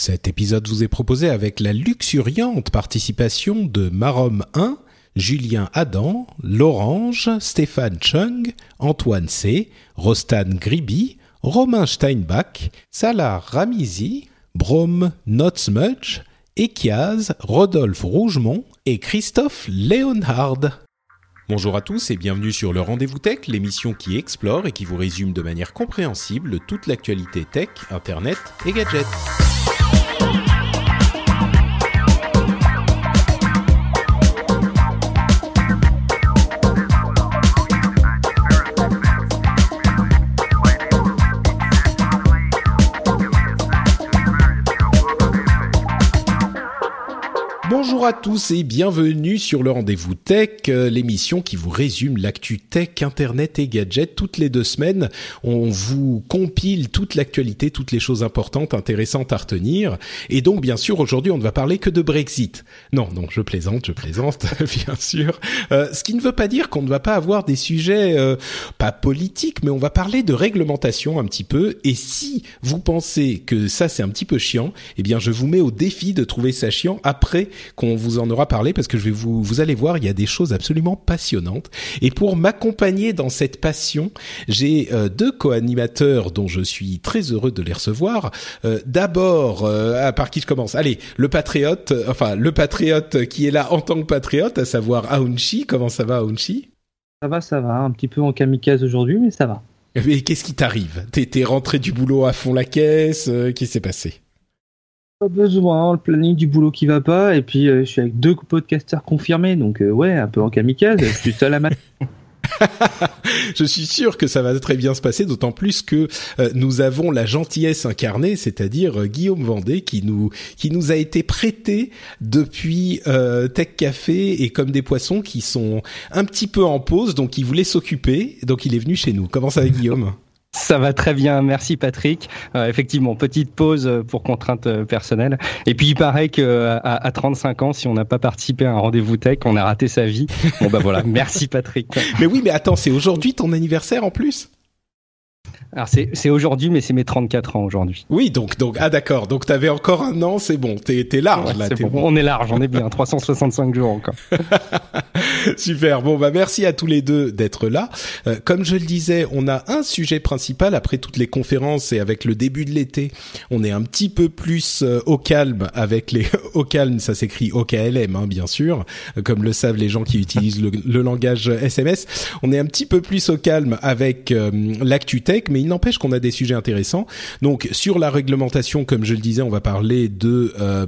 Cet épisode vous est proposé avec la luxuriante participation de Marom 1, Julien Adam, Lorange, Stéphane Chung, Antoine C., Rostan Griby, Romain Steinbach, Salah Ramizi, Brom Notsmudge, Ekiaz, Rodolphe Rougemont et Christophe Leonhard. Bonjour à tous et bienvenue sur le Rendez-vous Tech, l'émission qui explore et qui vous résume de manière compréhensible toute l'actualité tech, internet et gadgets. Bonjour à tous et bienvenue sur le Rendez-vous Tech, euh, l'émission qui vous résume l'actu tech, internet et gadgets toutes les deux semaines. On vous compile toute l'actualité, toutes les choses importantes, intéressantes à retenir. Et donc, bien sûr, aujourd'hui, on ne va parler que de Brexit. Non, non, je plaisante, je plaisante, bien sûr. Euh, ce qui ne veut pas dire qu'on ne va pas avoir des sujets, euh, pas politiques, mais on va parler de réglementation un petit peu. Et si vous pensez que ça, c'est un petit peu chiant, eh bien, je vous mets au défi de trouver ça chiant après qu'on vous en aura parlé parce que je vais vous vous allez voir il y a des choses absolument passionnantes. Et pour m'accompagner dans cette passion j'ai euh, deux co-animateurs dont je suis très heureux de les recevoir. Euh, d'abord euh, par qui je commence? Allez le patriote euh, enfin le patriote qui est là en tant que patriote à savoir Aounchi. Comment ça va Aounchi? Ça va, ça va, un petit peu en kamikaze aujourd'hui, mais ça va. mais qu'est-ce qui t'arrive? T'es t'es rentré du boulot à fond la caisse Qu'est-ce qui s'est passé? Pas besoin, le planning du boulot qui va pas, et puis euh, je suis avec deux podcasters confirmés, donc euh, ouais, un peu en kamikaze, je suis seul à ma... je suis sûr que ça va très bien se passer, d'autant plus que euh, nous avons la gentillesse incarnée, c'est-à-dire euh, Guillaume Vendée, qui nous qui nous a été prêté depuis euh, Tech Café et comme des poissons qui sont un petit peu en pause, donc il voulait s'occuper, donc il est venu chez nous. Comment ça va, Guillaume? Ça va très bien, merci Patrick. Euh, effectivement, petite pause euh, pour contraintes euh, personnelles. Et puis il paraît que à, à 35 ans, si on n'a pas participé à un rendez-vous tech, on a raté sa vie. Bon bah voilà, merci Patrick. Mais oui, mais attends, c'est aujourd'hui ton anniversaire en plus Alors c'est aujourd'hui, mais c'est mes 34 ans aujourd'hui. Oui, donc donc ah d'accord, donc t'avais encore un an, c'est bon, t'es t'es large Ouais, là, bon. On est large, on est bien, 365 jours encore. Super. Bon, bah merci à tous les deux d'être là. Euh, comme je le disais, on a un sujet principal après toutes les conférences et avec le début de l'été. On est un petit peu plus euh, au calme avec les au calme. Ça s'écrit au KLM, hein, bien sûr, euh, comme le savent les gens qui utilisent le, le langage SMS. On est un petit peu plus au calme avec euh, l'actu tech, mais il n'empêche qu'on a des sujets intéressants. Donc sur la réglementation, comme je le disais, on va parler de euh,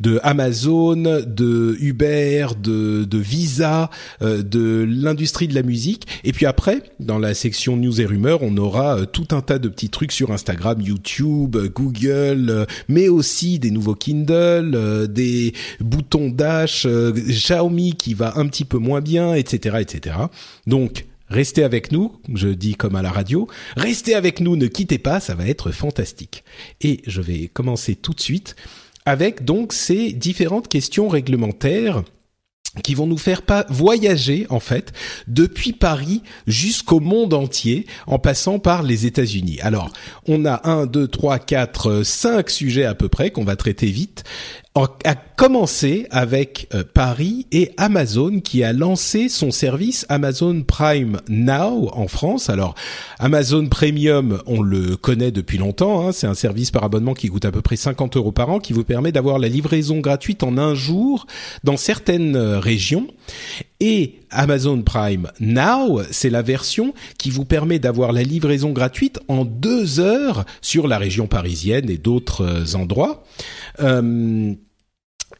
de Amazon, de Uber, de, de Visa, euh, de l'industrie de la musique. Et puis après, dans la section news et rumeurs, on aura euh, tout un tas de petits trucs sur Instagram, YouTube, Google, mais aussi des nouveaux Kindle, des boutons Dash, Xiaomi qui va un petit peu moins bien, etc., etc. Donc Restez avec nous, je dis comme à la radio, restez avec nous, ne quittez pas, ça va être fantastique. Et je vais commencer tout de suite avec donc ces différentes questions réglementaires qui vont nous faire voyager en fait depuis Paris jusqu'au monde entier en passant par les États-Unis. Alors, on a un, deux, trois, quatre, cinq sujets à peu près qu'on va traiter vite. À commencer avec euh, Paris et Amazon qui a lancé son service Amazon Prime Now en France. Alors Amazon Premium, on le connaît depuis longtemps. hein. c'est un service par abonnement qui coûte à peu près 50 euros par an, qui vous permet d'avoir la livraison gratuite en un jour dans certaines euh, régions. Et Amazon Prime Now, c'est la version qui vous permet d'avoir la livraison gratuite en deux heures sur la région parisienne et d'autres euh, endroits. Euh,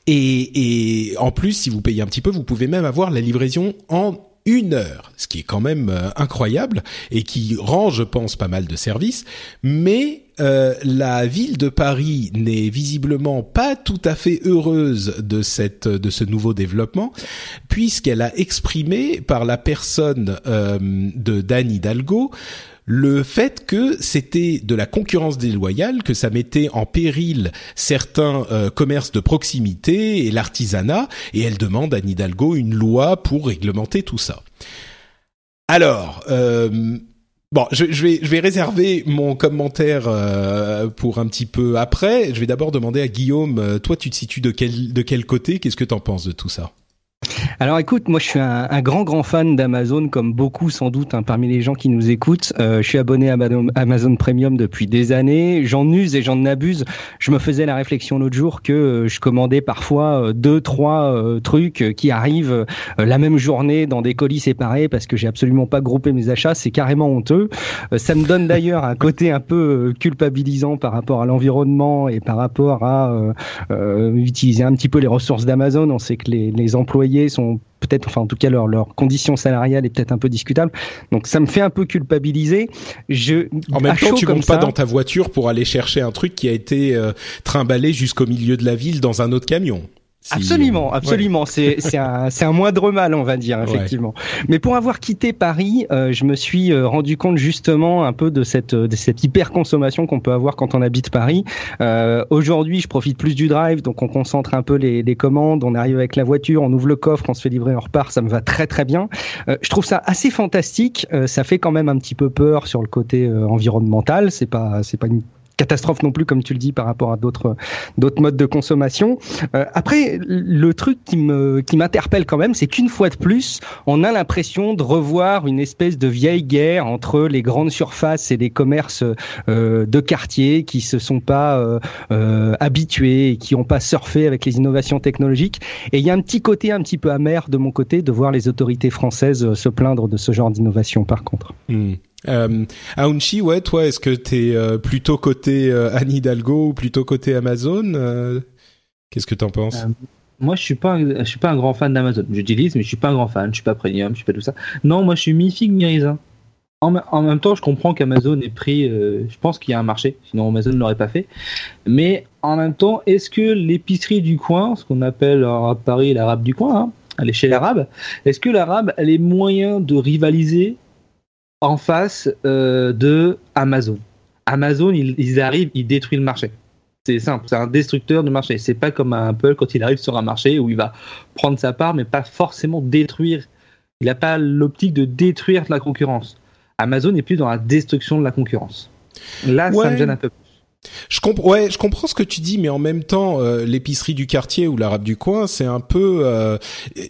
et, en plus, si vous payez un petit peu, vous pouvez même avoir la livraison en une heure, ce qui est quand même euh, incroyable et qui rend, je pense, pas mal de services. Mais euh, la ville de Paris n'est visiblement pas tout à fait heureuse de cette de ce nouveau développement, puisqu'elle a exprimé par la personne euh, de Dan Hidalgo le fait que c'était de la concurrence déloyale, que ça mettait en péril certains euh, commerces de proximité et l'artisanat, et elle demande à Hidalgo une loi pour réglementer tout ça. Alors, euh, Bon, je, vais je vais réserver mon commentaire euh, pour un petit peu après. Je vais d'abord demander à Guillaume, toi tu te situes de quel de quel côté? Qu'est-ce que tu en penses de tout ça? Alors écoute, moi je suis un, un grand grand fan d'Amazon, comme beaucoup sans doute hein, parmi les gens qui nous écoutent. Euh, je suis abonné à Amazon Premium depuis des années. J'en use et j'en abuse. Je me faisais la réflexion l'autre jour que euh, je commandais parfois euh, deux trois trucs qui arrivent la même journée dans des colis séparés parce que j'ai absolument pas groupé mes achats. C'est carrément honteux. ça me donne d'ailleurs un côté un peu culpabilisant par rapport à l'environnement et par rapport à utiliser un petit peu les ressources d'Amazon. On sait que les, les employés sont peut-être, enfin en tout cas leur leur condition salariale est peut-être un peu discutable. Donc ça me fait un peu culpabiliser. Je en même temps, tu montes pas dans ta voiture pour aller chercher un truc qui a été euh, trimballé jusqu'au milieu de la ville dans un autre camion absolument, absolument. C'est c'est un c'est un moindre mal, on va dire effectivement. Mais pour avoir quitté Paris, euh, je me suis euh, rendu compte justement un peu de cette de cette hyper consommation qu'on peut avoir quand on habite Paris. Euh, Aujourd'hui, je profite plus du drive, donc on concentre un peu les, les, commandes. On arrive avec la voiture, on ouvre le coffre, on se fait livrer, on repart. Ça me va très très bien. Euh, je trouve ça assez fantastique. ça fait quand même un petit peu peur sur le côté environnemental. C'est pas c'est pas une catastrophe non plus, comme tu le dis, par rapport à d'autres d'autres modes de consommation. Euh, après, le truc qui me qui m'interpelle quand même, c'est qu'une fois de plus, on a l'impression de revoir une espèce de vieille guerre entre les grandes surfaces et les commerces euh, de quartier qui se sont pas euh, euh habitués et qui n'ont pas surfé avec les innovations technologiques. Et il y a un petit côté un petit peu amer de mon côté de voir les autorités françaises se plaindre de ce genre d'innovation. Par contre. Hmm. Euh, Aounchi, ouais, toi, est-ce que t'es euh, plutôt côté euh, Anne Hidalgo ou plutôt côté Amazon euh, Qu'est-ce que t'en penses? Moi, je suis pas, je suis pas un grand fan d'Amazon. J'utilise, mais je suis pas un grand fan. Je suis pas premium, je suis pas tout ça. Non, moi, je suis mi figue. En, même temps, je comprends qu'Amazon ait pris. je pense qu'il y a un marché, sinon Amazon ne l'aurait pas fait. Mais en même temps, est-ce que l'épicerie du coin, ce qu'on appelle à Paris l'arabe du coin, hein, à l'échelle arabe, est-ce que l'arabe a les moyens de rivaliser en face euh, de Amazon. Amazon, ils, arrivent, ils détruisent le marché. C'est simple, c'est un destructeur de marché. C'est pas comme Apple quand il arrive sur un marché où il va prendre sa part, mais pas forcément détruire. Il n'a pas l'optique de détruire la concurrence. Amazon est plus dans la destruction de la concurrence. Là, ça me gêne un peu je comprends, ouais, je comprends ce que tu dis, mais en même temps, euh, l'épicerie du quartier ou l'arabe du coin, c'est un peu, euh,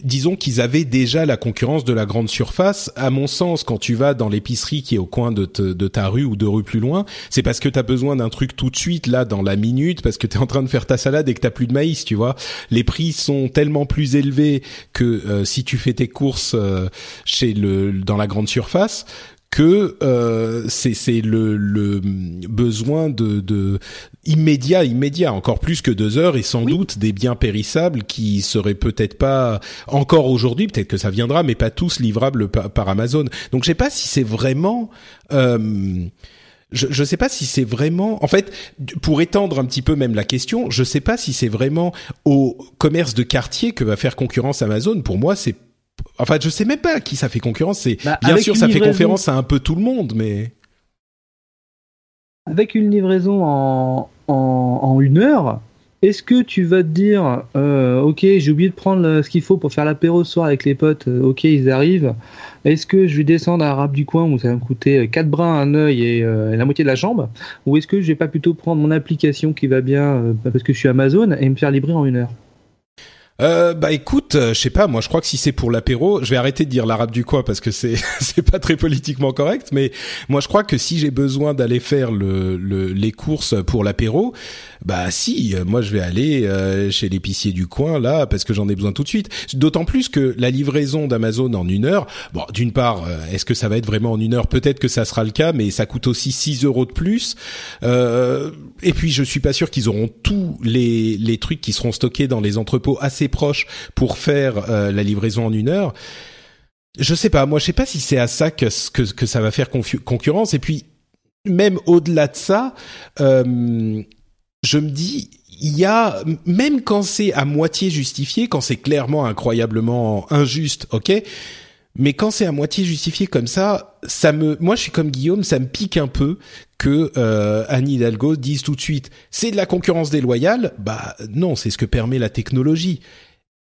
disons qu'ils avaient déjà la concurrence de la grande surface. À mon sens, quand tu vas dans l'épicerie qui est au coin de, de ta rue ou deux rues plus loin, c'est parce que tu as besoin d'un truc tout de suite, là, dans la minute, parce que tu es en train de faire ta salade et que t'as plus de maïs, tu vois. Les prix sont tellement plus élevés que euh, si tu fais tes courses chez le dans la grande surface que euh, c'est le, le, besoin de, de, immédiat immédiat encore plus que deux heures et sans doute des biens périssables qui seraient peut-être pas encore aujourd'hui peut-être que ça viendra mais pas tous livrables par, Amazon donc je sais pas si c'est vraiment euh, je ne sais pas si c'est vraiment, en fait, pour étendre un petit peu même la question, je sais pas si c'est vraiment au commerce de quartier que va faire concurrence Amazon. Pour moi, c'est Enfin, je sais même pas à qui ça fait concurrence. C'est bah, bien sûr, ça fait conférence à un peu tout le monde, mais avec une livraison en, en, une heure, est-ce que tu vas te dire, euh, ok, j'ai oublié de prendre ce qu'il faut pour faire l'apéro ce soir avec les potes, euh, ok, ils arrivent. Est-ce que je vais descendre à Arabe du coin où ça va me coûter quatre brins, un œil et euh, la moitié de la jambe, ou est-ce que je vais pas plutôt prendre mon application qui va bien parce que je suis Amazon et me faire livrer en une heure? Euh, bah écoute, euh, je sais pas, moi je crois que si c'est pour l'apéro, je vais arrêter de dire l'arabe du coin parce que c'est c'est pas très politiquement correct, mais moi je crois que si j'ai besoin d'aller faire le, le, les courses pour l'apéro, bah si, euh, moi je vais aller euh, chez l'épicier du coin là parce que j'en ai besoin tout de suite. D'autant plus que la livraison d'Amazon en une heure, bon, d'une part, euh, est-ce que ça va être vraiment en une heure? Peut-être que ça sera le cas, mais ça coûte aussi 6 euros de plus. et puis je suis pas sûr qu'ils auront tous les les trucs qui seront stockés dans les entrepôts assez proches pour faire la livraison en une heure. Je sais pas, moi je sais pas si c'est à ça que, que, que ça va faire concurrence. Et puis même au-delà de ça, euh, je me dis, il y a même quand c'est à moitié justifié, quand c'est clairement incroyablement injuste, ok. Mais quand c'est à moitié justifié comme ça, ça me, moi je suis comme Guillaume, ça me pique un peu que euh, Anne Hidalgo dise tout de suite, c'est de la concurrence déloyale. Bah non, c'est ce que permet la technologie.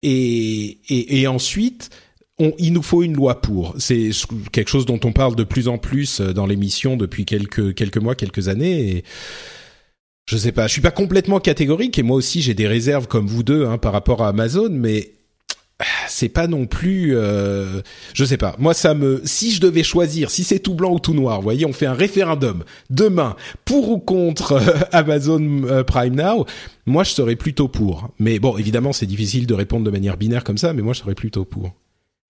Et et, et ensuite, on, il nous faut une loi pour. C'est quelque chose dont on parle de plus en plus dans l'émission depuis quelques quelques mois, quelques années. Je sais pas, je suis pas complètement catégorique et moi aussi j'ai des réserves comme vous deux hein, par rapport à Amazon, mais c'est pas non plus euh, je sais pas. Moi ça me si je devais choisir si c'est tout blanc ou tout noir vous voyez on fait un référendum. Demain pour ou contre euh, Amazon euh, Prime Now moi je serais plutôt pour. Mais bon évidemment c'est difficile de répondre de manière binaire comme ça mais moi je serais plutôt pour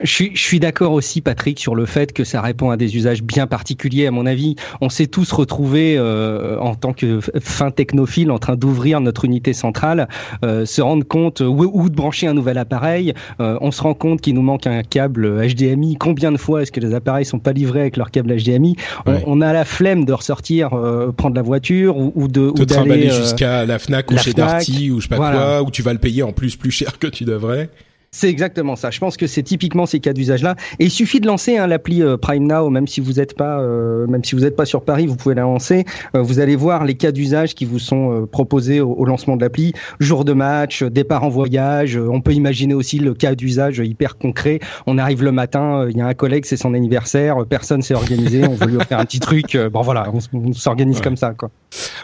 je suis, je suis d'accord aussi, Patrick, sur le fait que ça répond à des usages bien particuliers. À mon avis, on s'est tous retrouvés euh, en tant que fin technophile en train d'ouvrir notre unité centrale, euh, se rendre compte où, de brancher un nouvel appareil. Euh, on se rend compte qu'il nous manque un câble HDMI. Combien de fois est-ce que les appareils sont pas livrés avec leur câble HDMI on, a la flemme de ressortir, prendre la voiture ou, ou de te trimballer jusqu'à la Fnac ou chez Darty ou je sais pas quoi, où tu vas le payer en plus plus cher que tu devrais. C'est exactement ça. Je pense que c'est typiquement ces cas d'usage-là. Et il suffit de lancer hein, l'appli euh, Prime Now, même si vous n'êtes pas, euh, même si vous n'êtes pas sur Paris, vous pouvez la lancer. Euh, vous allez voir les cas d'usage qui vous sont proposés au, lancement de l'appli. Jour de match, départ en voyage. on peut imaginer aussi le cas d'usage hyper concret. On arrive le matin, il y a un collègue, c'est son anniversaire, personne s'est organisé, on veut lui offrir un petit truc. bon voilà, on, s'organise comme ça, quoi.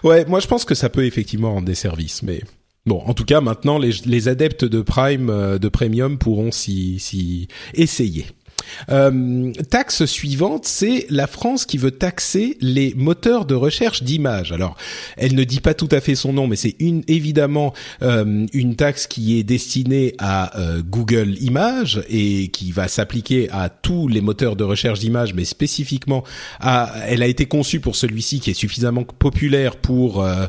Ouais, moi je pense que ça peut effectivement rendre des services, mais Bon, en tout cas, maintenant, les, les adeptes de Prime, euh, de Premium pourront s'y essayer. Euh, taxe suivante, c'est la France qui veut taxer les moteurs de recherche d'images. Alors, elle ne dit pas tout à fait son nom, mais c'est une évidemment euh, une taxe qui est destinée à euh, Google Images et qui va s'appliquer à tous les moteurs de recherche d'images, mais spécifiquement à. Elle a été conçue pour celui-ci qui est suffisamment populaire pour euh,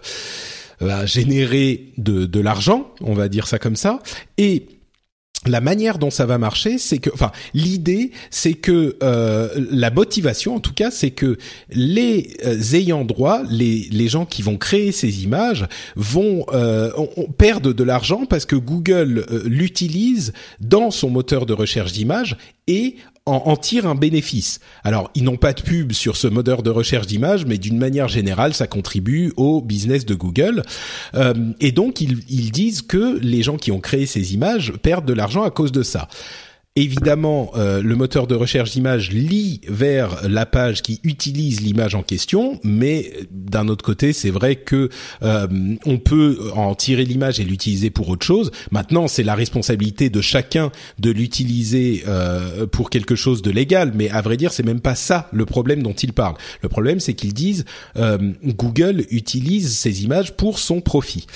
va générer de, l'argent, on va dire ça comme ça, et la manière dont ça va marcher, c'est que, enfin, l'idée, c'est que euh, la motivation, en tout cas, c'est que les euh, ayants droit, les les gens qui vont créer ces images, vont euh, perdre de l'argent parce que Google euh, l'utilise dans son moteur de recherche d'images et en, en tirent un bénéfice. Alors, ils n'ont pas de pub sur ce moteur de recherche d'images, mais d'une manière générale, ça contribue au business de Google. Euh, et donc, ils, ils disent que les gens qui ont créé ces images perdent de l'argent à cause de ça. Évidemment, euh, le moteur de recherche d'image lit vers la page qui utilise l'image en question, mais d'un autre côté, c'est vrai que euh, on peut en tirer l'image et l'utiliser pour autre chose. Maintenant, c'est la responsabilité de chacun de l'utiliser euh, pour quelque chose de légal, mais à vrai dire, c'est même pas ça le problème dont ils parlent. Le problème, c'est qu'ils disent Google utilise ces images pour son profit.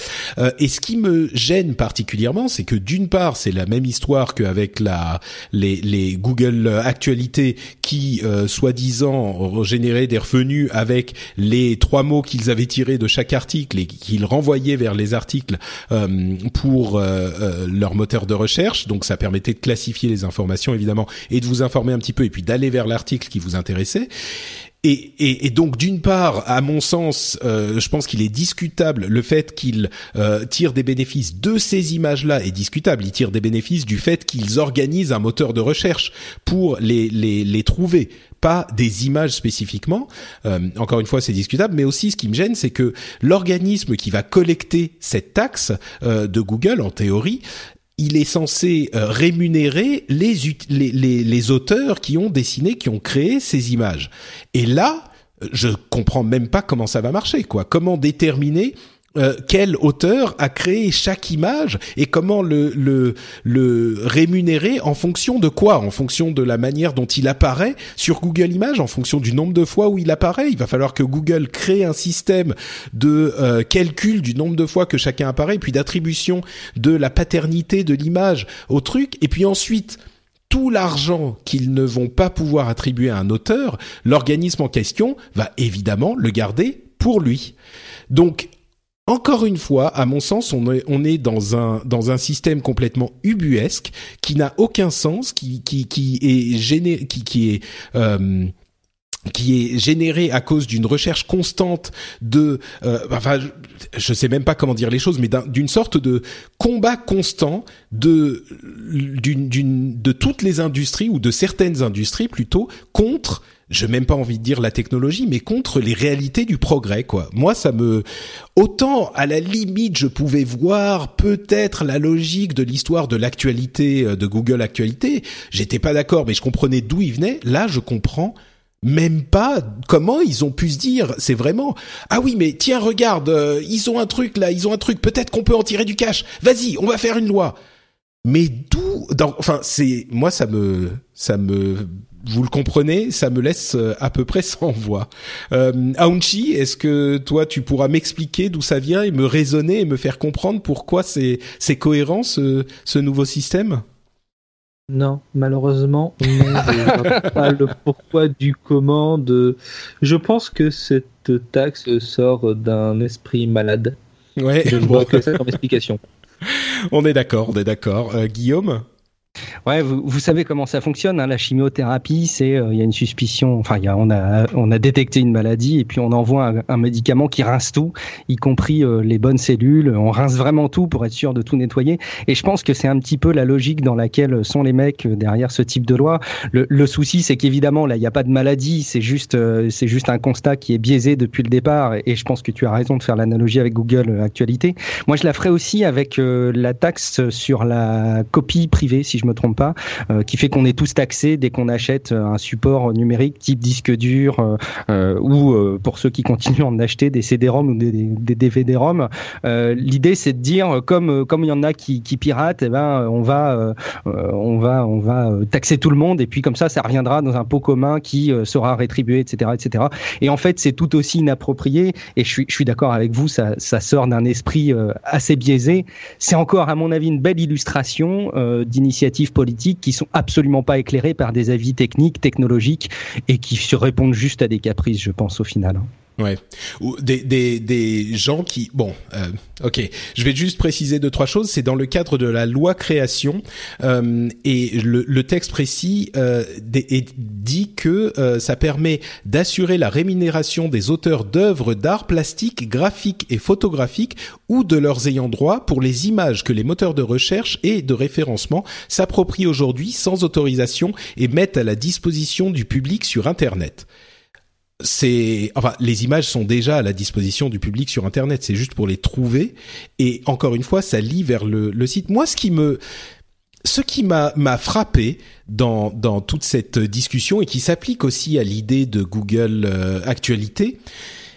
et ce qui me gêne particulièrement, c'est que d'une part, c'est la même histoire qu'avec la les, Google Actualités qui, euh, soi-disant, généraient des revenus avec les trois mots qu'ils avaient tirés de chaque article et qu'ils renvoyaient vers les articles euh, pour euh, leur moteur de recherche. Donc ça permettait de classifier les informations évidemment et de vous informer un petit peu et puis d'aller vers l'article qui vous intéressait. Et, et, et, donc d'une part, à mon sens, euh, je pense qu'il est discutable le fait qu'ils euh, tirent des bénéfices de ces images-là est discutable. Ils tirent des bénéfices du fait qu'ils organisent un moteur de recherche pour les, les, les trouver pas des images spécifiquement. Euh, encore une fois, c'est discutable, mais aussi ce qui me gêne, c'est que l'organisme qui va collecter cette taxe euh, de Google, en théorie, il est censé euh, rémunérer les, les, les, les, auteurs qui ont dessiné, qui ont créé ces images. Et là, je comprends même pas comment ça va marcher, quoi. Comment déterminer euh, quel auteur a créé chaque image et comment le, le, le rémunérer en fonction de quoi? En fonction de la manière dont il apparaît sur Google Images, en fonction du nombre de fois où il apparaît? Il va falloir que Google crée un système de euh, calcul du nombre de fois que chacun apparaît, puis d'attribution de la paternité de l'image au truc, et puis ensuite tout l'argent qu'ils ne vont pas pouvoir attribuer à un auteur, l'organisme en question va évidemment le garder pour lui. Donc encore une fois, à mon sens, on est, dans un dans un système complètement ubuesque qui n'a aucun sens, qui qui est qui qui est euh, qui est généré à cause d'une recherche constante de, euh, enfin, je, sais même pas comment dire les choses, mais d'une sorte de combat constant de d'une de toutes les industries ou de certaines industries plutôt contre je n'ai même pas envie de dire la technologie, mais contre les réalités du progrès, quoi. Moi, ça me, autant à la limite, je pouvais voir peut-être la logique de l'histoire de l'actualité euh, de Google Actualité. J'étais pas d'accord, mais je comprenais d'où il venait. Là, je comprends même pas comment ils ont pu se dire c'est vraiment ah oui mais tiens regarde euh, ils ont un truc là ils ont un truc peut-être qu'on peut en tirer du cash vas-y on va faire une loi mais d'où enfin c'est moi ça me ça me vous le comprenez, ça me laisse euh, à peu près sans voix. Euh, Aounchi, est-ce que toi tu pourras m'expliquer d'où ça vient et me raisonner et me faire comprendre pourquoi c'est c'est cohérent ce, ce nouveau système? Non, malheureusement, non, je pas le pourquoi du comment de. Je pense que cette taxe sort d'un esprit malade. Ouais. Je ne vois que ça comme explication. On est d'accord, on est d'accord. Euh, Guillaume? Ouais, vous, vous, savez comment ça fonctionne. Hein, la chimiothérapie, c'est euh, il y a une suspicion. Enfin, y a, on a on a détecté une maladie et puis on envoie un, médicament qui rince tout, y compris euh, les bonnes cellules. On rince vraiment tout pour être sûr de tout nettoyer. Et je pense que c'est un petit peu la logique dans laquelle sont les mecs euh, derrière ce type de loi. Le, le souci, c'est qu'évidemment là, il n'y a pas de maladie. C'est juste c'est juste un constat qui est biaisé depuis le départ. Et, je pense que tu as raison de faire l'analogie avec Google Actualité. Moi, je la ferai aussi avec la taxe sur la copie privée, si je me trompe pas, euh, qui fait qu'on est tous taxés dès qu'on achète euh, un support numérique type disque dur euh, ou pour ceux qui continuent à en acheter des CD-ROM ou des, des DVD-ROM. L'idée c'est de dire comme comme il y en a qui, qui piratent, eh ben on va on va on va taxer tout le monde et puis comme ça ça reviendra dans un pot commun qui sera rétribué, etc., etc. Et en fait c'est tout aussi inapproprié et je suis je suis d'accord avec vous, ça ça sort d'un esprit assez biaisé. C'est encore à mon avis une belle illustration politiques qui sont absolument pas éclairés par des avis techniques, technologiques et qui se répondent juste à des caprices, je pense, au final. Ouais, ou des, des, des gens qui bon, euh, ok, je vais juste préciser deux trois choses. C'est dans le cadre de la loi création euh, et le, le, texte précis euh, dit que euh, ça permet d'assurer la rémunération des auteurs d'œuvres d'art plastique, graphique et photographique ou de leurs ayants droit pour les images que les moteurs de recherche et de référencement s'approprient aujourd'hui sans autorisation et mettent à la disposition du public sur Internet c'est enfin les images sont déjà à la disposition du public sur internet. C'est juste pour les trouver. Et encore une fois ça lie vers le, le site. Moi ce qui me ce qui m'a m'a frappé dans dans toute cette discussion et qui s'applique aussi à l'idée de Google euh, Actualité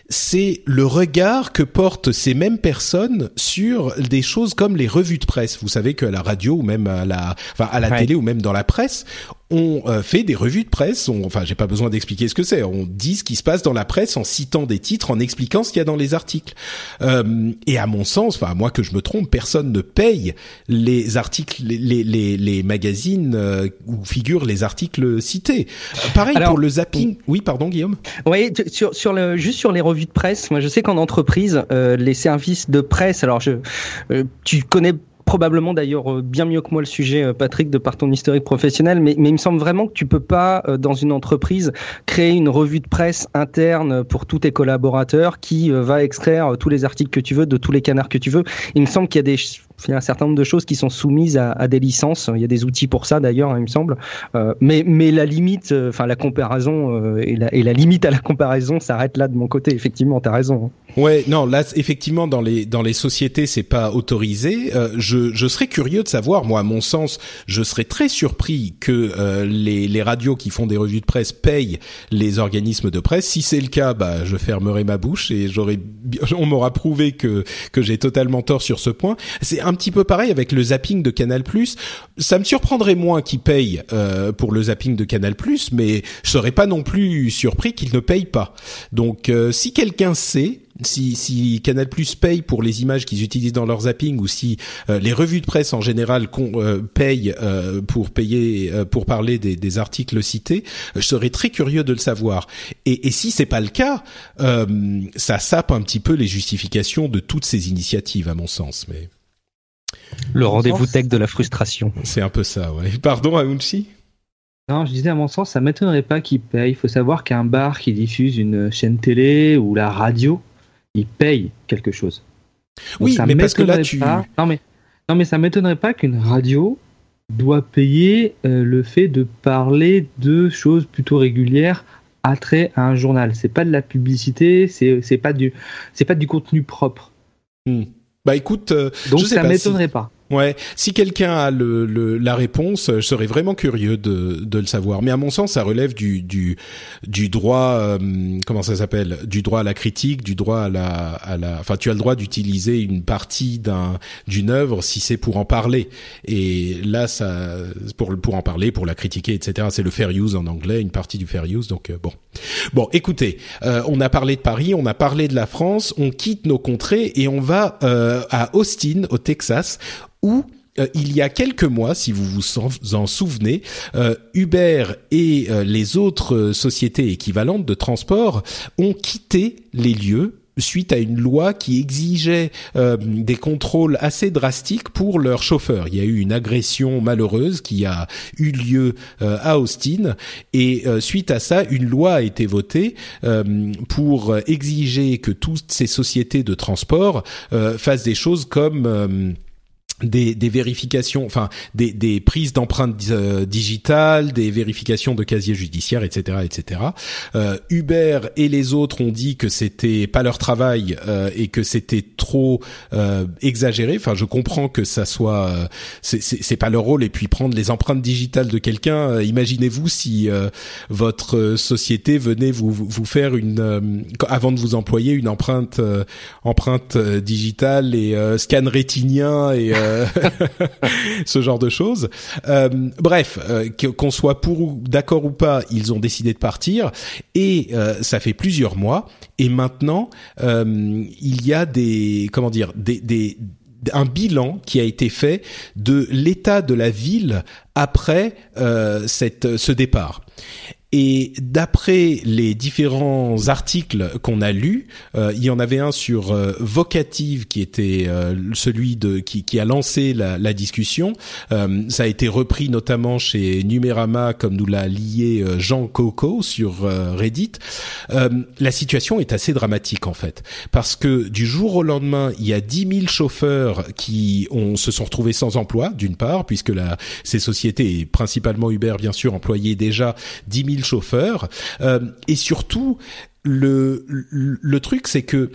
c'est le regard que portent ces mêmes personnes sur des choses comme les revues de presse. Vous savez qu'à la radio ou même à la, enfin à la télé ou même dans la presse, on euh, fait des revues de presse. On, enfin, j'ai pas besoin d'expliquer ce que c'est. On dit ce qui se passe dans la presse en citant des titres, en expliquant ce qu'il y a dans les articles. Euh, et à mon sens, enfin, moi que je me trompe, personne ne paye les articles, les les, les, magazines euh, où figurent les articles cités. Pareil pour le zapping. Oui, pardon, Guillaume. Oui, sur sur le juste sur les revues de presse. Moi, je sais qu'en entreprise, les services de presse. Alors, je, tu connais probablement d'ailleurs euh, bien mieux que moi le sujet, euh, Patrick, de par ton historique professionnel, mais, mais il me semble vraiment que tu peux pas, euh, dans une entreprise, créer une revue de presse interne pour tous tes collaborateurs qui va extraire tous les articles que tu veux de tous les canards que tu veux. Il me semble qu'il y a des il y a un certain nombre de choses qui sont soumises à, à des licences. Il y a des outils pour ça d'ailleurs, hein, il me semble. Euh, mais, mais la limite, enfin la comparaison euh, et, la, et, la, limite à la comparaison s'arrête là de mon côté. Effectivement, t'as raison. Hein. Ouais, non, là effectivement dans les dans les sociétés c'est pas autorisé. Euh, je je serais curieux de savoir, moi à mon sens, je serais très surpris que euh, les les radios qui font des revues de presse payent les organismes de presse. Si c'est le cas, bah je fermerai ma bouche et j'aurais on m'aura prouvé que que j'ai totalement tort sur ce point. C'est un petit peu pareil avec le zapping de Canal+. Ça me surprendrait moins qu'ils payent euh, pour le zapping de Canal+, mais je serais pas non plus surpris qu'ils ne payent pas. Donc euh, si quelqu'un sait si, si Canal Plus paye pour les images qu'ils utilisent dans leur zapping ou si euh, les revues de presse en général euh, payent euh, pour payer pour parler des, des, articles cités, je serais très curieux de le savoir. Et, et si c'est pas le cas, ça sape un petit peu les justifications de toutes ces initiatives à mon sens. Mais le rendez-vous tech de la frustration. C'est un peu ça, ouais. Pardon, Aounchi? Non, je disais à mon sens, ça m'étonnerait pas qu'ils payent. Il faut savoir qu'un bar qui diffuse une chaîne télé ou la radio, il paye quelque chose. oui, mais parce que là, tu. Non, mais, non, mais ça m'étonnerait pas qu'une radio doit payer euh, le fait de parler de choses plutôt régulières à trait à un journal. C'est pas de la publicité, c'est pas du c'est pas du contenu propre. Hmm. Bah écoute, euh, donc ça m'étonnerait pas. Ouais, si quelqu'un a le, le, la réponse, je serais vraiment curieux de, de le savoir. Mais à mon sens, ça relève du du, du droit, euh, comment ça s'appelle, du droit à la critique, du droit à la à la. Enfin, tu as le droit d'utiliser une partie d'un d'une œuvre si c'est pour en parler. Et là, ça pour pour en parler, pour la critiquer, etc. C'est le fair use en anglais, une partie du fair use. Donc euh, bon, bon, écoutez, euh, on a parlé de Paris, on a parlé de la France, on quitte nos contrées et on va à Austin, au Texas où euh, il y a quelques mois, si vous vous en souvenez, euh, Uber et euh, les autres sociétés équivalentes de transport ont quitté les lieux suite à une loi qui exigeait des contrôles assez drastiques pour leurs chauffeurs. Il y a eu une agression malheureuse qui a eu lieu à Austin et suite à ça, une loi a été votée pour exiger que toutes ces sociétés de transport fassent des choses comme des, des, vérifications, enfin des, des prises d'empreintes euh, digitales, des vérifications de casiers judiciaires, etc., etc. Euh, Uber et les autres ont dit que c'était pas leur travail euh, et que c'était trop euh, exagéré. Enfin, je comprends que ça soit, euh, c'est pas leur rôle. Et puis prendre les empreintes digitales de quelqu'un, imaginez-vous si votre société venait vous vous faire une avant de vous employer une empreinte empreinte digitale et scan rétinien et euh, ce genre de choses. Euh, bref, euh, qu'on soit pour ou d'accord ou pas, ils ont décidé de partir et ça fait plusieurs mois. Et maintenant, il y a des comment dire un bilan qui a été fait de l'état de la ville après cette, ce départ. Et d'après les différents articles qu'on a lus, euh, il y en avait un sur euh, Vocative qui était euh, celui de qui, qui, a lancé la, la discussion. ça a été repris notamment chez Numérama, comme nous l'a lié Jean Coco sur Reddit. la situation est assez dramatique en fait, parce que du jour au lendemain, il y a 10 000 chauffeurs qui ont, se sont retrouvés sans emploi, d'une part, puisque la, ces sociétés, et principalement Uber bien sûr, employaient déjà 10 000 chauffeurs. Euh, et surtout, le, le, truc, c'est que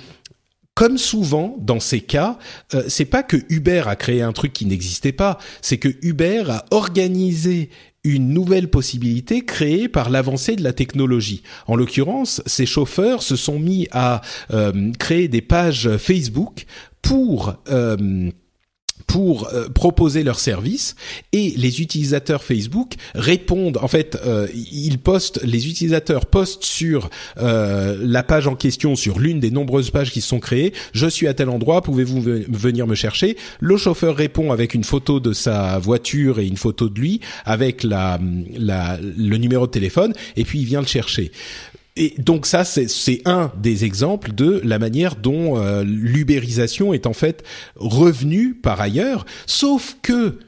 comme souvent dans ces cas, euh, c'est pas que Uber a créé un truc qui n'existait pas, c'est que Uber a organisé une nouvelle possibilité créée par l'avancée de la technologie. En l'occurrence, ces chauffeurs se sont mis à euh, créer des pages Facebook pour pour euh, proposer leurs services et les utilisateurs Facebook répondent en fait euh, ils postent les utilisateurs postent sur euh, la page en question sur l'une des nombreuses pages qui se sont créées. Je suis à tel endroit pouvez-vous venir me chercher? Le chauffeur répond avec une photo de sa voiture et une photo de lui avec la, la le numéro de téléphone et puis il vient le chercher et donc ça, c'est un des exemples de la manière dont euh, l'ubérisation est en fait revenue par ailleurs, sauf que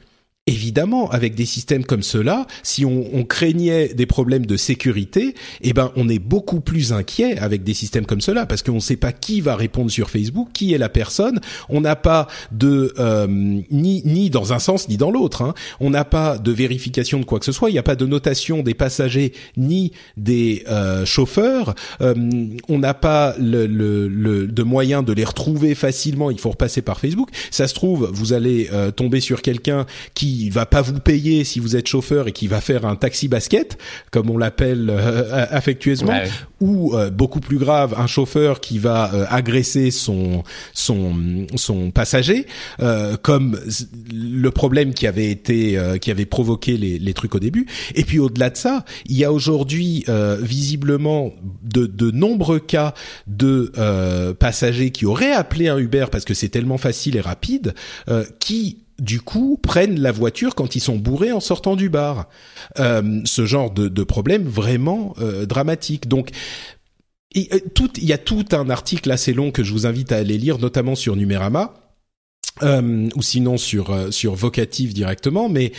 évidemment, avec des systèmes comme cela, si on, on, craignait des problèmes de sécurité, eh ben, on est beaucoup plus inquiet avec des systèmes comme cela parce qu'on ne sait pas qui va répondre sur Facebook, qui est la personne. On n'a pas de euh, ni ni dans un sens ni dans l'autre. Hein. On n'a pas de vérification de quoi que ce soit. Il n'y a pas de notation des passagers ni des euh, chauffeurs. Euh, on n'a pas le, le, le, de moyens de les retrouver facilement. Il faut repasser par Facebook. Ça se trouve, vous allez euh, tomber sur quelqu'un qui qui va pas vous payer si vous êtes chauffeur et qui va faire un taxi basket, comme on l'appelle euh, affectueusement, ou euh, beaucoup plus grave, un chauffeur qui va euh, agresser son son son passager, comme le problème qui avait été qui avait provoqué les, les trucs au début. Et puis au-delà de ça, il y a aujourd'hui visiblement de, de nombreux cas de passagers qui auraient appelé un Uber parce que c'est tellement facile et rapide, qui du coup prennent la voiture quand ils sont bourrés en sortant du bar. Euh, ce genre de, de problème vraiment euh, dramatique. Donc il, euh, il y a tout un article assez long que je vous invite à aller lire, notamment sur Numérama. ou sinon sur sur Vocative directement, mais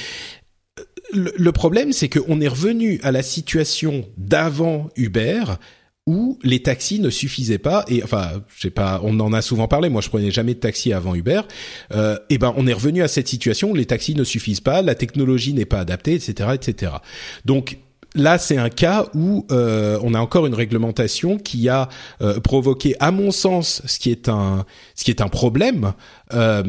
le, problème, c'est qu'on est revenu à la situation d'avant Uber, où les taxis ne suffisaient pas et enfin je sais pas on en a souvent parlé moi je prenais jamais de taxi avant Uber euh, et ben on est revenu à cette situation où les taxis ne suffisent pas la technologie n'est pas adaptée etc etc donc là, c'est un cas où euh, on a encore une réglementation qui a euh, provoqué, à mon sens, ce qui est un, ce qui est un problème. Euh,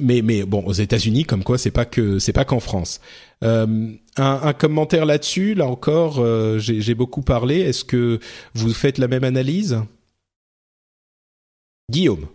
mais, mais bon, aux États-Unis, comme quoi, c'est pas que, c'est pas qu'en France. Euh, un, commentaire là-dessus, là encore, euh, j'ai beaucoup parlé. Est-ce que vous faites la même analyse, Guillaume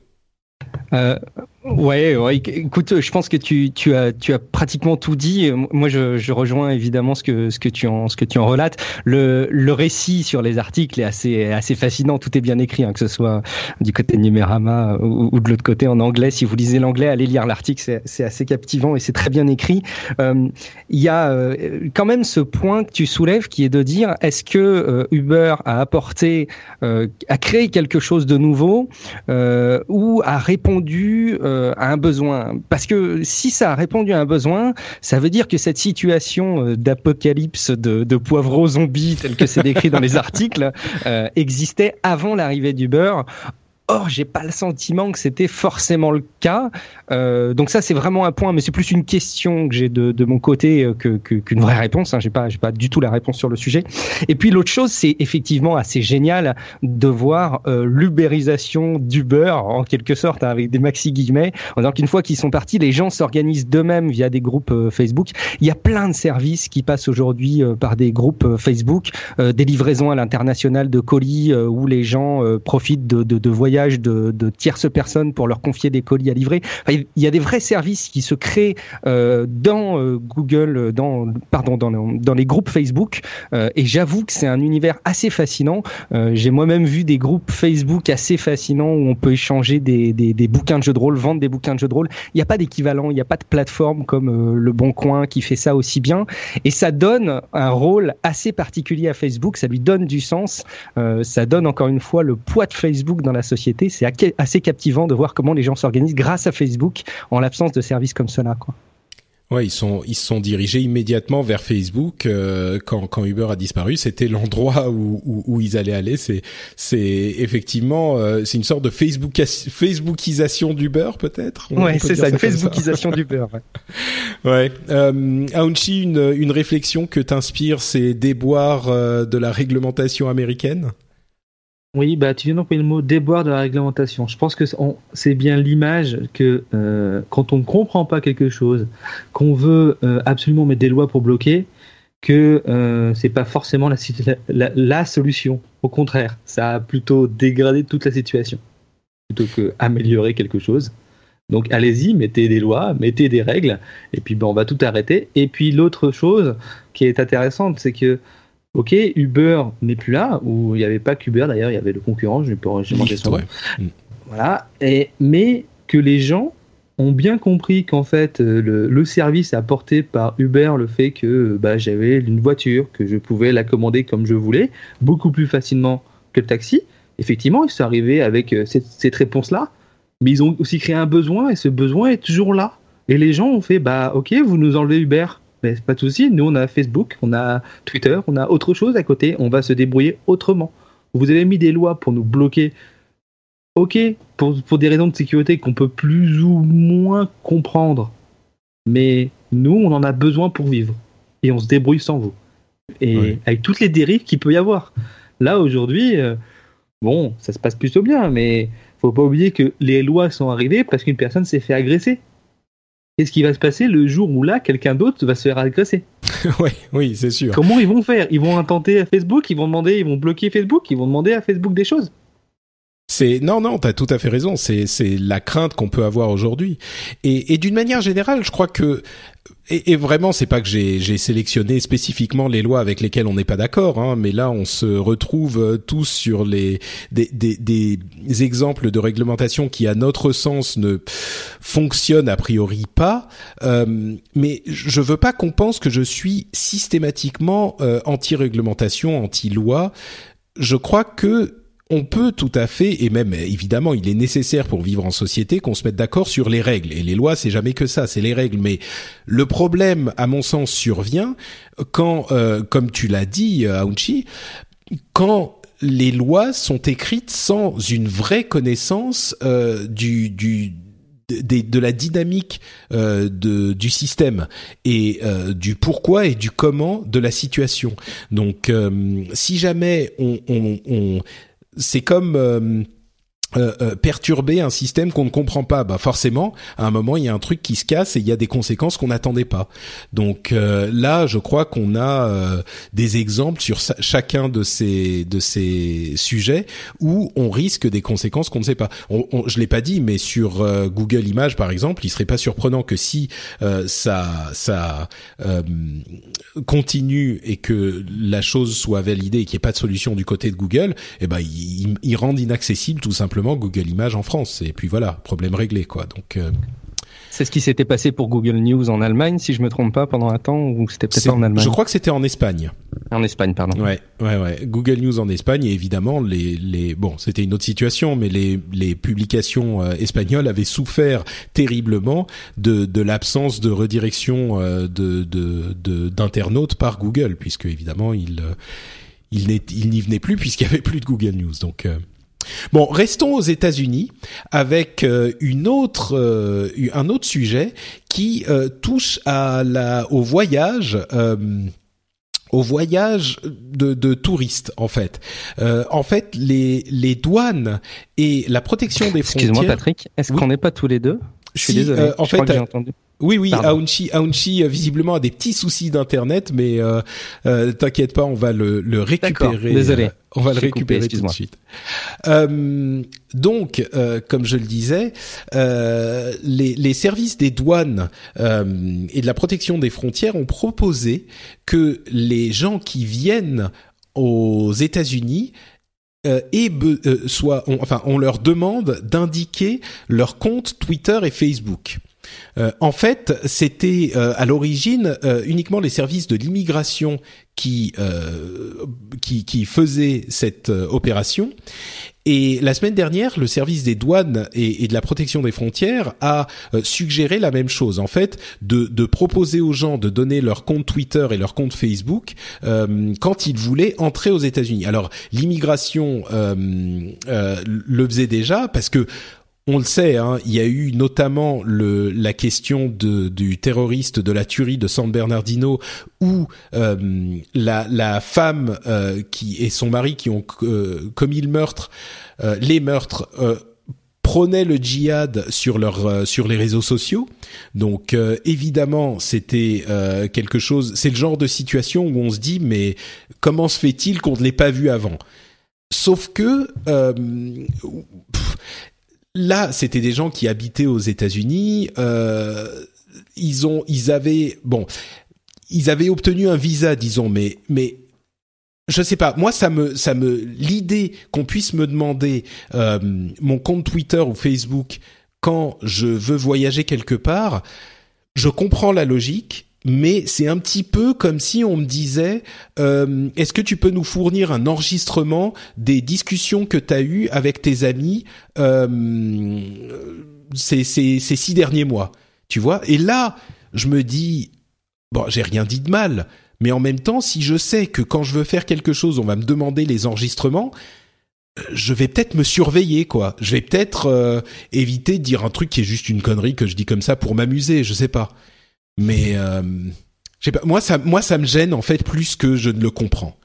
euh, Ouais, ouais, écoute, je pense que tu, tu, as, tu as pratiquement tout dit. Moi, je, je rejoins évidemment ce que, ce que tu en, ce que tu en relates. Le, le récit sur les articles est assez, assez fascinant. Tout est bien écrit, hein, que ce soit du côté de Numérama ou, de l'autre côté en anglais. Si vous lisez l'anglais, allez lire l'article. C'est assez captivant et c'est très bien écrit. Euh, il y a euh, quand même ce point que tu soulèves qui est de dire est-ce que euh, Uber a apporté, a créé quelque chose de nouveau ou a répondu euh, à un besoin. Parce que si ça a répondu à un besoin, ça veut dire que cette situation euh, d'apocalypse de, de poivreaux zombies, tel que c'est décrit dans les articles, euh, existait avant l'arrivée du beurre. Or, j'ai pas le sentiment que c'était forcément le cas. Euh, donc ça, c'est vraiment un point, mais c'est plus une question que j'ai de, de, mon côté euh, que, qu'une vraie réponse. Hein. J'ai pas, j'ai pas du tout la réponse sur le sujet. Et puis l'autre chose, c'est effectivement assez génial de voir euh, l'ubérisation d'Uber en quelque sorte, hein, avec des maxi guillemets, en disant qu'une fois qu'ils sont partis, les gens s'organisent d'eux-mêmes via des groupes euh, Facebook. Il y a plein de services qui passent aujourd'hui euh, par des groupes Facebook, des livraisons à l'international de colis où les gens profitent de, de, de voyages de, de, tierces personnes pour leur confier des colis à livrer. il y a des vrais services qui se créent euh, dans euh, Google, dans pardon, dans, dans les groupes Facebook. Euh, et j'avoue que c'est un univers assez fascinant. Euh, j'ai moi-même vu des groupes Facebook assez fascinants où on peut échanger des, des, bouquins de jeux de rôle, vendre des bouquins de jeux de rôle. Il n'y a pas d'équivalent, il n'y a pas de plateforme comme euh, le Bon Coin qui fait ça aussi bien. Et ça donne un rôle assez particulier à Facebook. Ça lui donne du sens. ça donne encore une fois le poids de Facebook dans la société c'est assez captivant de voir comment les gens s'organisent grâce à Facebook en l'absence de services comme cela. Quoi. Ouais, ils sont ils se sont dirigés immédiatement vers Facebook euh, quand quand Uber a disparu. C'était l'endroit où, où, où ils allaient aller. C'est c'est effectivement euh, c'est une sorte de Facebook Facebookisation d'Uber peut-être? Ouais, c'est ça, une Facebookisation d'Uber. Ouais. ouais. Euh, Aounchi, une une réflexion que t'inspire ces déboires de la réglementation américaine? Oui, bah tu viens d'employer le mot déboire de la réglementation. Je pense que c'est bien l'image que euh, quand on ne comprend pas quelque chose, qu'on veut euh, absolument mettre des lois pour bloquer, que euh, c'est pas forcément la, la, solution. Au contraire, ça a plutôt dégradé toute la situation plutôt que améliorer quelque chose. Donc allez-y, mettez des lois, mettez des règles, et puis ben, on va tout arrêter. Et puis l'autre chose qui est intéressante, c'est que Ok, Uber n'est plus là, ou il n'y avait pas qu'Uber d'ailleurs, il y avait le concurrent, je j'ai mangé son. Voilà, et, mais que les gens ont bien compris qu'en fait euh, le, le, service apporté par Uber, le fait que bah, j'avais une voiture, que je pouvais la commander comme je voulais, beaucoup plus facilement que le taxi, effectivement, ils sont arrivés avec euh, cette, cette réponse-là, mais ils ont aussi créé un besoin, et ce besoin est toujours là. Et les gens ont fait, bah ok, vous nous enlevez Uber, mais pas de souci, nous on a Facebook, on a Twitter, on a autre chose à côté, on va se débrouiller autrement. Vous avez mis des lois pour nous bloquer. Ok, pour, pour des raisons de sécurité qu'on peut plus ou moins comprendre. Mais nous, on en a besoin pour vivre. Et on se débrouille sans vous. Et avec toutes les dérives qu'il peut y avoir. Là, aujourd'hui, euh, bon, ça se passe plutôt bien, mais faut pas oublier que les lois sont arrivées parce qu'une personne s'est fait agresser qu'est-ce qui va se passer le jour où là, quelqu'un d'autre va se faire agresser? Oui, oui, c'est sûr. Comment ils vont faire? Ils vont intenter à Facebook, ils vont demander, ils vont bloquer Facebook, ils vont demander à Facebook des choses? C'est non non, t'as tout à fait raison. C'est c'est la crainte qu'on peut avoir aujourd'hui. Et, d'une manière générale, je crois que et, et vraiment, c'est pas que j'ai sélectionné spécifiquement les lois avec lesquelles on n'est pas d'accord, hein, mais là, on se retrouve euh, tous sur les des, exemples de réglementation qui, à notre sens, ne fonctionnent a priori pas. Euh, mais je veux pas qu'on pense que je suis systématiquement euh, anti-réglementation, anti-loi. Je crois que on peut tout à fait, et même évidemment, il est nécessaire pour vivre en société qu'on se mette d'accord sur les règles. Et les lois, c'est jamais que ça, c'est les règles. Mais le problème, à mon sens, survient quand, euh, comme tu l'as dit, euh, Aounchi, quand les lois sont écrites sans une vraie connaissance euh, du, du de, la dynamique euh, de, du système et euh, du pourquoi et du comment de la situation. Donc, euh, si jamais on, on, on c'est comme euh, euh, euh, perturber un système qu'on ne comprend pas, bah forcément, à un moment, il y a un truc qui se casse et il y a des conséquences qu'on n'attendait pas. Donc euh, là, je crois qu'on a des exemples sur chacun de ces de ces sujets où on risque des conséquences qu'on ne sait pas. On, on, je l'ai pas dit, mais sur Google Images, par exemple, il serait pas surprenant que si ça ça continue et que la chose soit validée et qu'il n'y ait pas de solution du côté de Google, eh ben ils rendent inaccessible tout simplement Google Images en France. Et puis voilà, problème réglé, quoi. Donc euh, c'est ce qui s'était passé pour Google News en Allemagne, si je me trompe pas, pendant un temps, ou c'était peut-être en Allemagne. Je crois que c'était en Espagne. En Espagne, pardon. Ouais, ouais, ouais. Google News en Espagne, et évidemment, les, les, bon, c'était une autre situation, mais les, les publications euh, espagnoles avaient souffert terriblement de, de l'absence de redirection euh, de, de, d'internautes par Google, puisque évidemment, il, il, n'y venait plus puisqu'il y avait plus de Google News. Donc, Bon, restons aux États-Unis avec euh, une autre, euh, un autre sujet qui euh, touche à la, au voyage. au voyage de, de, touristes en fait. en fait, les, les douanes et la protection des frontières. Excuse-moi Patrick, est-ce qu'on n'est pas tous les deux? Je suis désolé. en fait, entendu. Oui, oui, Aounchi, Aounchi visiblement a des petits soucis d'internet, mais euh, euh, t'inquiète pas, on va le, le récupérer. Désolé. Euh, on va le récupérer tout de suite. Euh, donc, euh, comme je le disais, les, les, services des douanes et de la protection des frontières ont proposé que les gens qui viennent aux États-Unis et soit, enfin, on leur demande d'indiquer leur compte Twitter et Facebook. Euh, en fait, c'était euh, à l'origine euh, uniquement les services de l'immigration qui, qui, qui faisaient cette opération. Et la semaine dernière, le service des douanes et, de la protection des frontières a suggéré la même chose, en fait, de, de, proposer aux gens de donner leur compte Twitter et leur compte Facebook quand ils voulaient entrer aux États-Unis. Alors, l'immigration le faisait déjà parce que on le sait, hein, il y a eu notamment le, la question de, du terroriste de la tuerie de San Bernardino, où euh, la, la, femme euh, qui et son mari qui ont euh, commis le meurtre, les meurtres, prônaient le djihad sur leur sur les réseaux sociaux. Donc évidemment, c'était quelque chose. C'est le genre de situation où on se dit mais comment se fait-il qu'on ne l'ait pas vu avant? Sauf que là, c'était des gens qui habitaient aux États-Unis. Euh, ils ont, ils avaient, bon, ils avaient obtenu un visa, disons, mais, mais je sais pas. Moi, ça me, ça me, l'idée qu'on puisse me demander euh, mon compte Twitter ou Facebook quand je veux voyager quelque part, je comprends la logique mais c'est un petit peu comme si on me disait euh, est-ce que tu peux nous fournir un enregistrement des discussions que tu as eues avec tes amis euh, ces, six derniers mois tu vois? Et là je me dis bon j'ai rien dit de mal mais en même temps si je sais que quand je veux faire quelque chose on va me demander les enregistrements je vais peut-être me surveiller quoi. Je vais peut-être euh, éviter de dire un truc qui est juste une connerie que je dis comme ça pour m'amuser je sais pas mais euh, moi ça moi ça me gêne en fait plus que je ne le comprends.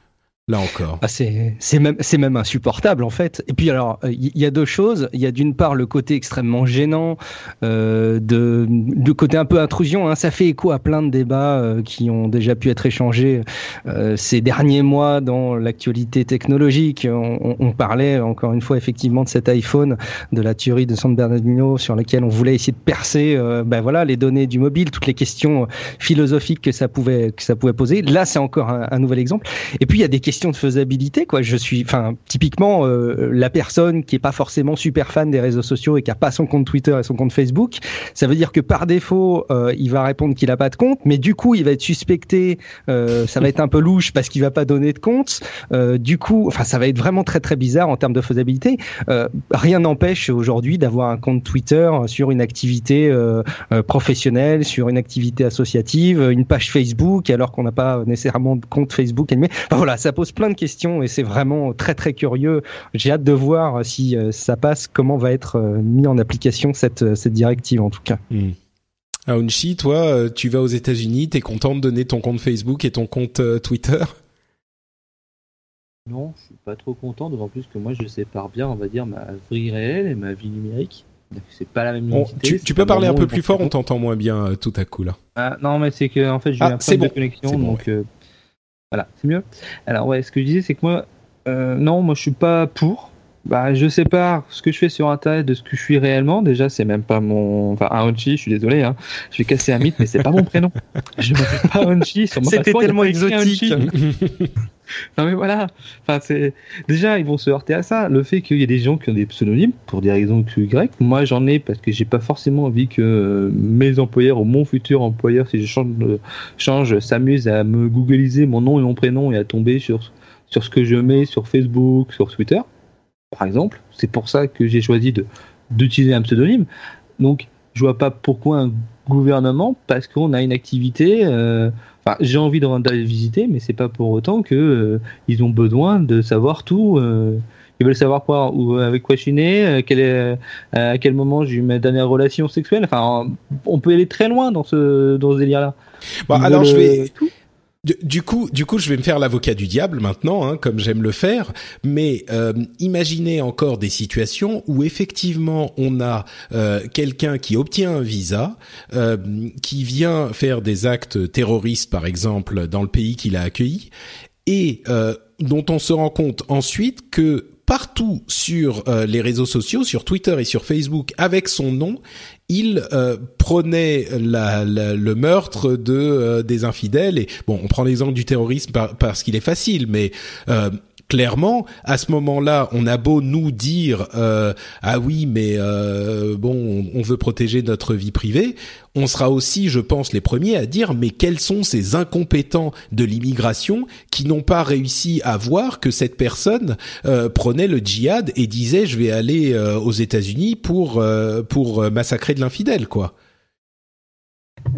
Là encore. Ah, c'est même même insupportable en fait. Et puis alors il y, a deux choses. Il y a d'une part le côté extrêmement gênant euh, de de côté un peu intrusion. Hein. Ça fait écho à plein de débats euh, qui ont déjà pu être échangés euh, ces derniers mois dans l'actualité technologique. On, on, parlait encore une fois effectivement de cet iPhone, de la tuerie de San Bernardino sur laquelle on voulait essayer de percer. Euh, ben voilà les données du mobile, toutes les questions philosophiques que ça pouvait que ça pouvait poser. Là c'est encore un, un nouvel exemple. Et puis il y a des questions de faisabilité, quoi. Je suis, enfin, typiquement, la personne qui est pas forcément super fan des réseaux sociaux et qui a pas son compte Twitter et son compte Facebook, ça veut dire que par défaut, il va répondre qu'il a pas de compte, mais du coup, il va être suspecté. ça va être un peu louche parce qu'il va pas donner de compte. du coup, enfin, ça va être vraiment très très bizarre en termes de faisabilité. rien n'empêche aujourd'hui d'avoir un compte Twitter sur une activité professionnelle, sur une activité associative, une page Facebook, alors qu'on n'a pas nécessairement de compte Facebook. Mais voilà, ça pose plein de questions et c'est vraiment très très curieux. J'ai hâte de voir si euh, ça passe, comment va être euh, mis en application cette, euh, cette directive en tout cas. Hmm. Aounchi, toi, tu vas aux États-Unis, t'es content de donner ton compte Facebook et ton compte Twitter? Non, je suis pas trop content, d'autant plus que moi je sépare bien, on va dire, ma vie réelle et ma vie numérique. C'est pas la même tu, peux parler un peu plus fort, on t'entend moins bien tout à coup là. Ah, non, mais c'est que en fait j'ai ah, un problème de connexion, donc voilà, c'est mieux. Alors ouais, ce que je disais, c'est que moi, euh, non, moi je suis pas pour. Bah, je sépare ce que je fais sur Internet de ce que je suis réellement. Déjà, c'est même pas mon. Enfin, Aonchi, je suis désolé, hein. je vais casser un mythe, mais c'est pas mon prénom. Je m'appelle pas Aonchi. C'était tellement exotique. Non mais voilà, enfin c'est déjà ils vont se heurter à ça. Le fait qu'il y ait des gens qui ont des pseudonymes pour des raisons Y, moi j'en ai parce que j'ai pas forcément envie que mes employeurs ou mon futur employeur, si je change, change s'amuse à me googliser mon nom et mon prénom et à tomber sur sur ce que je mets sur Facebook, sur Twitter, par exemple. C'est pour ça que j'ai choisi de d'utiliser un pseudonyme. Donc je vois pas pourquoi un gouvernement, parce qu'on a une activité. Euh, j'ai envie d'aller visiter, mais c'est pas pour autant que euh, ils ont besoin de savoir tout. Euh, ils veulent savoir quoi, ou avec quoi je suis né, quel est, à quel moment j'ai eu ma dernière relation sexuelle. Enfin, on peut aller très loin dans ce dans ce délire-là. Bon, alors je vais. Du, coup, du coup, je vais me faire l'avocat du diable maintenant, hein, comme j'aime le faire. Mais euh, imaginez encore des situations où effectivement on a euh, quelqu'un qui obtient un visa, euh, qui vient faire des actes terroristes, par exemple, dans le pays qu'il a accueilli, et dont on se rend compte ensuite que partout sur les réseaux sociaux, sur Twitter et sur Facebook, avec son nom, il euh, prônait le meurtre de euh, des infidèles. Et bon on prend l'exemple du terrorisme parce qu'il est facile mais euh, clairement, à ce moment-là, on a beau nous dire euh, ah oui, mais euh, bon, on, veut protéger notre vie privée, on sera aussi, je pense, les premiers à dire mais quels sont ces incompétents de l'immigration qui n'ont pas réussi à voir que cette personne euh, prenait le djihad et disait je vais aller aux États-Unis pour pour massacrer de l'infidèle, quoi?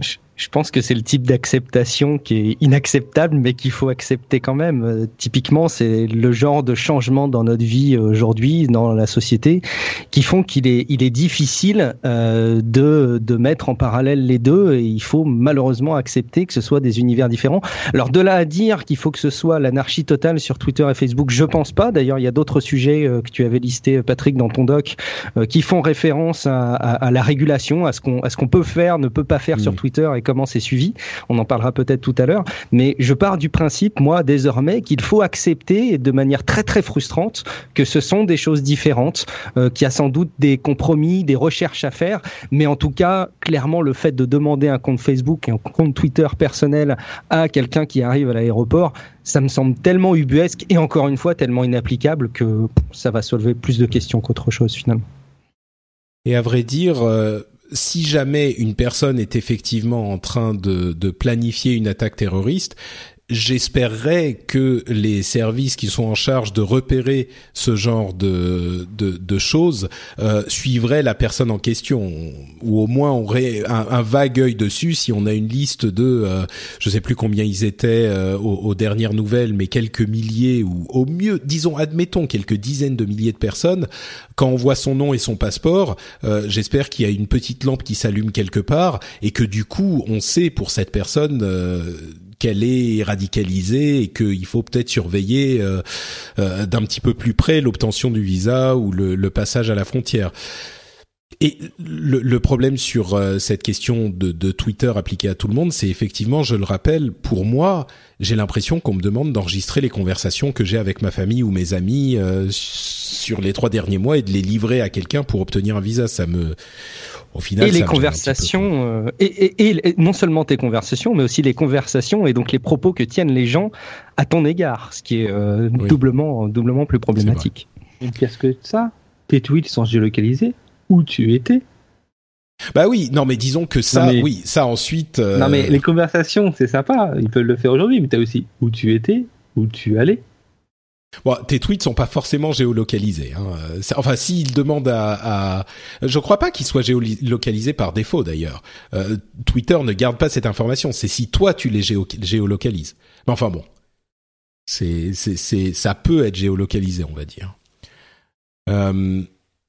Je pense que c'est le type d'acceptation qui est inacceptable, mais qu'il faut accepter quand même. Euh, typiquement, c'est le genre de changement dans notre vie aujourd'hui, dans la société, qui font qu'il est, il est difficile euh, de, de mettre en parallèle les deux. Et il faut malheureusement accepter que ce soit des univers différents. Alors de là à dire qu'il faut que ce soit l'anarchie totale sur Twitter et Facebook, je pense pas. D'ailleurs, il y a d'autres sujets euh, que tu avais listés, Patrick, dans ton doc, euh, qui font référence à, à, à, la régulation, à ce qu'on, à ce qu'on peut faire, ne peut pas faire sur mmh. Twitter et comment c'est suivi. On en parlera peut-être tout à l'heure. Mais je pars du principe, moi, désormais, qu'il faut accepter de manière très très frustrante que ce sont des choses différentes, euh, qu'il y a sans doute des compromis, des recherches à faire. Mais en tout cas, clairement, le fait de demander un compte Facebook et un compte Twitter personnel à quelqu'un qui arrive à l'aéroport, ça me semble tellement ubuesque et encore une fois tellement inapplicable que ça va soulever plus de questions qu'autre chose finalement. Et à vrai dire, euh, si jamais une personne est effectivement en train de, planifier une attaque terroriste, j'espérerais que les services qui sont en charge de repérer ce genre de, de, de choses euh, suivraient la personne en question, ou au moins auraient un, vague œil dessus si on a une liste de, euh, je sais plus combien ils étaient euh, aux, aux, dernières nouvelles, mais quelques milliers ou au mieux, disons, admettons quelques dizaines de milliers de personnes. Quand on voit son nom et son passeport, euh, j'espère qu'il y a une petite lampe qui s'allume quelque part et que du coup on sait pour cette personne euh, qu'elle est radicalisée et qu'il faut peut-être surveiller euh, euh, d'un petit peu plus près l'obtention du visa ou le, le, passage à la frontière. Et le, le problème sur euh, cette question de, de, Twitter appliquée à tout le monde, c'est effectivement, je le rappelle, pour moi, j'ai l'impression qu'on me demande d'enregistrer les conversations que j'ai avec ma famille ou mes amis sur les trois derniers mois et de les livrer à quelqu'un pour obtenir un visa. Ça me au final, et les conversations, euh, et, et, non seulement tes conversations, mais aussi les conversations et donc les propos que tiennent les gens à ton égard, ce qui est euh, doublement, doublement plus problématique. Et qu'est-ce que ça? Tes tweets sont géolocalisés Où tu étais? Bah oui, non mais disons que ça, oui, ça ensuite. Euh, non mais les conversations, c'est sympa, ils peuvent le faire aujourd'hui, mais t'as aussi où tu étais, où tu allais. Bon, tes tweets sont pas forcément géolocalisés. Hein. Enfin, s'ils demandent à, à, je crois pas qu'ils soient géolocalisés par défaut d'ailleurs. Euh, Twitter ne garde pas cette information. C'est si toi tu les géolocalises. Mais enfin bon, c'est c'est ça peut être géolocalisé, on va dire. Euh,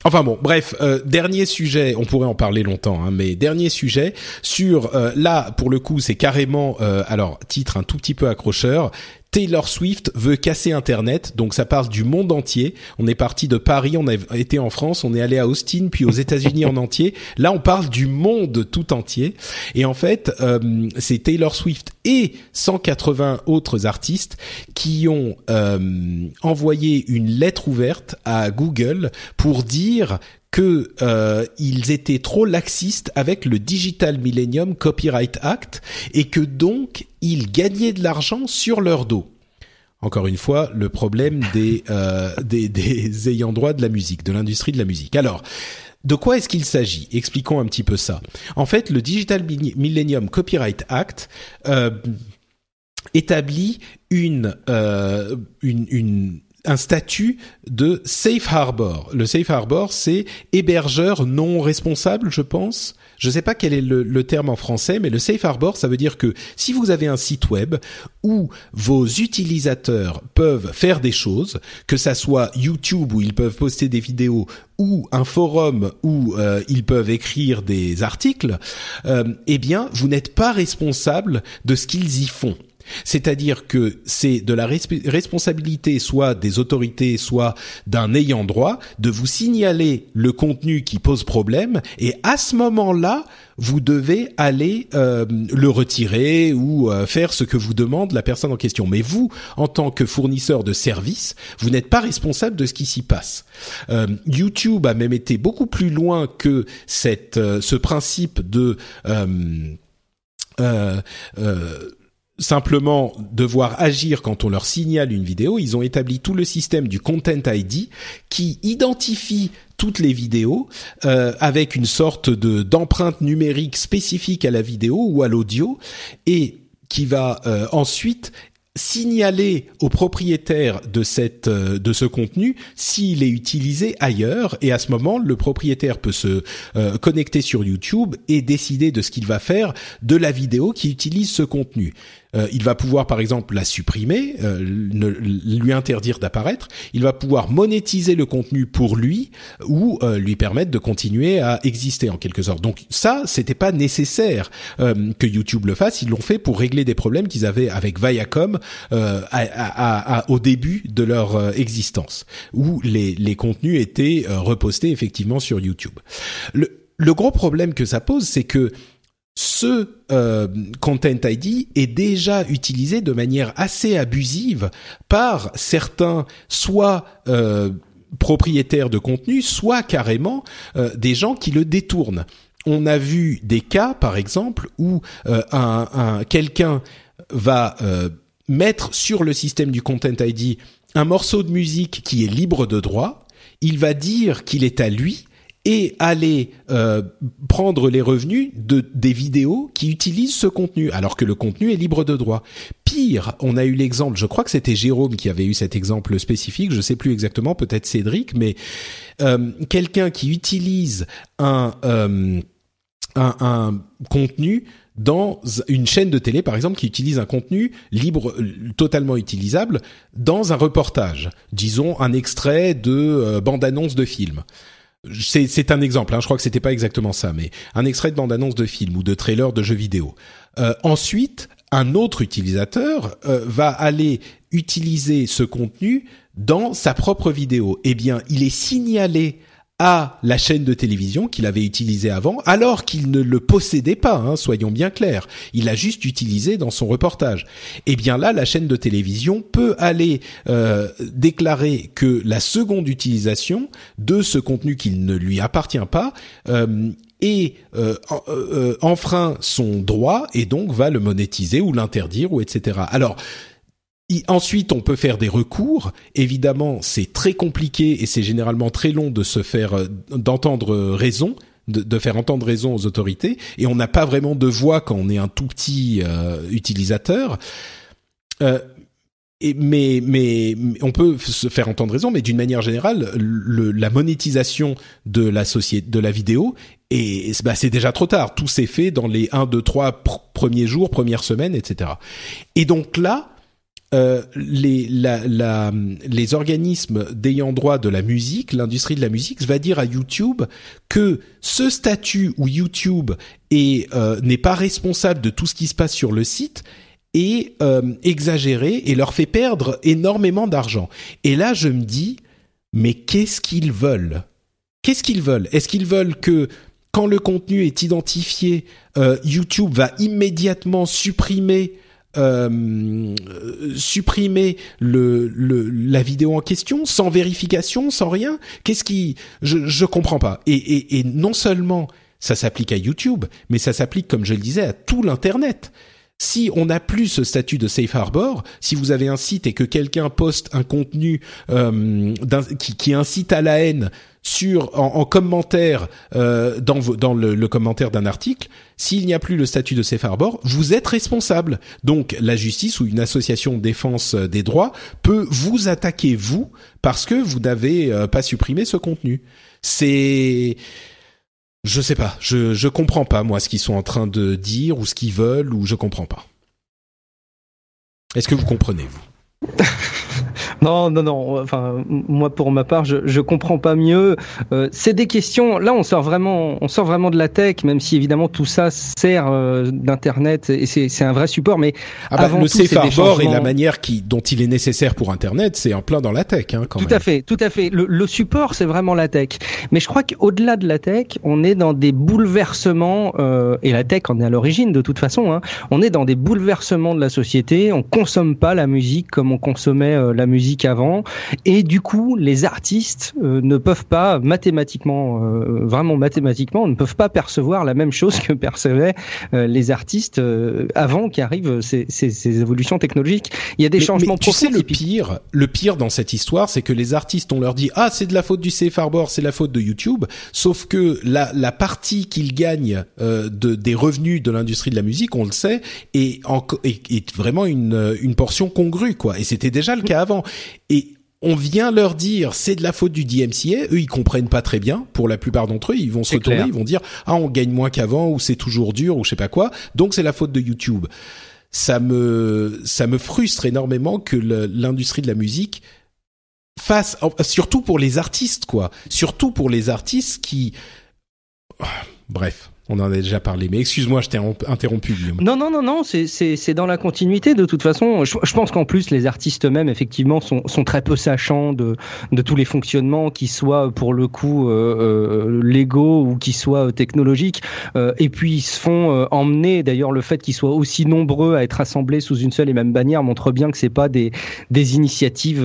Enfin bon, bref, euh, dernier sujet, on pourrait en parler longtemps, hein, mais dernier sujet sur euh, là pour le coup c'est carrément euh, alors titre un tout petit peu accrocheur, Taylor Swift veut casser Internet, donc ça parle du monde entier. On est parti de Paris, on a été en France, on est allé à Austin, puis aux États-Unis en entier. Là, on parle du monde tout entier. Et en fait, euh, c'est Taylor Swift et 180 autres artistes qui ont euh, envoyé une lettre ouverte à Google pour dire que euh, ils étaient trop laxistes avec le Digital Millennium Copyright Act et que donc ils gagnaient de l'argent sur leur dos. Encore une fois, le problème des, euh, des, des ayants droit de la musique, de l'industrie de la musique. Alors, de quoi est-ce qu'il s'agit? Expliquons un petit peu ça. En fait, le Digital Millennium Copyright Act euh, établit une, euh, une, une un statut de safe harbor. Le safe harbor, c'est hébergeur non responsable, je pense. Je ne sais pas quel est le, terme en français, mais le safe harbor, ça veut dire que si vous avez un site web où vos utilisateurs peuvent faire des choses, que ça soit YouTube où ils peuvent poster des vidéos ou un forum où euh, ils peuvent écrire des articles, euh, eh bien, vous n'êtes pas responsable de ce qu'ils y font. C'est-à-dire que c'est de la responsabilité soit des autorités, soit d'un ayant droit de vous signaler le contenu qui pose problème et à ce moment-là, vous devez aller euh, le retirer ou euh, faire ce que vous demande la personne en question. Mais vous, en tant que fournisseur de services, vous n'êtes pas responsable de ce qui s'y passe. Euh, YouTube a même été beaucoup plus loin que cette, ce principe de simplement devoir agir quand on leur signale une vidéo, ils ont établi tout le système du Content ID qui identifie toutes les vidéos euh, avec une sorte de d'empreinte numérique spécifique à la vidéo ou à l'audio et qui va euh, ensuite signaler au propriétaire de cette euh, de ce contenu s'il est utilisé ailleurs et à ce moment le propriétaire peut se connecter sur YouTube et décider de ce qu'il va faire de la vidéo qui utilise ce contenu. Euh, il va pouvoir par exemple la supprimer, euh, lui interdire d'apparaître. Il va pouvoir monétiser le contenu pour lui ou euh, lui permettre de continuer à exister en quelque sorte. Donc ça, c'était pas nécessaire que YouTube le fasse. Ils l'ont fait pour régler des problèmes qu'ils avaient avec Viacom au début de leur existence, où les, les contenus étaient repostés effectivement sur YouTube. Le, le gros problème que ça pose, c'est que ce euh, Content ID est déjà utilisé de manière assez abusive par certains, soit euh, propriétaires de contenu, soit carrément euh, des gens qui le détournent. On a vu des cas, par exemple, où un, un quelqu'un va mettre sur le système du Content ID un morceau de musique qui est libre de droit. Il va dire qu'il est à lui, et aller euh, prendre les revenus de des vidéos qui utilisent ce contenu alors que le contenu est libre de droit. Pire, on a eu l'exemple, je crois que c'était Jérôme qui avait eu cet exemple spécifique, je sais plus exactement, peut-être Cédric, mais euh, quelqu'un qui utilise un, euh, un, un contenu dans une chaîne de télé, par exemple, qui utilise un contenu libre, totalement utilisable, dans un reportage, disons un extrait de bande-annonce de film c'est un exemple, hein, je crois que c'était pas exactement ça, mais un extrait de bande-annonce de film ou de trailer de jeux vidéo. Euh, ensuite, un autre utilisateur euh, va aller utiliser ce contenu dans sa propre vidéo. Eh bien, il est signalé à la chaîne de télévision qu'il avait utilisée avant, alors qu'il ne le possédait pas, hein, soyons bien clairs. Il l'a juste utilisé dans son reportage. Eh bien là, la chaîne de télévision peut aller euh, déclarer que la seconde utilisation de ce contenu qui ne lui appartient pas euh, et euh, euh, enfreint son droit et donc va le monétiser ou l'interdire ou etc. Alors ensuite, on peut faire des recours. Évidemment, c'est très compliqué et c'est généralement très long de se faire euh, d'entendre raison. De, faire entendre raison aux autorités et on n'a pas vraiment de voix quand on est un tout petit euh, utilisateur euh, mais, mais, on peut se faire entendre raison, mais d'une manière générale, le, la monétisation de la société, de la vidéo, et bah, c'est déjà trop tard. Tout s'est fait dans les 1, 2, 3 premiers jours, premières semaines, etc. Et donc là, euh, les, la, la, les organismes d'ayant droit de la musique, l'industrie de la musique, va dire à YouTube que ce statut où YouTube est euh, n'est pas responsable de tout ce qui se passe sur le site est euh, exagéré et leur fait perdre énormément d'argent. Et là, je me dis, mais qu'est-ce qu'ils veulent? Qu'est-ce qu'ils veulent? Est-ce qu'ils veulent que quand le contenu est identifié, YouTube va immédiatement supprimer euh, supprimer le, le, la vidéo en question sans vérification, sans rien Qu'est-ce qui je je comprends pas. Et, et, et non seulement ça s'applique à YouTube, mais ça s'applique comme je le disais à tout l'internet. Si on n'a plus ce statut de safe harbor, si vous avez un site et que quelqu'un poste un contenu euh, qui, qui, incite à la haine sur en, commentaire euh, dans, dans le, commentaire d'un article, s'il n'y a plus le statut de safe harbor, vous êtes responsable. Donc la justice ou une association de défense des droits peut vous attaquer vous parce que vous n'avez euh, pas supprimé ce contenu. C'est je sais pas, je je comprends pas moi ce qu'ils sont en train de dire ou ce qu'ils veulent ou je comprends pas. Est-ce que vous comprenez vous? Non, non, non. Enfin, moi, pour ma part, je, je comprends pas mieux. Euh, c'est des questions. Là, on sort vraiment, on sort vraiment de la tech, même si évidemment tout ça sert euh, d'internet et c'est un vrai support. Mais ah bah, avant le safe harbor et la manière qui dont il est nécessaire pour internet, c'est en plein dans la tech, hein, quand tout même. à fait, tout à fait. Le, le support, c'est vraiment la tech. Mais je crois qu'au-delà de la tech, on est dans des bouleversements euh, et la tech en est à l'origine de toute façon. Hein, on est dans des bouleversements de la société. On consomme pas la musique comme on consommait euh, la musique avant. Et du coup les artistes euh, ne peuvent pas mathématiquement euh, vraiment mathématiquement ne peuvent pas percevoir la même chose que percevaient euh, les artistes avant qu'arrivent ces, ces, ces, évolutions technologiques. Il y a des changements mais tu sais le pire le pire dans cette histoire c'est que les artistes on leur dit ah c'est de la faute du safe harbor c'est la faute de YouTube. Sauf que la, la partie qu'ils gagnent de, des revenus de l'industrie de la musique on le sait est, en, est, est vraiment une, une portion congrue quoi. Et c'était déjà le cas avant et on vient leur dire c'est de la faute du DMCA, eux ils comprennent pas très bien. Pour la plupart d'entre eux, ils vont se retourner, ils vont dire ah on gagne moins qu'avant ou c'est toujours dur ou je sais pas quoi. Donc c'est la faute de YouTube. Ça me ça me frustre énormément que l'industrie de la musique fasse surtout pour les artistes quoi, surtout pour les artistes qui bref. On en a déjà parlé, mais excuse-moi, je t'ai interrompu. Non, non, non, non, c'est dans la continuité de toute façon. Je, je pense qu'en plus, les artistes eux-mêmes, effectivement, sont, sont très peu sachants de, de tous les fonctionnements, qui soient pour le coup euh, euh légaux ou qui soient euh, technologiques. Euh, et puis, ils se font euh, emmener. D'ailleurs, le fait qu'ils soient aussi nombreux à être assemblés sous une seule et même bannière montre bien que c'est pas des, des initiatives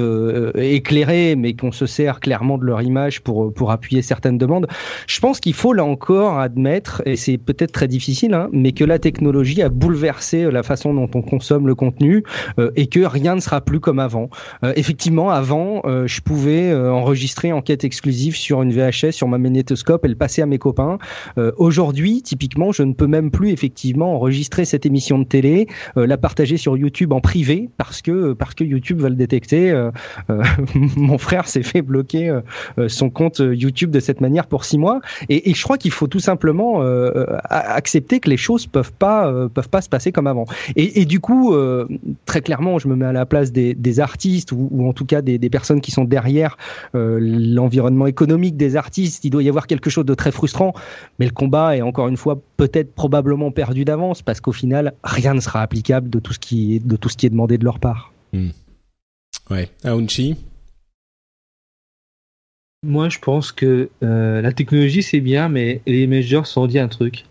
éclairées, mais qu'on se sert clairement de leur image pour, pour appuyer certaines demandes. Je pense qu'il faut là encore admettre, c'est peut-être très difficile, hein, mais que la technologie a bouleversé euh, la façon dont on consomme le contenu euh, et que rien ne sera plus comme avant. Euh, effectivement, avant, je pouvais enregistrer en quête exclusive sur une VHS, sur ma magnétoscope et le passer à mes copains. Aujourd'hui, typiquement, je ne peux même plus effectivement enregistrer cette émission de télé, la partager sur YouTube en privé parce que parce que YouTube va le détecter. mon frère s'est fait bloquer son compte YouTube de cette manière pour six mois et, et je crois qu'il faut tout simplement euh, accepter que les choses peuvent pas euh, peuvent pas se passer comme avant. Et, du coup, euh, très clairement, je me mets à la place des, artistes ou, en tout cas des, personnes qui sont derrière l'environnement économique des artistes. Il doit y avoir quelque chose de très frustrant, mais le combat est encore une fois peut-être probablement perdu d'avance parce qu'au final, rien ne sera applicable de tout ce qui est, de tout ce qui est demandé de leur part. Hmm. Ouais, Aounchi Moi, je pense que euh, la technologie, c'est bien, mais les majors se sont dit un truc.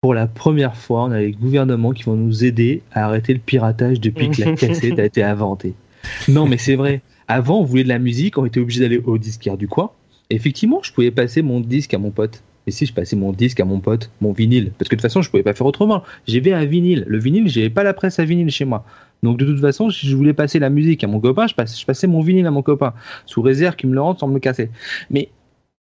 Pour la première fois, on a les gouvernements qui vont nous aider à arrêter le piratage depuis que la cassette a été inventée. Non, mais c'est vrai. Avant, on voulait de la musique, on était obligé d'aller au disquaire du coin. Effectivement, je pouvais passer mon disque à mon pote. Et si je passais mon disque à mon pote, mon vinyle, parce que de toute façon, je pouvais pas faire autrement. J'avais un vinyle. Le vinyle, j'avais pas la presse à vinyle chez moi. Donc de toute façon, si je voulais passer la musique à mon copain, je passais, mon vinyle à mon copain, sous réserve qu'il me le rende sans me casser. Mais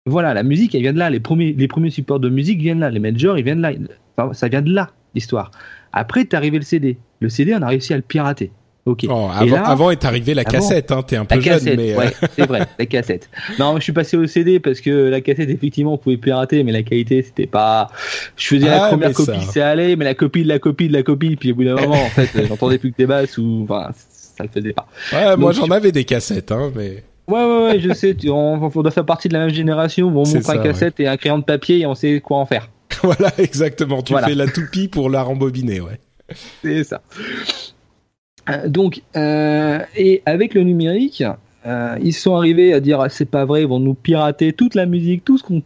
voilà, la musique, elle vient de là. Les premiers, supports de musique viennent là. Les majors, ils viennent là. Enfin, ça vient de là, l'histoire. Après, est arrivé le CD. Le CD, on a réussi à le pirater. Ok. Oh, Et avant, là- avant est arrivé la Avant- cassette, hein, t'es un peu la jeune, cassette, mais euh, ouais, c'est vrai, la cassette. Non, je suis passé au CD parce que la cassette, effectivement, on pouvait pirater, mais la qualité, c'était pas. Je faisais Ah, la première mais copie, ça- ça allait, mais la copie de la copie de la copie, puis au bout d'un moment, en fait, j'entendais plus que des basses ou, enfin, ça le faisait pas. ouais, moi j'en avais des cassettes, hein, mais Ouais, ouais, ouais, je sais, tu- on, on doit faire partie de la même génération, où on C'est montre un cassette et un crayon de papier et on sait quoi en faire. voilà, exactement. Tu Voilà. fais la toupie pour la rembobiner, ouais. C'est ça. Euh, Donc, euh, et avec le numérique, euh, ils sont arrivés à dire ah, c'est pas vrai, ils vont nous pirater toute la musique, tout ce qu'on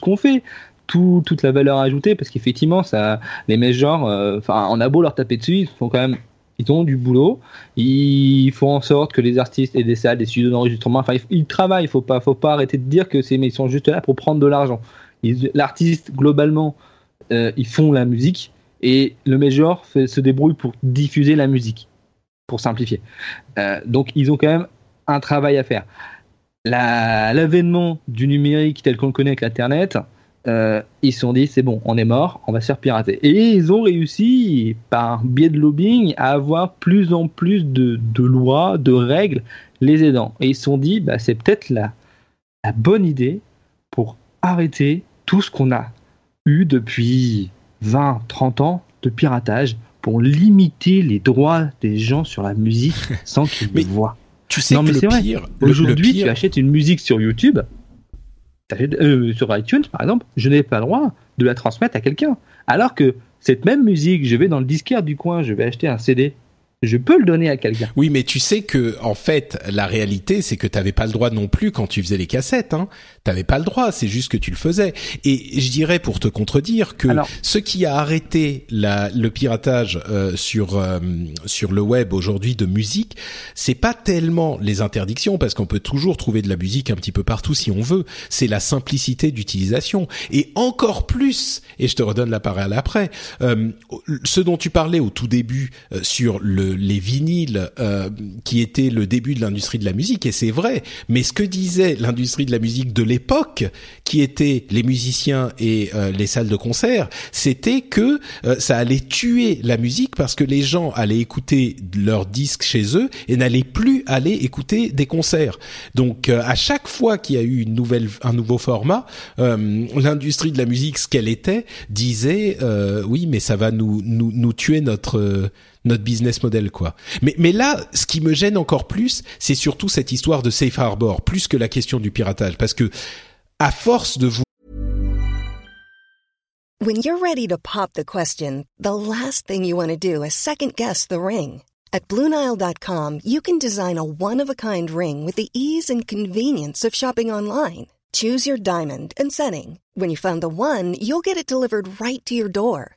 qu'on fait, tout, toute la valeur ajoutée, parce qu'effectivement, ça, les majors, euh, enfin, on a beau leur taper dessus, ils font quand même, ils ont du boulot, ils font en sorte que les artistes aient des salles, des studios d'enregistrement, enfin, ils, travaillent, faut pas, faut pas arrêter de dire que c'est, mais ils sont juste là pour prendre de l'argent. L'artiste, globalement, euh, ils font la musique et le major fait- se débrouille pour diffuser la musique, pour simplifier. Euh, donc ils ont quand même un travail à faire. La- L'avènement du numérique tel qu'on le connaît avec l'Internet, euh, ils se sont dit c'est bon, on est mort, on va se faire pirater. Et ils ont réussi, par biais de lobbying, à avoir plus en plus de, lois, de règles les aidant. Et ils se sont dit bah, c'est peut-être la, la bonne idée pour arrêter tout ce qu'on a eu depuis 20, 30 ans de piratage pour limiter les droits des gens sur la musique sans qu'ils Mais le voient. Tu sais Non, que mais le c'est vrai. Aujourd'hui, pire- tu achètes une musique sur YouTube, euh, sur iTunes par exemple, je n'ai pas le droit de la transmettre à quelqu'un. Alors que cette même musique, je vais dans le disquaire du coin, je vais acheter un CD, je peux le donner à quelqu'un. Oui, mais tu sais que en fait, la réalité, c'est que t'avais pas le droit non plus quand tu faisais les cassettes. Hein. T'avais pas le droit, c'est juste que tu le faisais. Et je dirais pour te contredire que Alors- ce qui a arrêté la, le piratage euh, sur euh, sur le web aujourd'hui de musique, c'est pas tellement les interdictions parce qu'on peut toujours trouver de la musique un petit peu partout si on veut. C'est la simplicité d'utilisation et encore plus. Et je te redonne la parole après. Euh, ce dont tu parlais au tout début euh, sur le, les vinyles euh, qui étaient le début de l'industrie de la musique et c'est vrai. Mais ce que disait l'industrie de la musique de l'époque, qui étaient les musiciens et euh, les salles de concert, c'était que euh, ça allait tuer la musique parce que les gens allaient écouter leurs disques chez eux et n'allaient plus aller écouter des concerts. Donc euh, à chaque fois qu'il y a eu une nouvelle, un nouveau format, euh, l'industrie de la musique, ce qu'elle était, disait euh, oui, mais ça va nous nous, nous tuer notre notre business model quoi. Mais là, ce qui me gêne encore plus, c'est surtout cette histoire de safe harbor, plus que la question du piratage, parce que à force de vous When you're ready to pop the question, the last thing you want to do is second guess the ring. At Bluenile.com, you can design a one of a kind ring with the ease and convenience of shopping online. Choose your diamond and setting. When you find the one, you'll get it delivered right to your door.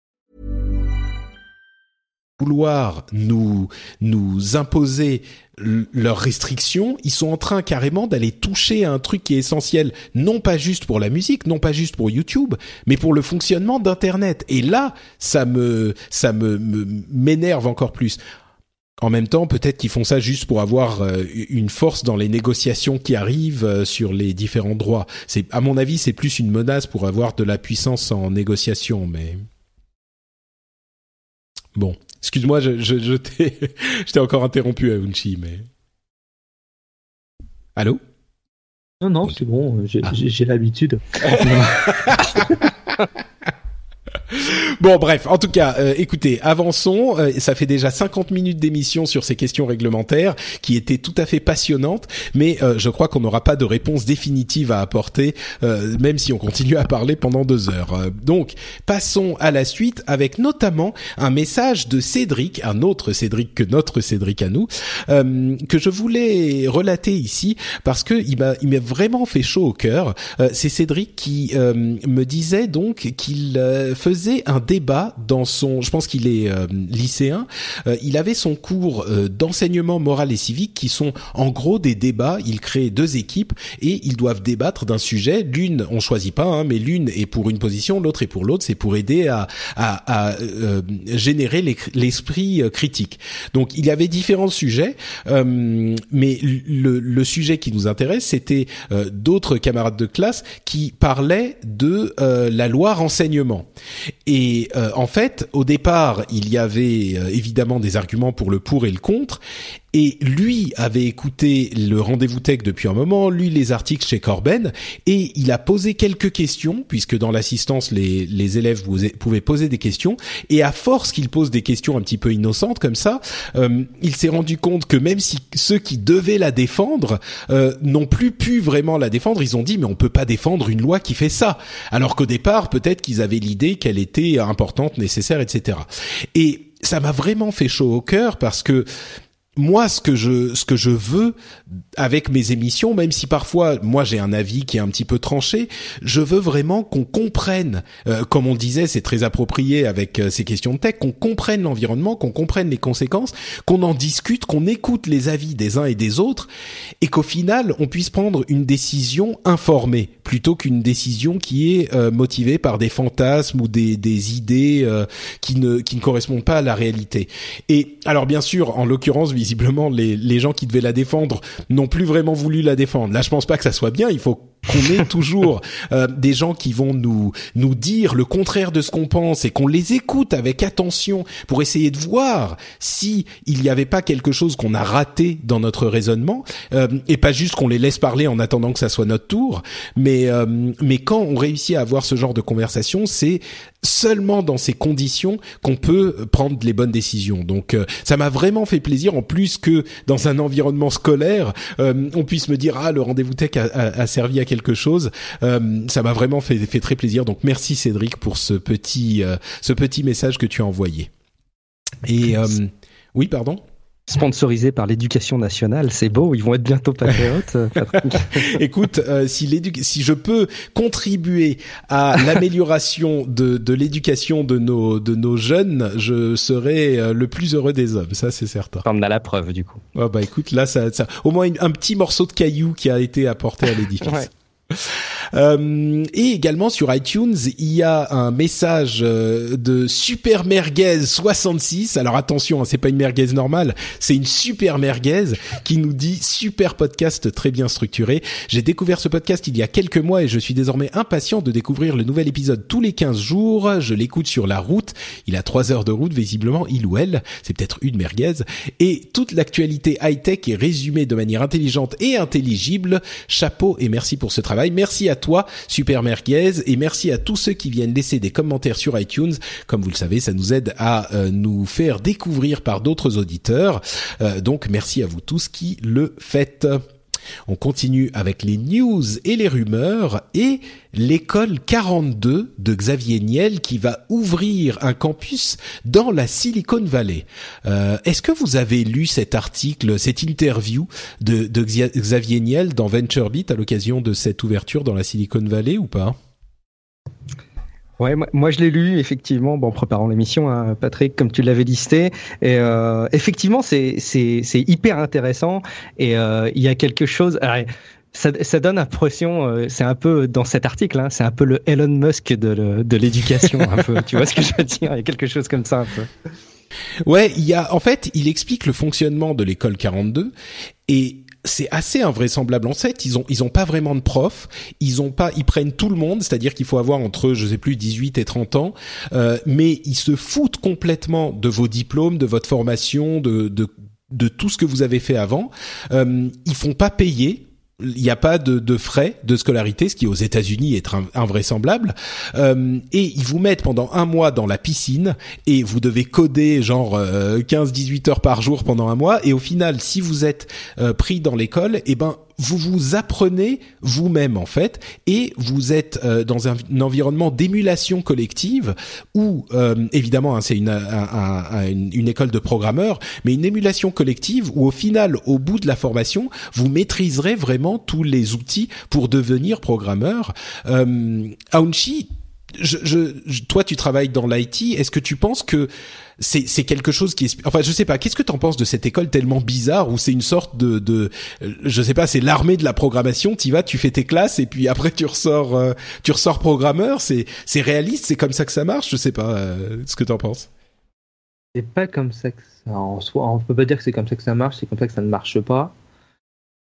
vouloir nous nous imposer leurs restrictions, ils sont en train carrément d'aller toucher à un truc qui est essentiel, non pas juste pour la musique, non pas juste pour YouTube, mais pour le fonctionnement d'internet. Et là, ça me ça me- m'énerve encore plus. en même temps, peut-être qu'ils font ça juste pour avoir euh, une force dans les négociations qui arrivent euh, sur les différents droits. C'est, à mon avis, c'est plus une menace pour avoir de la puissance en négociation, mais bon. Excuse-moi, je, je, je t'ai, encore interrompu, Aounchi, mais allô? Non, non, c'est bon, j'ai, Ah. l'habitude. Bon, bref, en tout cas, euh, écoutez, avançons. Euh, ça fait déjà 50 minutes d'émission sur ces questions réglementaires qui étaient tout à fait passionnantes, mais euh, je crois qu'on n'aura pas de réponse définitive à apporter, euh, même si on continue à parler pendant deux heures. Euh, donc, passons à la suite avec notamment un message de Cédric, un autre Cédric que notre Cédric à nous, euh, que je voulais relater ici parce que il m'a il m'a vraiment fait chaud au cœur. C'est Cédric qui me disait donc qu'il euh, faisait un débat dans son, je pense qu'il est euh, lycéen, euh, il avait son cours euh, d'enseignement moral et civique qui sont en gros des débats. Il crée deux équipes et ils doivent débattre d'un sujet. L'une, on choisit pas, hein, mais l'une est pour une position, l'autre est pour l'autre. C'est pour aider à, à, à, euh, générer l'esprit euh, critique. Donc il y avait différents sujets, euh, mais le, le sujet qui nous intéresse, c'était d'autres camarades de classe qui parlaient de la loi renseignement. Et euh, en fait, au départ, il y avait euh, évidemment des arguments pour le pour et le contre. Et lui avait écouté le rendez-vous tech depuis un moment, lu les articles chez Corben, et il a posé quelques questions, puisque dans l'assistance, les, les élèves pouvaient poser des questions. Et à force qu'il pose des questions un petit peu innocentes comme ça, euh, il s'est rendu compte que même si ceux qui devaient la défendre euh, n'ont plus pu vraiment la défendre, ils ont dit mais on peut pas défendre une loi qui fait ça. Alors qu'au départ, peut-être qu'ils avaient l'idée qu'elle était importante, nécessaire, etc. Et ça m'a vraiment fait chaud au cœur parce que moi, ce que je, ce que je veux avec mes émissions, même si parfois moi j'ai un avis qui est un petit peu tranché, je veux vraiment qu'on comprenne, euh, comme on disait, c'est très approprié avec euh, ces questions de tech, qu'on comprenne l'environnement, qu'on comprenne les conséquences, qu'on en discute, qu'on écoute les avis des uns et des autres, et qu'au final on puisse prendre une décision informée plutôt qu'une décision qui est euh, motivée par des fantasmes ou des, des idées euh, qui ne qui ne correspondent pas à la réalité. Et alors bien sûr, en l'occurrence, visiblement les les gens qui devaient la défendre n'ont plus vraiment voulu la défendre. Là, je pense pas que ça soit bien. Il faut qu'on ait toujours euh, des gens qui vont nous nous dire le contraire de ce qu'on pense et qu'on les écoute avec attention pour essayer de voir si il n'y avait pas quelque chose qu'on a raté dans notre raisonnement euh, et pas juste qu'on les laisse parler en attendant que ça soit notre tour. Mais euh, mais quand on réussit à avoir ce genre de conversation c'est seulement dans ces conditions qu'on peut prendre les bonnes décisions. Donc euh, ça m'a vraiment fait plaisir en plus que dans un environnement scolaire euh, on puisse me dire ah le rendez-vous tech a, a- a servi à quelque chose Euh, ça m'a vraiment fait, fait très plaisir donc merci Cédric pour ce petit euh, ce petit message que tu as envoyé et euh, oui pardon? Sponsorisé par l'éducation nationale, c'est beau, ils vont être bientôt patriotes. Écoute, euh, si, l'édu- si je peux contribuer à l'amélioration de, de l'éducation de nos, de nos jeunes, je serai le plus heureux des hommes, ça c'est certain. On en a la preuve du coup. Ah bah écoute, là, ça, ça, au moins un petit morceau de caillou qui a été apporté à l'édifice. Ouais. Euh, et également sur iTunes, il y a un message euh, de Super Merguez 66. Alors attention, hein, c'est pas une merguez normale, c'est une super merguez qui nous dit super podcast très bien structuré. J'ai découvert ce podcast il y a quelques mois et je suis désormais impatient de découvrir le nouvel épisode tous les 15 jours. Je l'écoute sur la route. Il a trois heures de route, visiblement, il ou elle. C'est peut-être une merguez. Et toute l'actualité high-tech est résumée de manière intelligente et intelligible. Chapeau et merci pour ce travail. Merci à toi, Super Merguez, et merci à tous ceux qui viennent laisser des commentaires sur iTunes. Comme vous le savez, ça nous aide à euh, nous faire découvrir par d'autres auditeurs. Euh, donc merci à vous tous qui le faites. On continue avec les news et les rumeurs et l'école 42 de Xavier Niel qui va ouvrir un campus dans la Silicon Valley. Euh, Est-ce que vous avez lu cet article, cette interview de, Xavier Niel dans VentureBeat à l'occasion de cette ouverture dans la Silicon Valley ou pas? Ouais, moi, je l'ai lu effectivement, bon, en préparant l'émission, hein, Patrick, comme tu l'avais listé. Et euh, effectivement, c'est hyper intéressant. Et euh, il y a quelque chose. ça, donne l'impression, euh, c'est un peu dans cet article, hein, c'est un peu le Elon Musk de, de l'éducation. Tu vois ce que je veux dire? Il y a quelque chose comme ça, un peu. Ouais, il y a en fait, il explique le fonctionnement de l'école 42 et c'est assez invraisemblable en fait. Ils ont ils ont pas vraiment de profs. Ils ont pas ils prennent tout le monde, c'est-à-dire qu'il faut avoir entre je sais plus 18 et 30 ans, euh, mais ils se foutent complètement de vos diplômes, de votre formation, de de de tout ce que vous avez fait avant. Euh, ils font pas payer il n'y a pas de, frais de scolarité, ce qui aux États-Unis est invraisemblable. Euh, et ils vous mettent pendant un mois dans la piscine et vous devez coder genre 15-18 euh, heures par jour pendant un mois. Et au final, si vous êtes euh, pris dans l'école, eh ben vous vous apprenez vous-même en fait et vous êtes euh, dans un, environnement d'émulation collective où euh, évidemment hein, c'est une, une, école de programmeurs mais une émulation collective où au final au bout de la formation vous maîtriserez vraiment tous les outils pour devenir programmeur. Euh, Aounchi je, je, toi, tu travailles dans l'IT. Est-ce que tu penses que c'est, c'est quelque chose qui est, enfin, je sais pas. Qu'est-ce que tu en penses de cette école tellement bizarre où c'est une sorte de, de, je sais pas, c'est l'armée de la programmation. Tu vas, tu fais tes classes et puis après tu ressors, euh, tu ressors programmeur. C'est, c'est réaliste. C'est comme ça que ça marche? Je sais pas euh, ce que tu en penses. C'est pas comme ça que ça en soi. On peut pas dire que c'est comme ça que ça marche. C'est comme ça que ça ne marche pas.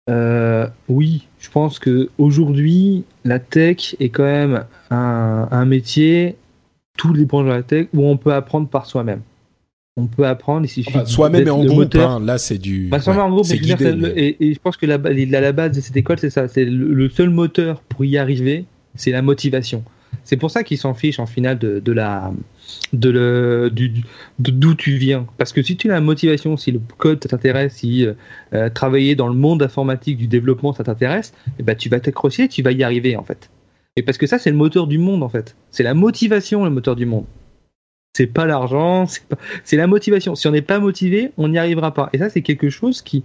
Euh, oui, je pense que aujourd'hui, la tech est quand même un, métier, tous les branches de la tech, où on peut apprendre par soi-même. On peut apprendre, il suffit soi-même et en groupe. Hein, là, c'est du. Bah, en groupe, et, je pense que la, la, base de cette école, c'est ça. C'est le, seul moteur pour y arriver, c'est la motivation. C'est pour ça qu'ils s'en fichent en finale de, de la de le, du, d'où tu viens. Parce que si tu as la motivation, si le code t'intéresse, si euh, euh, travailler dans le monde informatique du développement ça t'intéresse, eh ben, tu vas t'accrocher, tu vas y arriver en fait. Et parce que ça, c'est le moteur du monde en fait. C'est la motivation le moteur du monde. C'est pas l'argent, c'est, la motivation. Si on n'est pas motivé, on n'y arrivera pas. Et ça, c'est quelque chose qui,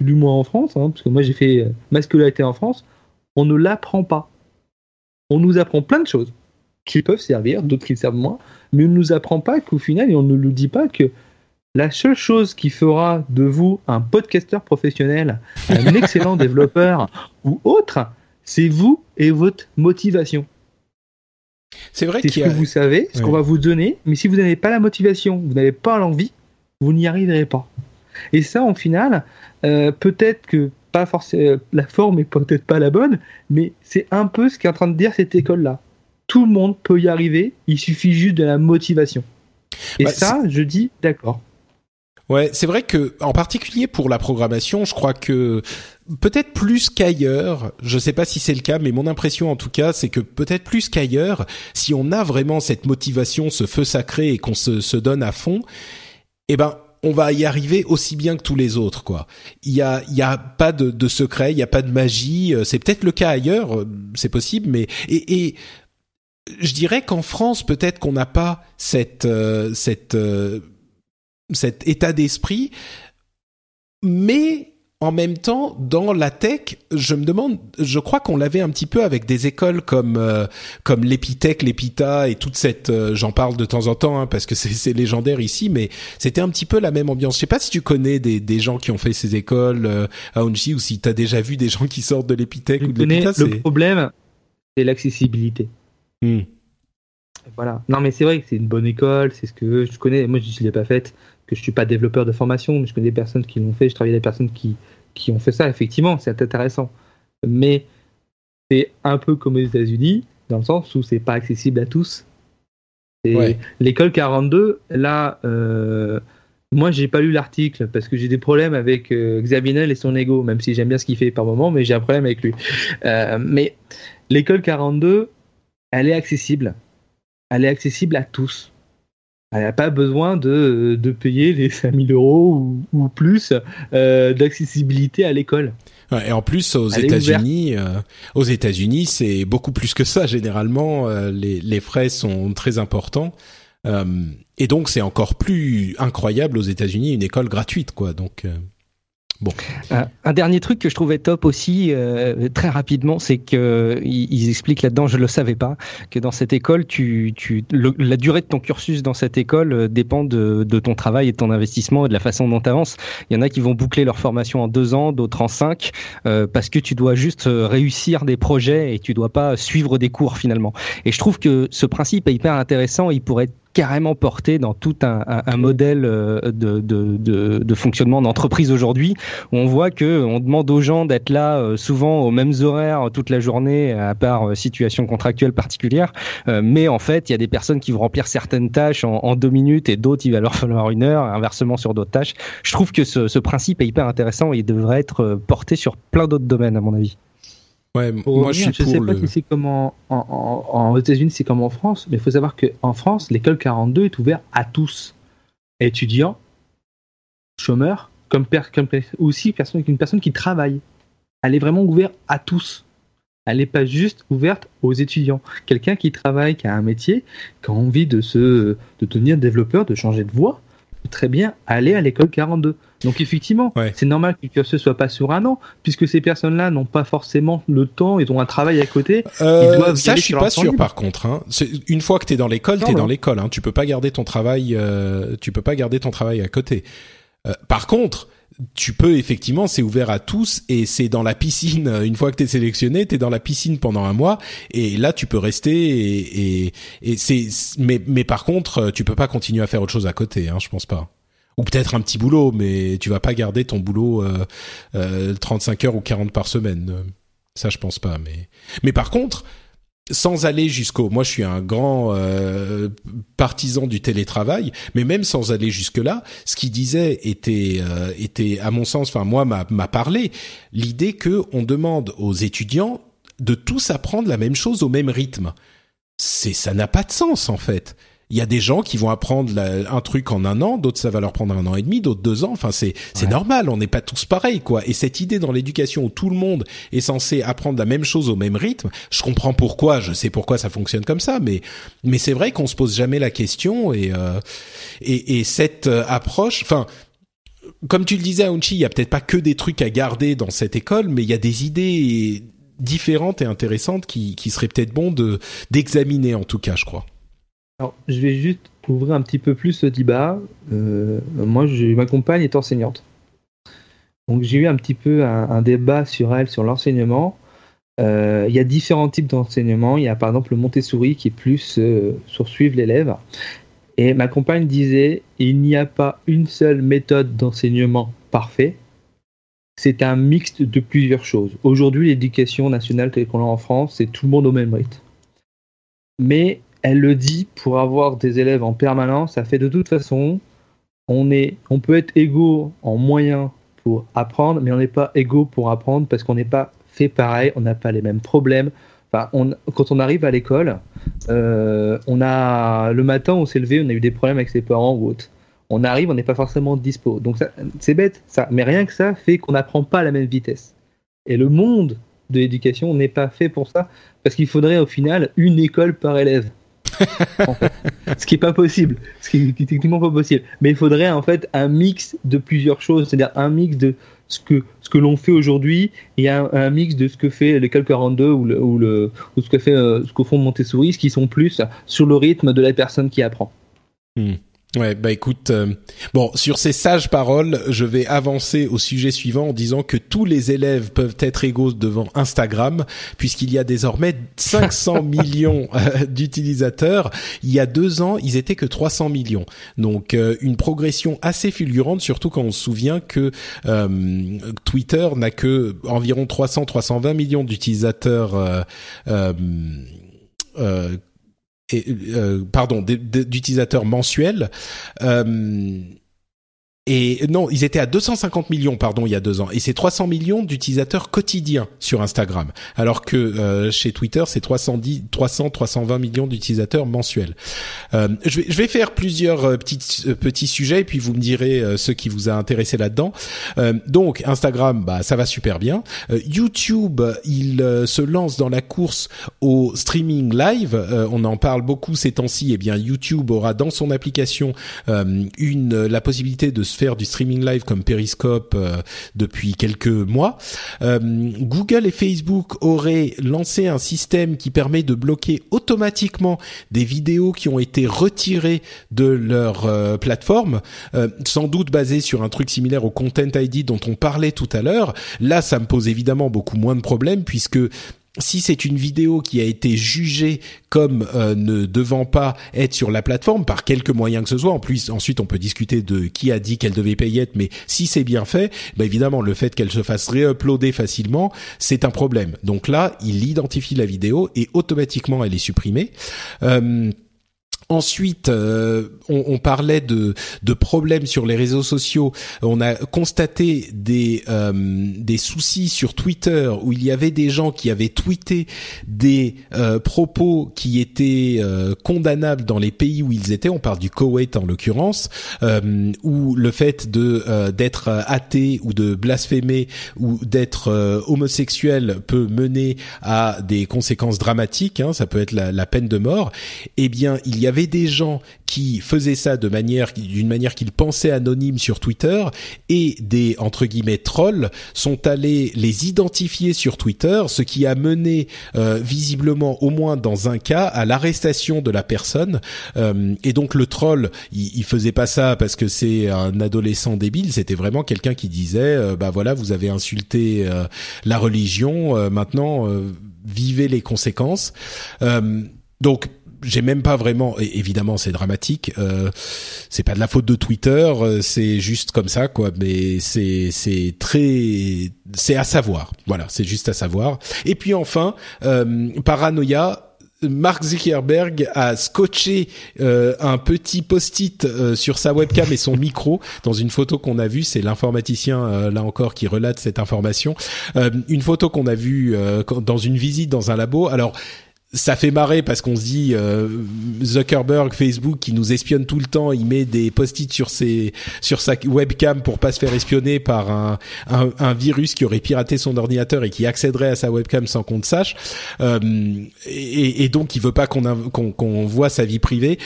ou moins en France, hein, parce que moi j'ai fait euh, ma en France, on ne l'apprend pas. On nous apprend plein de choses qui peuvent servir, d'autres qui servent moins, mais on ne nous apprend pas qu'au final, et on ne nous dit pas que la seule chose qui fera de vous un podcasteur professionnel, un excellent développeur ou autre, c'est vous et votre motivation. C'est vrai C'est ce que vous savez, ce qu'on va vous donner, mais si vous n'avez pas la motivation, vous n'avez pas l'envie, vous n'y arriverez pas. Et ça, en final, euh, peut-être que pas forcément la forme est peut-être pas la bonne, mais c'est un peu ce qu'est en train de dire cette école-là tout le monde peut y arriver, il suffit juste de la motivation. Et bah, ça, je dis d'accord. Ouais, c'est vrai que en particulier pour la programmation, je crois que peut-être plus qu'ailleurs, je sais pas si c'est le cas, mais mon impression en tout cas, c'est que peut-être plus qu'ailleurs, si on a vraiment cette motivation, ce feu sacré et qu'on se, se donne à fond, eh ben on va y arriver aussi bien que tous les autres, quoi. Il y a, il y a pas de, de secret, il y a pas de magie. C'est peut-être le cas ailleurs, euh, c'est possible, mais et, et je dirais qu'en France, peut-être qu'on n'a pas cette, euh, cette, euh, cet état d'esprit, mais en même temps, dans la tech, je me demande, je crois qu'on l'avait un petit peu avec des écoles comme euh, comme l'Epitech, l'Epita et toute cette, j'en parle de temps en temps hein, parce que c'est légendaire ici, mais c'était un petit peu la même ambiance. Je sais pas si tu connais des, des gens qui ont fait ces écoles à Onji ou si tu as déjà vu des gens qui sortent de l'Epitech ou de l'Epita. Le problème, c'est l'accessibilité. Hmm. Voilà. Non, mais c'est vrai que c'est une bonne école, c'est ce que je connais. Moi, je ne l'ai pas faite, que je suis pas développeur de formation, mais je connais des personnes qui l'ont fait. Je travaille avec des personnes qui, qui ont fait ça. Effectivement, c'est intéressant. Mais c'est un peu comme aux États-Unis, dans le sens où c'est pas accessible à tous. L'école 42, là, euh, moi, j'ai pas lu l'article parce que j'ai des problèmes avec euh, Xavier et son ego, même si j'aime bien ce qu'il fait par moment, mais j'ai un problème avec lui. Euh, mais l'école 42, elle est accessible. Elle est accessible à tous. Elle n'a pas besoin de, de, payer les 5000 euros ou, plus euh, d'accessibilité à l'école. et en plus, aux États-Unis, euh, aux États-Unis, c'est beaucoup plus que ça. Généralement, euh, les, les, frais sont très importants, et donc c'est encore plus incroyable aux États-Unis une école gratuite, quoi. Donc Bon. Un, dernier truc que je trouvais top aussi, euh, très rapidement, c'est que ils, expliquent là-dedans, je le savais pas, que dans cette école, tu, tu, la durée de ton cursus dans cette école euh, dépend de, de, ton travail et de ton investissement et de la façon dont tu avances. Il y en a qui vont boucler leur formation en deux ans, d'autres en cinq, euh, parce que tu dois juste réussir des projets et tu dois pas suivre des cours finalement. Et je trouve que ce principe est hyper intéressant. Il pourrait être carrément porté dans tout un, modèle euh, de, fonctionnement d'entreprise aujourd'hui. On voit que on demande aux gens d'être là euh, souvent aux mêmes horaires toute la journée, à part euh, situation contractuelle particulière. Euh, mais en fait, il y a des personnes qui vont remplir certaines tâches en, deux minutes et d'autres, il va leur falloir une heure, inversement sur d'autres tâches. Je trouve que ce, ce principe est hyper intéressant et il devrait être euh, porté sur plein d'autres domaines, à mon avis. Ouais, Pour moi revenir, je suis sais pas si c'est comme en, en, en- aux États-Unis, c'est comme en France, mais il faut savoir qu'en France, l'école 42 est ouverte à tous, étudiants, chômeurs, comme, per- comme per- aussi personne, une personne qui travaille. Elle est vraiment ouverte à tous. Elle n'est pas juste ouverte aux étudiants. Quelqu'un qui travaille, qui a un métier, qui a envie de se de devenir développeur, de changer de voie, peut très bien aller à l'école 42. Donc effectivement, Ouais. c'est normal que cursus soit pas sur un an, puisque ces personnes-là n'ont pas forcément le temps, ils ont un travail à côté. Euh, Ils doivent y ça, je suis pas sûr. libre. Par contre, hein. Une fois que t'es dans l'école, t'es dans l'école. Hein. Tu peux pas garder ton travail. Euh, tu peux pas garder ton travail à côté. Euh, par contre, tu peux effectivement, c'est ouvert à tous et c'est dans la piscine. Une fois que t'es sélectionné, t'es dans la piscine pendant un mois et là tu peux rester et, et, et c'est. Mais mais par contre, euh, tu peux pas continuer à faire autre chose à côté. Hein, je pense pas. Ou peut-être un petit boulot, mais tu vas pas garder ton boulot euh, euh, 35 heures ou 40 par semaine. Euh, Ça, je pense pas. Mais mais par contre, sans aller jusqu'au, moi je suis un grand euh, partisan du télétravail, mais même sans aller jusque là, ce qu'il disait était euh, était à mon sens, enfin moi m'a m'a parlé l'idée que on demande aux étudiants de tous apprendre la même chose au même rythme. C'est ça n'a pas de sens en fait. Il y a des gens qui vont apprendre la- un truc en un an, d'autres ça va leur prendre un an et demi, d'autres deux ans. Enfin, c'est c'est Ouais. normal. On n'est pas tous pareils, quoi. Et cette idée dans l'éducation où tout le monde est censé apprendre la même chose au même rythme, je comprends pourquoi. Je sais pourquoi ça fonctionne comme ça, mais mais c'est vrai qu'on se pose jamais la question et euh, et, et cette euh, approche, enfin. Comme tu le disais, Aounchi, il y a peut-être pas que des trucs à garder dans cette école, mais il y a des idées différentes et intéressantes qui, qui seraient peut-être bon de d'examiner en tout cas, je crois. Alors, je vais juste ouvrir un petit peu plus ce débat. Euh, moi, je, ma compagne est enseignante. Donc, j'ai eu un petit peu un, débat sur elle, sur l'enseignement. Euh, il y a différents types d'enseignement. Il y a par exemple le Montessori qui est plus euh, sur suivre l'élève. Et ma compagne disait il n'y a pas une seule méthode d'enseignement parfait. C'est un mixte de plusieurs choses. Aujourd'hui, l'éducation nationale telle qu'on l'a en France, c'est tout le monde au même rythme. Mais elle le dit pour avoir des élèves en permanence, ça fait de toute façon, on, peut être égaux en moyens pour apprendre, mais on n'est pas égaux pour apprendre parce qu'on n'est pas fait pareil, on n'a pas les mêmes problèmes. Quand on arrive à l'école, euh, le matin, on s'est levé, on a eu des problèmes avec ses parents ou autre. On arrive, on n'est pas forcément dispo. Donc c'est bête, ça. Mais rien que ça fait qu'on n'apprend pas à la même vitesse. Et le monde de l'éducation n'est pas fait pour ça, parce qu'il faudrait au final une école par élève. Ce qui est pas possible, ce qui est techniquement pas possible. Mais il faudrait en fait un mix de plusieurs choses, c'est-à-dire un mix de ce que ce que l'on fait aujourd'hui et un, un mix de ce que fait l'école 42 ou, le, ou, le, ou ce que fait euh, ce qu'au fond Montessori, ce qui sont plus sur le rythme de la personne qui apprend. Ouais, bah écoute, euh, bon, sur ces sages paroles, je vais avancer au sujet suivant en disant que tous les élèves peuvent être égaux devant Instagram, puisqu'il y a désormais 500 millions euh, d'utilisateurs. Il y a deux ans, ils étaient que 300 millions. Donc euh, une progression assez fulgurante, surtout quand on se souvient que Twitter n'a que environ 300-320 millions d'utilisateurs. Et, euh, pardon, d'utilisateurs mensuels. Euh, et non, ils étaient à 250 millions, pardon, il y a deux ans. Et c'est 300 millions d'utilisateurs quotidiens sur Instagram. Alors que euh, chez Twitter, c'est 310, 300, 320 millions d'utilisateurs mensuels. Euh, je, vais, faire plusieurs euh, petits, petits sujets, et puis vous me direz ce qui vous a intéressé là-dedans. Donc, Instagram, bah, ça va super bien. YouTube, il se lance dans la course au streaming live. On en parle beaucoup ces temps-ci. Eh bien, YouTube aura dans son application une la possibilité de du streaming live comme Periscope euh, depuis quelques mois. Euh, Google et Facebook auraient lancé un système qui permet de bloquer automatiquement des vidéos qui ont été retirées de leur euh, plateforme, sans doute basé sur un truc similaire au Content ID dont on parlait tout à l'heure. Là, ça me pose évidemment beaucoup moins de problèmes puisque si c'est une vidéo qui a été jugée comme euh, ne devant pas être sur la plateforme par quelque moyen que ce soit, en plus ensuite on peut discuter de qui a dit qu'elle devait payer, mais si c'est bien fait, bah évidemment le fait qu'elle se fasse réuploader facilement, c'est un problème. Donc là, il identifie la vidéo et automatiquement elle est supprimée. Euh, Ensuite, euh, on, on, parlait de, de, problèmes sur les réseaux sociaux. On a constaté des, euh, des soucis sur Twitter où il y avait des gens qui avaient tweeté des euh, propos qui étaient condamnables dans les pays où ils étaient. On parle du Koweït en l'occurrence, où le fait de d'être athée ou de blasphémer ou d'être homosexuel peut mener à des conséquences dramatiques. Hein, ça peut être la, la peine de mort. Eh bien, il y avait des gens qui faisaient ça de manière, d'une manière qu'ils pensaient anonyme sur Twitter, et des entre guillemets trolls sont allés les identifier sur Twitter, ce qui a mené euh, visiblement, au moins dans un cas, à l'arrestation de la personne. Euh, et donc le troll, il, il, faisait pas ça parce que c'est un adolescent débile, c'était vraiment quelqu'un qui disait, euh, bah voilà, vous avez insulté euh, la religion, euh, maintenant vivez les conséquences. donc j'ai même pas vraiment. Évidemment, c'est dramatique. Euh, c'est pas de la faute de Twitter. Euh, c'est juste comme ça, quoi. Mais c'est c'est très c'est à savoir. Voilà, c'est juste à savoir. Et puis enfin, euh, paranoïa. Mark Zuckerberg a scotché euh, un petit post-it euh, sur sa webcam et son micro dans une photo qu'on a vue. C'est l'informaticien euh, là encore qui relate cette information. une photo qu'on a vue dans une visite dans un labo. Alors ça fait marrer parce qu'on se dit euh, Zuckerberg, Facebook, qui nous espionne tout le temps, il met des post-it sur ses sur sa webcam pour pas se faire espionner par un, un, virus qui aurait piraté son ordinateur et qui accéderait à sa webcam sans qu'on le sache, euh, et, donc il veut pas qu'on qu'on voit sa vie privée.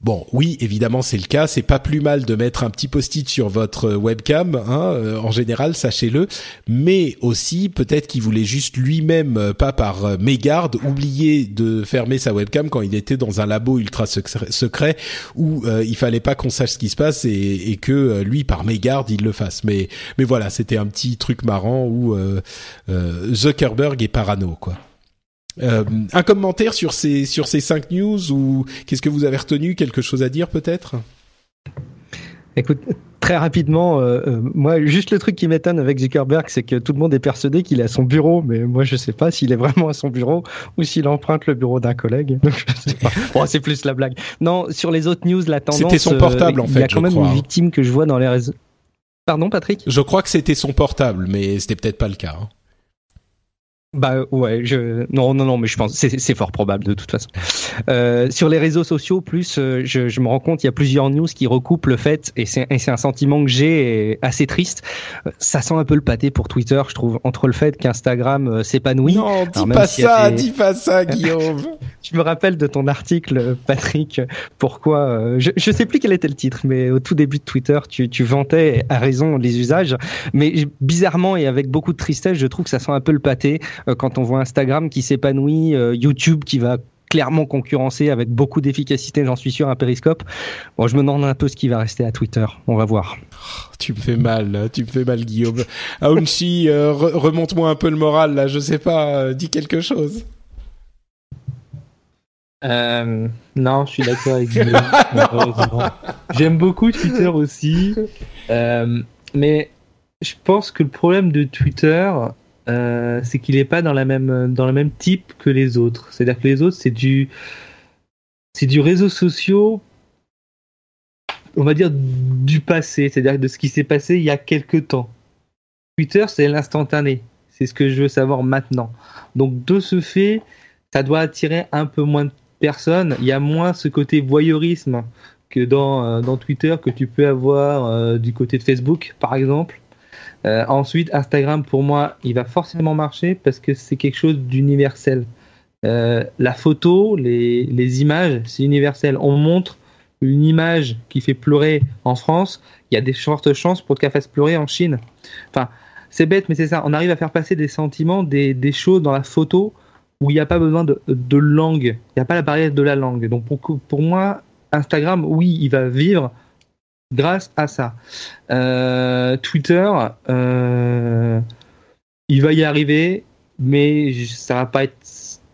Bon, oui, évidemment, c'est le cas. C'est pas plus mal de mettre un petit post-it sur votre webcam, hein, euh, en général, sachez-le. Mais aussi, peut-être qu'il voulait juste lui-même, euh, pas par euh, mégarde, oublier de fermer sa webcam quand il était dans un labo ultra secret où il fallait pas qu'on sache ce qui se passe et, que lui, par mégarde, il le fasse. Mais, mais voilà, c'était un petit truc marrant où Zuckerberg est parano, quoi. Euh, un commentaire sur ces sur ces cinq news ou qu'est-ce que vous avez retenu Quelque chose à dire peut-être? Écoute, très rapidement, euh, euh, moi, juste le truc qui m'étonne avec Zuckerberg, c'est que tout le monde est persuadé qu'il est à son bureau, mais moi, je sais pas s'il est vraiment à son bureau ou s'il emprunte le bureau d'un collègue. je sais pas. Bon, c'est plus la blague. Non, sur les autres news, la tendance. C'était son portable, en fait. Il y a quand même une victime que je vois dans les réseaux. Pardon, Patrick? Je crois que c'était son portable, mais c'était peut-être pas le cas. Hein. Bah ouais, je non non non, mais je pense c'est c'est fort probable de toute façon. Euh, sur les réseaux sociaux, plus euh, je, je, me rends compte, il y a plusieurs news qui recoupent le fait et c'est c'est un sentiment que j'ai assez triste. Euh, ça sent un peu le pâté pour Twitter, je trouve, entre le fait qu'Instagram euh, s'épanouit. Non, dis pas ça, dis pas ça, Guillaume. je me rappelle de ton article, Patrick. Pourquoi je je sais plus quel était le titre, mais au tout début de Twitter, tu tu vantais à raison les usages, mais bizarrement et avec beaucoup de tristesse, je trouve que ça sent un peu le pâté. Euh, quand on voit Instagram qui s'épanouit, euh, YouTube qui va clairement concurrencer avec beaucoup d'efficacité, j'en suis sûr, un périscope. Bon, je me demande un peu ce qui va rester à Twitter. On va voir. Oh, tu me fais mal, tu me fais mal, Guillaume. Aounchi, euh, remonte-moi un peu le moral, là, je sais pas, dis quelque chose. non, je suis d'accord avec Guillaume. J'aime beaucoup Twitter aussi, mais je pense que le problème de Twitter, euh, c'est qu'il n'est pas dans la même dans le même type que les autres. C'est-à-dire que les autres, c'est du c'est du réseau social, on va dire du passé, c'est-à-dire de ce qui s'est passé il y a quelques temps. Twitter, c'est l'instantané. C'est ce que je veux savoir maintenant. Donc de ce fait, ça doit attirer un peu moins de personnes. Il y a moins ce côté voyeurisme que dans, euh, dans Twitter que tu peux avoir euh, du côté de Facebook, par exemple. Euh, ensuite, Instagram, pour moi, il va forcément marcher parce que c'est quelque chose d'universel. Euh, la photo, les, images, c'est universel. On montre une image qui fait pleurer en France, il y a des fortes chances pour qu'elle fasse pleurer en Chine. Enfin, c'est bête, mais c'est ça. On arrive à faire passer des sentiments, des, choses dans la photo où il n'y a pas besoin de, de langue. Il n'y a pas la barrière de la langue. Donc pour, pour moi, Instagram, oui, il va vivre grâce à ça. Euh, Twitter, euh, il va y arriver. mais ça va pas être.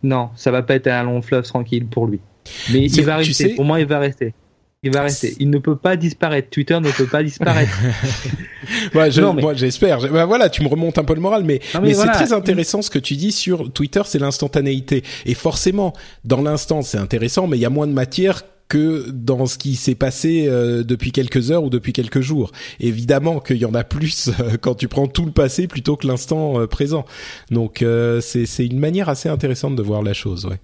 Non, ça va pas être un long fleuve tranquille pour lui. Mais il va rester. Pour moi, il va rester. Il va rester. Il ne peut pas disparaître. Twitter ne peut pas disparaître. Moi, j'espère. Bah, voilà, tu me remontes un peu le moral, mais, mais, c'est très intéressant ce que tu dis sur Twitter, c'est l'instantanéité. Et forcément, dans l'instant, c'est intéressant, mais il y a moins de matière que dans ce qui s'est passé euh, depuis quelques heures ou depuis quelques jours. Évidemment qu'il y en a plus euh, quand tu prends tout le passé plutôt que l'instant euh, présent. Donc c'est une manière assez intéressante de voir la chose. Ouais.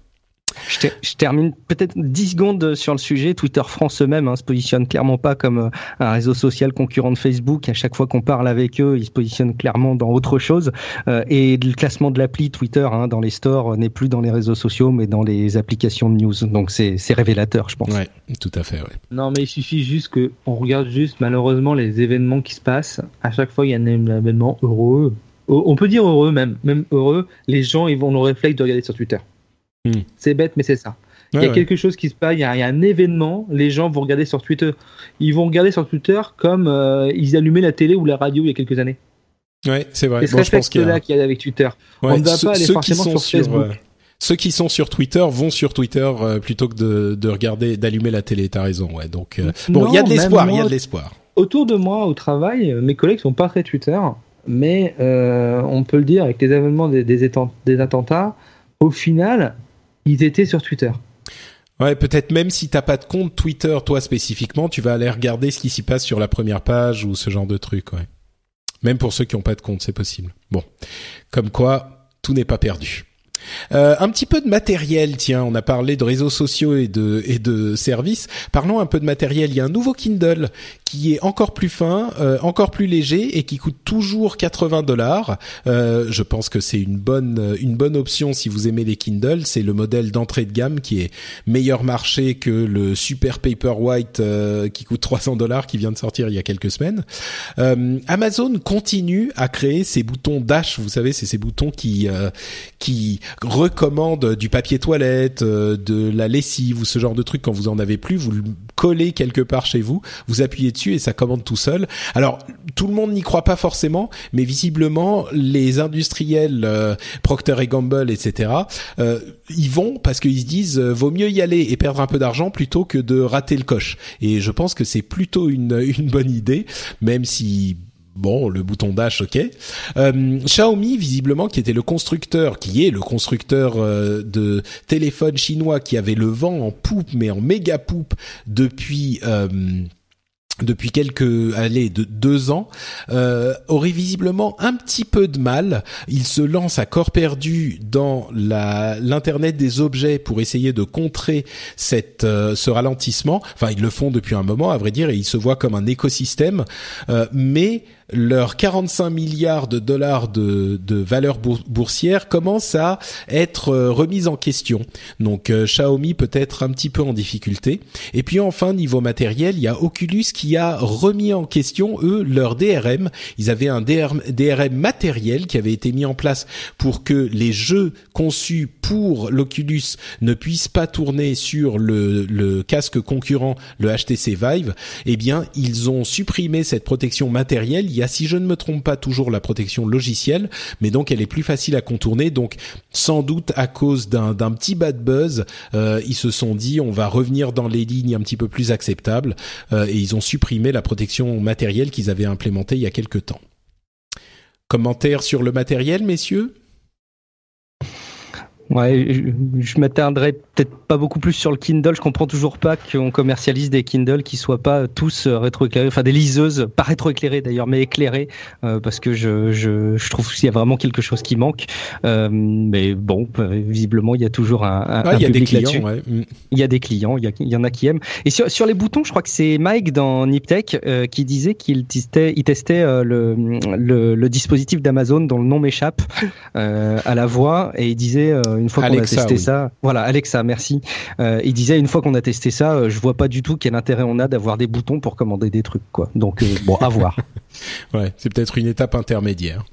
Je, je, termine peut-être 10 secondes sur le sujet. Twitter France eux-mêmes hein, se positionne clairement pas comme euh, un réseau social concurrent de Facebook. À chaque fois qu'on parle avec eux, ils se positionnent clairement dans autre chose. Euh, et le classement de l'appli Twitter hein, dans les stores n'est plus dans les réseaux sociaux, mais dans les applications de news. Donc c'est révélateur, je pense. Ouais, tout à fait. Ouais. Non, mais il suffit juste que on regarde juste malheureusement les événements qui se passent. À chaque fois, il y a un événement heureux. On peut dire heureux même, même heureux. Les gens, ils vont le réflexe de regarder sur Twitter. Hmm. C'est bête, mais c'est ça. il y a quelque chose qui se passe, il y, a, un événement, les gens vont regarder sur Twitter. Ils vont regarder sur Twitter comme euh, ils allumaient la télé ou la radio il y a quelques années. Ouais, c'est vrai. C'est ce réflexe-là qu'il y, a avec Twitter. On ne va pas aller forcément sur Facebook. Euh, ceux qui sont sur Twitter vont sur Twitter euh, plutôt que de, de regarder, d'allumer la télé. T'as raison, ouais. Donc bon, il y a de l'espoir, il y a de l'espoir. Autour de moi, au travail, mes collègues sont pas très Twitter, mais on peut le dire avec les événements des, des attentats, au final, ils étaient sur Twitter. Ouais, peut-être même si t'as pas de compte Twitter, toi spécifiquement, tu vas aller regarder ce qui s'y passe sur la première page ou ce genre de truc, ouais. Même pour ceux qui ont pas de compte, c'est possible. Bon, comme quoi, tout n'est pas perdu. Euh, un petit peu de matériel, tiens, on a parlé de réseaux sociaux et de et de services. Parlons un peu de matériel. Il y a un nouveau Kindle qui est encore plus fin, euh, encore plus léger et qui coûte toujours 80 dollars. Euh, je pense que c'est une bonne une bonne option si vous aimez les Kindle. C'est le modèle d'entrée de gamme qui est meilleur marché que le Super Paperwhite euh, qui coûte 300 dollars qui vient de sortir il y a quelques semaines. Euh, Amazon continue à créer ces boutons dash. Vous savez, c'est ces boutons qui qui recommande du papier toilette, euh, de la lessive ou ce genre de truc quand vous en avez plus, vous le collez quelque part chez vous, vous appuyez dessus et ça commande tout seul. Alors tout le monde n'y croit pas forcément, mais visiblement les industriels euh, Procter et Gamble, etc. Euh, ils vont parce qu'ils se disent vaut mieux y aller et perdre un peu d'argent plutôt que de rater le coche. Et je pense que c'est plutôt une, une bonne idée, même si Bon, le bouton dash, ok. Euh, Xiaomi, visiblement, qui était le constructeur, qui est le constructeur euh, de téléphones chinois, qui avait le vent en poupe, mais en méga poupe depuis. Euh, depuis quelques allez de deux ans euh, aurait visiblement un petit peu de mal. Il se lance à corps perdu dans l'internet des objets pour essayer de contrer cette ce ralentissement. Enfin, ils le font depuis un moment, à vrai dire, et ils se voient comme un écosystème, mais leurs 45 milliards de dollars de, de valeur boursière commencent à être euh, remises en question. Donc euh, Xiaomi peut être un petit peu en difficulté. Et puis enfin niveau matériel, il y a Oculus qui a remis en question eux leur DRM. Ils avaient un DRM, DRM matériel qui avait été mis en place pour que les jeux conçus pour l'Oculus ne puissent pas tourner sur le, le casque concurrent, le HTC Vive. Eh bien, ils ont supprimé cette protection matérielle si je ne me trompe pas, toujours la protection logicielle, mais donc elle est plus facile à contourner. Donc sans doute à cause d'un petit bad buzz, euh, ils se sont dit on va revenir dans les lignes un petit peu plus acceptables euh, et ils ont supprimé la protection matérielle qu'ils avaient implémentée il y a quelque temps. Commentaire sur le matériel, messieurs? Ouais, je, je m'attarderai peut-être pas beaucoup plus sur le Kindle. Je comprends toujours pas qu'on commercialise des Kindle qui soient pas tous rétroéclairés, enfin des liseuses, pas rétroéclairées d'ailleurs, mais éclairées, euh, parce que je, je, je trouve qu'il y a vraiment quelque chose qui manque. Euh, mais bon, euh, visiblement, il y a toujours un, un, il y a des clients. Ouais. Mm. Il y a des clients, il y, a, il y, en a qui aiment. Et sur, sur les boutons, je crois que c'est Mike dans Niptech euh, qui disait qu'il testait, il testait euh, le, le, le, dispositif d'Amazon dont le nom m'échappe à la voix, et il disait une fois qu'on a testé ça, voilà, Alexa, merci. Euh, il disait une fois qu'on a testé ça, euh, je vois pas du tout quel intérêt on a d'avoir des boutons pour commander des trucs, quoi. Donc euh, bon, à voir. ouais, c'est peut-être une étape intermédiaire.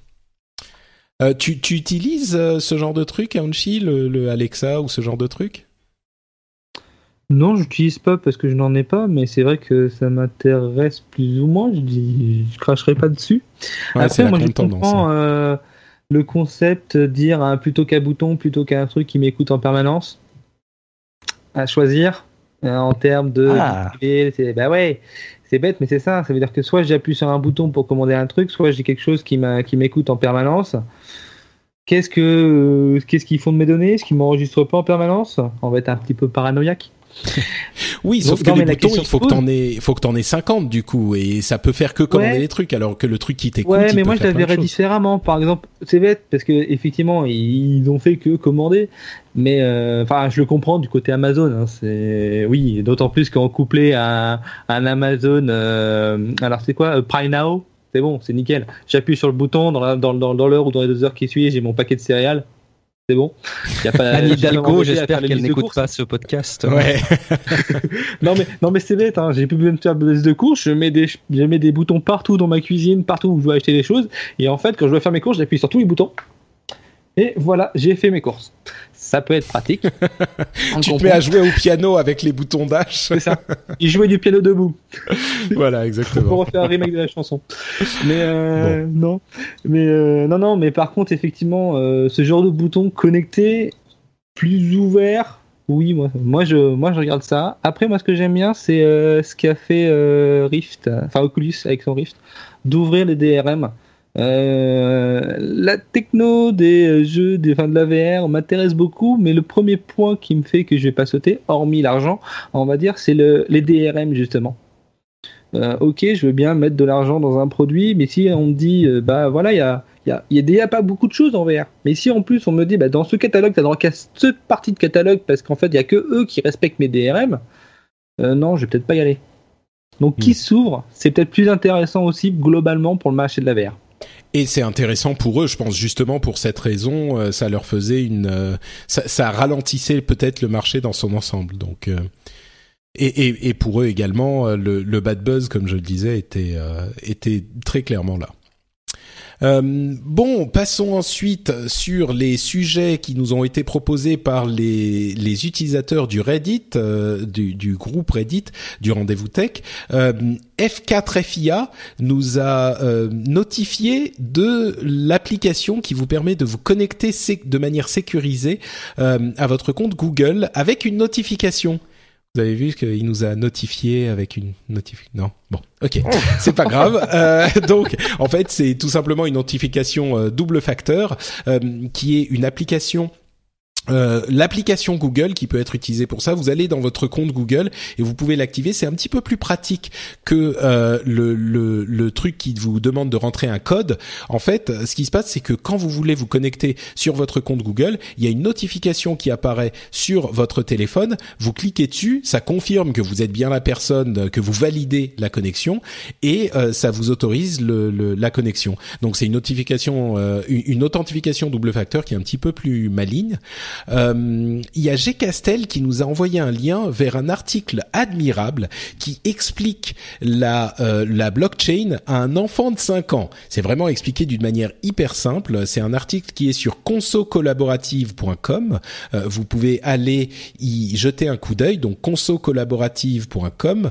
Euh, tu, tu utilises ce genre de truc, Aunchi, le, le Alexa ou ce genre de truc? Non, j'utilise pas parce que je n'en ai pas, mais c'est vrai que ça m'intéresse plus ou moins. Je dis, je cracherai pas dessus. Ouais, Après, moi, je comprends. Hein. Le concept dire un plutôt qu'un bouton plutôt qu'un truc qui m'écoute en permanence à choisir euh, en termes de Ah. c'est- bah ouais c'est bête mais c'est ça ça veut dire que soit j'appuie sur un bouton pour commander un truc soit j'ai quelque chose qui m'écoute en permanence. Qu'est-ce que euh, qu'est-ce qu'ils font de mes données? Est-ce qu'ils m'enregistrent pas en permanence? On va être un petit peu paranoïaque Oui, Donc, sauf que les boutons, il faut que t'en aies, faut que t'en aies 50 du coup, et ça peut faire que commander Ouais. les trucs, alors que le truc qui t'écoute, Ouais, mais moi je la verrais différemment. Par exemple, c'est bête parce que effectivement ils ont fait que commander, mais euh, enfin je le comprends du côté Amazon. hein, c'est oui, d'autant plus qu'en couplé à un, un Amazon. euh, alors c'est quoi, euh, Prime Now C'est bon, c'est nickel. J'appuie sur le bouton dans la- dans dans dans l'heure ou dans les deux heures qui suivent, j'ai mon paquet de céréales. C'est bon. Y a pas, Anne Hidalgo, j'espère qu'elle n'écoute pas ce podcast. Ouais. Non mais non mais c'est bête, hein. j'ai plus besoin de faire de liste de courses, je mets des je mets des boutons partout dans ma cuisine, partout où je dois acheter des choses, et en fait quand je dois faire mes courses, j'appuie sur tous les boutons. Et voilà, j'ai fait mes courses. Ça peut être pratique. On tu te mets à jouer au piano avec les boutons dash. C'est ça. Il jouait du piano debout voilà, pour exactement. refaire un remake de la chanson. Mais euh, non, mais euh, non non, mais par contre effectivement, euh, ce genre de bouton connecté, plus ouvert. Oui, moi, moi je, moi je regarde ça. Après, moi, ce que j'aime bien, c'est euh, ce qu'a fait euh, Rift, enfin Oculus avec son Rift, d'ouvrir les DRM. Euh, la techno des jeux, des, enfin, de la VR m'intéresse beaucoup, mais le premier point qui me fait que je vais pas sauter, hormis l'argent, on va dire, c'est le, les DRM justement. Euh, ok, je veux bien mettre de l'argent dans un produit, mais si on me dit, euh, bah voilà, il y a, il y, a, il y a déjà pas beaucoup de choses en VR. Mais si en plus on me dit, bah dans ce catalogue, t'as droit qu'à cette partie de catalogue parce qu'en fait, il y a que eux qui respectent mes DRM, euh, non, je vais peut-être pas y aller. Donc, qui Hmm. s'ouvre, c'est peut-être plus intéressant aussi globalement pour le marché de la VR. Et c'est intéressant pour eux, je pense justement pour cette raison, euh, ça leur faisait une, euh, ça, ça ralentissait peut-être le marché dans son ensemble. Donc, euh, et, et, et pour eux également, euh, le, le bad buzz, comme je le disais, était euh, était très clairement là. Euh, bon, passons ensuite sur les sujets qui nous ont été proposés par les, utilisateurs du Reddit, euh, du, groupe Reddit, du rendez-vous tech. Euh, F4FIA nous a notifié de l'application qui vous permet de vous connecter de manière sécurisée à votre compte Google avec une notification. Vous avez vu qu'il nous a notifié avec une notification Non, bon, ok, c'est pas grave. Euh, donc, en fait, c'est tout simplement une notification euh, double facteur euh, qui est une application. Euh, l'application Google qui peut être utilisée pour ça. Vous allez dans votre compte Google et vous pouvez l'activer. C'est un petit peu plus pratique que euh, le, le, le truc qui vous demande de rentrer un code. En fait, ce qui se passe, c'est que quand vous voulez vous connecter sur votre compte Google, il y a une notification qui apparaît sur votre téléphone. Vous cliquez dessus, ça confirme que vous êtes bien la personne, euh, que vous validez la connexion et euh, ça vous autorise le, le- la connexion. Donc c'est une notification, euh, une une authentification double facteur qui est un petit peu plus maligne. Euh, il y a G Castel qui nous a envoyé un lien vers un article admirable qui explique la euh, la blockchain à un enfant de 5 ans. C'est vraiment expliqué d'une manière hyper simple. C'est un article qui est sur consocollaborative.com. Euh, vous pouvez aller y jeter un coup d'œil. Donc consocollaborative.com.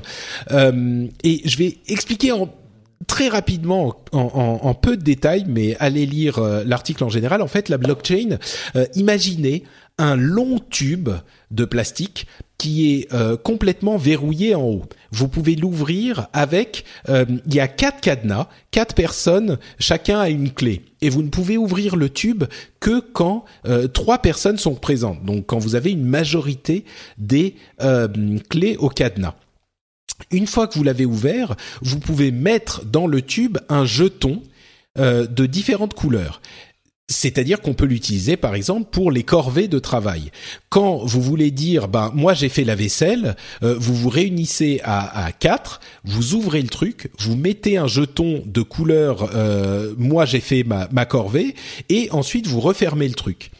Euh, et je vais expliquer en très rapidement, en, peu de détails, mais allez lire euh, l'article en général. En fait, la blockchain, euh, imaginez un long tube de plastique qui est euh, complètement verrouillé en haut. Vous pouvez l'ouvrir avec, il y a quatre cadenas, quatre personnes, chacun a une clé. Et vous ne pouvez ouvrir le tube que quand trois personnes sont présentes. Donc quand vous avez une majorité des clés au cadenas. Une fois que vous l'avez ouvert, vous pouvez mettre dans le tube un jeton euh, de différentes couleurs. C'est-à-dire qu'on peut l'utiliser, par exemple, pour les corvées de travail. Quand vous voulez dire, ben moi j'ai fait la vaisselle, euh, vous vous réunissez à, à quatre, vous ouvrez le truc, vous mettez un jeton de couleur, euh, moi j'ai fait ma, ma corvée, et ensuite vous refermez le truc.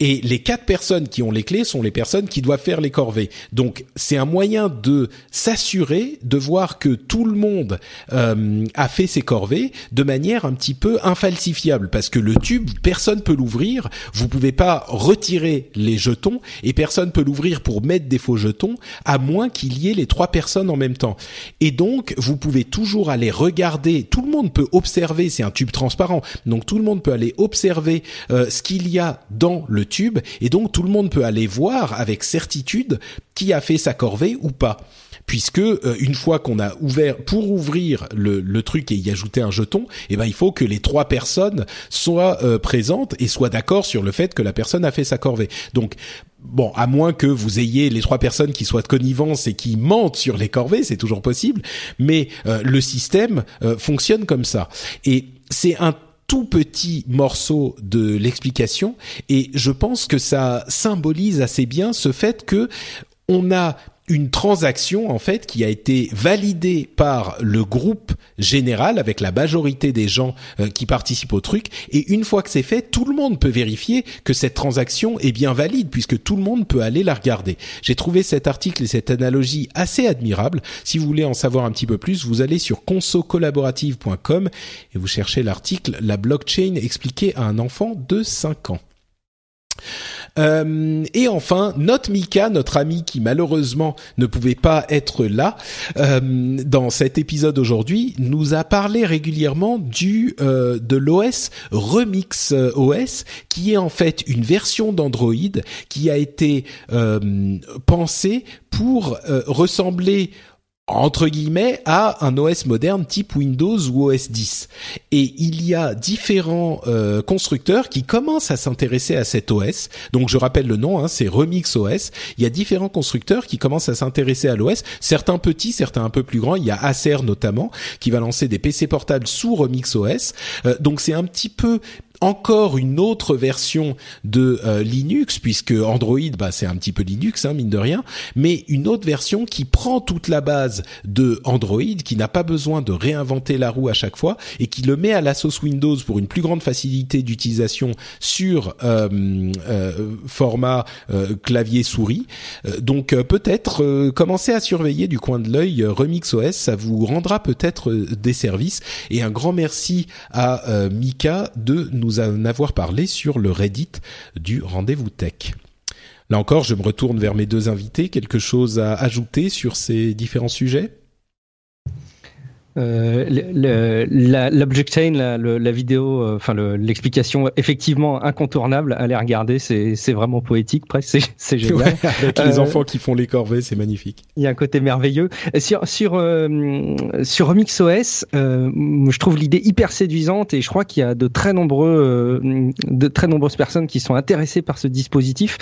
Et les quatre personnes qui ont les clés sont les personnes qui doivent faire les corvées. Donc c'est un moyen de s'assurer de voir que tout le monde euh, a fait ses corvées de manière un petit peu infalsifiable, parce que le tube personne peut l'ouvrir. Vous pouvez pas retirer les jetons et personne peut l'ouvrir pour mettre des faux jetons à moins qu'il y ait les trois personnes en même temps. Et donc vous pouvez toujours aller regarder. Tout le monde peut observer. C'est un tube transparent, donc tout le monde peut aller observer euh, ce qu'il y a dans le tube et donc tout le monde peut aller voir avec certitude qui a fait sa corvée ou pas puisque euh, une fois qu'on a ouvert pour ouvrir le, le, truc et y ajouter un jeton, eh ben il faut que les trois personnes soient euh, présentes et soient d'accord sur le fait que la personne a fait sa corvée. Donc Bon, à moins que vous ayez les trois personnes qui soient de connivence et qui mentent sur les corvées, c'est toujours possible, mais euh, le système fonctionne comme ça. Et c'est un tout petit morceau de l'explication et je pense que ça symbolise assez bien ce fait que on a une transaction en fait qui a été validée par le groupe général avec la majorité des gens euh, qui participent au truc et une fois que c'est fait tout le monde peut vérifier que cette transaction est bien valide puisque tout le monde peut aller la regarder. J'ai trouvé cet article et cette analogie assez admirable. Si vous voulez en savoir un petit peu plus, vous allez sur consocollaborative.com et vous cherchez l'article La blockchain expliquée à un enfant de 5 ans. Euh, et enfin, notre Mika, notre ami qui malheureusement ne pouvait pas être là euh, dans cet épisode aujourd'hui, nous a parlé régulièrement du euh, de l'OS Remix OS, qui est en fait une version d'Android qui a été pensée pour ressembler entre guillemets à un OS moderne type Windows ou OS 10. Et il y a différents euh, constructeurs qui commencent à s'intéresser à cet OS. Donc je rappelle le nom, hein, c'est Remix OS. Il y a différents constructeurs qui commencent à s'intéresser à l'OS, certains petits, certains un peu plus grands. Il y a Acer notamment qui va lancer des PC portables sous Remix OS. Euh, donc c'est un petit peu encore une autre version de euh, Linux, puisque Android, bah, c'est un petit peu Linux, hein, mine de rien, mais une autre version qui prend toute la base de Android, qui n'a pas besoin de réinventer la roue à chaque fois, et qui le met à la sauce Windows pour une plus grande facilité d'utilisation sur euh, euh, format clavier souris. donc peut-être commencer à surveiller du coin de l'œil Remix OS, ça vous rendra peut-être des services. Et un grand merci à Mika de nous en avoir parlé sur le Reddit du rendez-vous tech. Là encore, je me retourne vers mes deux invités. Quelque chose à ajouter sur ces différents sujets? Euh, L'object chain, la, la, vidéo, euh, enfin l'explication effectivement incontournable, allez regarder, c'est vraiment poétique presque, c'est génial. avec les euh, enfants qui font les corvées, c'est magnifique. Il y a un côté merveilleux. Sur sur sur Remix OS, je trouve l'idée hyper séduisante et je crois qu'il y a de très nombreux de très nombreuses personnes qui sont intéressées par ce dispositif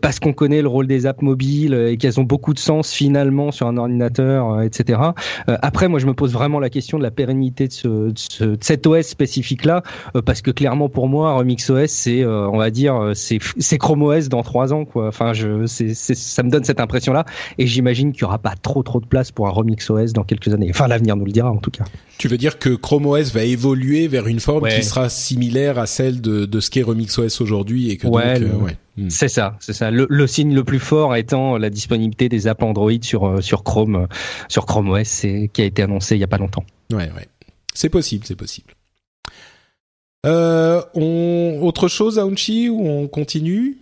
parce qu'on connaît le rôle des apps mobiles et qu'elles ont beaucoup de sens finalement sur un ordinateur, etc. après, moi, je me pose vraiment la question de la pérennité de, ce, de, cet OS spécifique là, euh, parce que clairement pour moi, Remix OS, c'est, euh, on va dire, euh, c'est, c'est Chrome OS dans trois ans, quoi. Enfin, je, c'est, ça me donne cette impression là, et j'imagine qu'il y aura pas trop trop de place pour un Remix OS dans quelques années. Enfin, l'avenir nous le dira en tout cas. Tu veux dire que Chrome OS va évoluer vers une forme qui sera similaire à celle de, de ce qu'est Remix OS aujourd'hui et que ouais, donc, ouais. Hmm. C'est ça, c'est ça. Le, le, signe le plus fort étant la disponibilité des apps Android sur euh, sur Chrome, euh, sur Chrome OS, qui a été annoncé il y a pas longtemps. Ouais, ouais. C'est possible, c'est possible. Euh, on autre chose, Aunchi, ou on continue?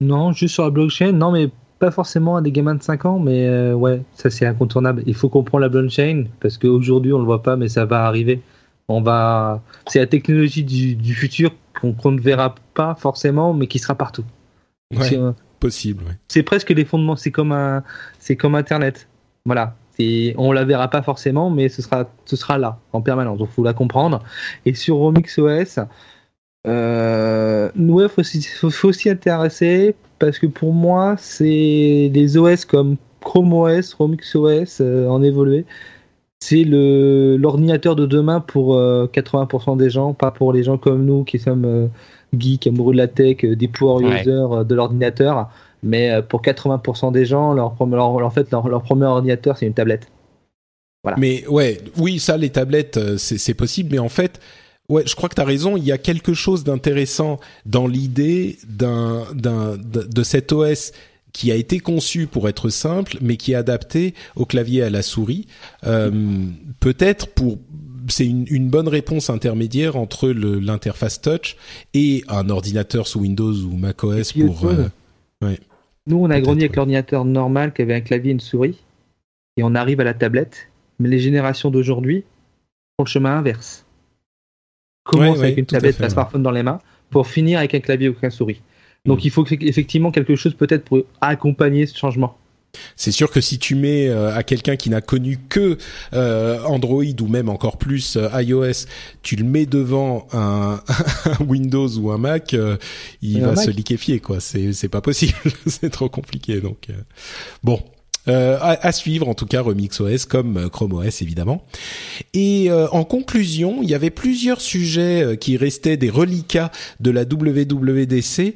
Non, juste sur la blockchain. Non, mais pas forcément à des gamins de 5 ans, mais euh, ouais, ça c'est incontournable. Il faut comprendre la blockchain parce qu'aujourd'hui on le voit pas, mais ça va arriver. On va, c'est la technologie du, du futur qu'on ne verra pas forcément, mais qui sera partout. c'est possible. C'est presque les fondements. C'est comme un, c'est comme Internet. Voilà. On la verra pas forcément, mais ce sera, ce sera là en permanence. Donc faut la comprendre. Et sur Romix OS, euh, il faut, faut, s'y intéresser parce que pour moi, c'est les OS comme Chrome OS, Romix OS euh, en évolué c'est le l'ordinateur de demain pour 80% euh, des gens, pas pour les gens comme nous qui sommes euh, geeks, amoureux de la tech, euh, des power users de l'ordinateur. Mais pour 80% des gens, leur, en fait, leur, premier ordinateur, c'est une tablette. Voilà. Mais ouais, oui, ça, les tablettes, c'est possible. Mais en fait, ouais, je crois que tu as raison. Il y a quelque chose d'intéressant dans l'idée d'un, d'un, de cet OS qui a été conçu pour être simple, mais qui est adapté au clavier à la souris, euh, peut-être pour c'est une, une, bonne réponse intermédiaire entre l'interface touch et un ordinateur sous Windows ou macOS pour. Euh, ouais. Nous, on a grandi avec l'ordinateur normal qui avait un clavier et une souris, et on arrive à la tablette. Mais les générations d'aujourd'hui font le chemin inverse. Commence avec une tablette, un smartphone dans les mains, pour finir avec un clavier ou une souris. Donc mm. il faut effectivement quelque chose peut-être pour accompagner ce changement. C'est sûr que si tu mets euh, à quelqu'un qui n'a connu que euh, Android ou même encore plus euh, iOS, tu le mets devant un, Windows ou un Mac, il va se liquéfier quoi. C'est c'est pas possible, c'est trop compliqué donc. bon, euh, à, suivre en tout cas Remix OS comme euh, Chrome OS évidemment. Et euh, en conclusion, il y avait plusieurs sujets qui restaient des reliquats de la WWDC,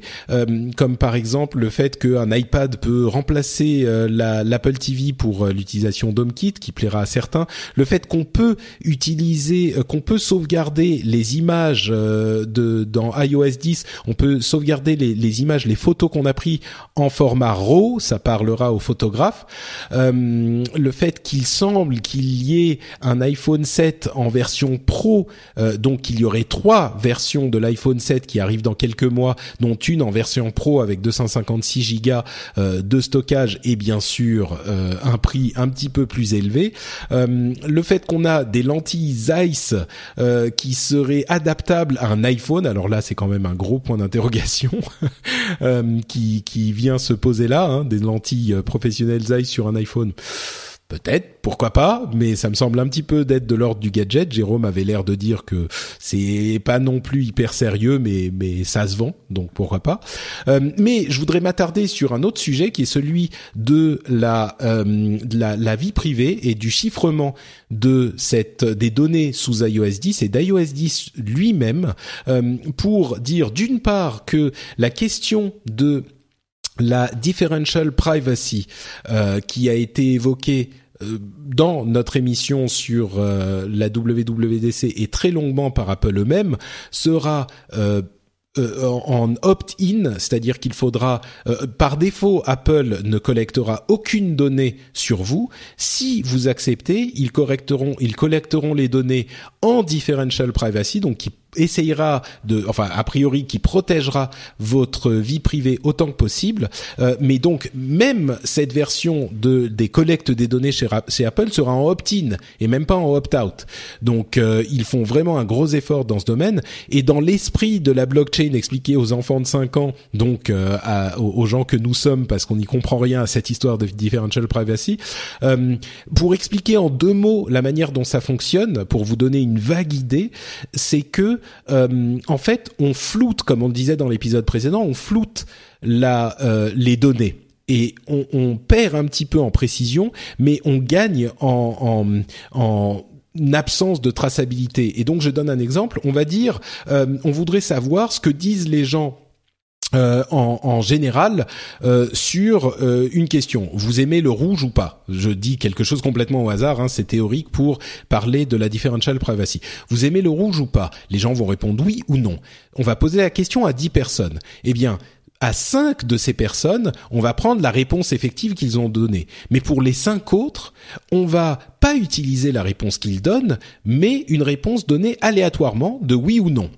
comme par exemple le fait qu'un iPad peut remplacer l'Apple TV pour l'utilisation d'HomeKit, qui plaira à certains, le fait qu'on peut utiliser, qu'on peut sauvegarder les images de dans iOS 10, on peut sauvegarder les, les images, les photos qu'on a pris en format RAW, ça parlera aux photographes. Euh, le fait qu'il semble qu'il y ait un iPhone 7 en version Pro, euh, donc il y aurait trois versions de l'iPhone 7 qui arrivent dans quelques mois, dont une en version Pro avec 256 Go euh, de stockage et bien sûr un prix un petit peu plus élevé. le fait qu'on a des lentilles Zeiss qui seraient adaptables à un iPhone, alors là c'est quand même un gros point d'interrogation qui, qui vient se poser là, hein, des lentilles professionnelles Zeiss sur un iPhone Peut-être, pourquoi pas, mais ça me semble un petit peu d'être de l'ordre du gadget. Jérôme avait l'air de dire que c'est pas non plus hyper sérieux, mais mais ça se vend, donc pourquoi pas. Euh, mais je voudrais m'attarder sur un autre sujet qui est celui de la, euh, vie privée et du chiffrement des données sous iOS 10 et d'iOS 10 lui-même euh, pour dire d'une part que la question de la differential privacy euh, qui a été évoquée euh, dans notre émission sur euh, la WWDC et très longuement par Apple eux-mêmes sera en opt-in, c'est-à-dire qu'il faudra, par défaut, Apple ne collectera aucune donnée sur vous. Si vous acceptez, ils collecteront, ils collecteront les données en differential privacy, donc qui essayera de, enfin a priori qui protégera votre vie privée autant que possible. Euh, mais donc même cette version de des collectes des données chez, chez Apple sera en opt-in et même pas en opt-out. Donc euh, ils font vraiment un gros effort dans ce domaine et dans l'esprit de la blockchain expliquée aux enfants de 5 ans, donc euh, aux, gens que nous sommes parce qu'on n'y comprend rien à cette histoire de differential privacy, pour expliquer en deux mots la manière dont ça fonctionne, pour vous donner une vague idée, c'est que euh, en fait, on floute, comme on le disait dans l'épisode précédent, on floute la, euh, les données et on, perd un petit peu en précision, mais on gagne en, en, en absence de traçabilité. Et donc, je donne un exemple. On va dire, euh, on voudrait savoir ce que disent les gens euh, en, en, général euh, sur euh, une question. Vous aimez le rouge ou pas? Je dis quelque chose complètement au hasard, hein, c'est théorique pour parler de la differential privacy. Vous aimez le rouge ou pas? Les gens vont répondre oui ou non. On va poser la question à 10 personnes. Eh bien, à 5 de ces personnes, on va prendre la réponse effective qu'ils ont donnée. Mais pour les cinq autres, on va pas utiliser la réponse qu'ils donnent, mais une réponse donnée aléatoirement de oui ou non.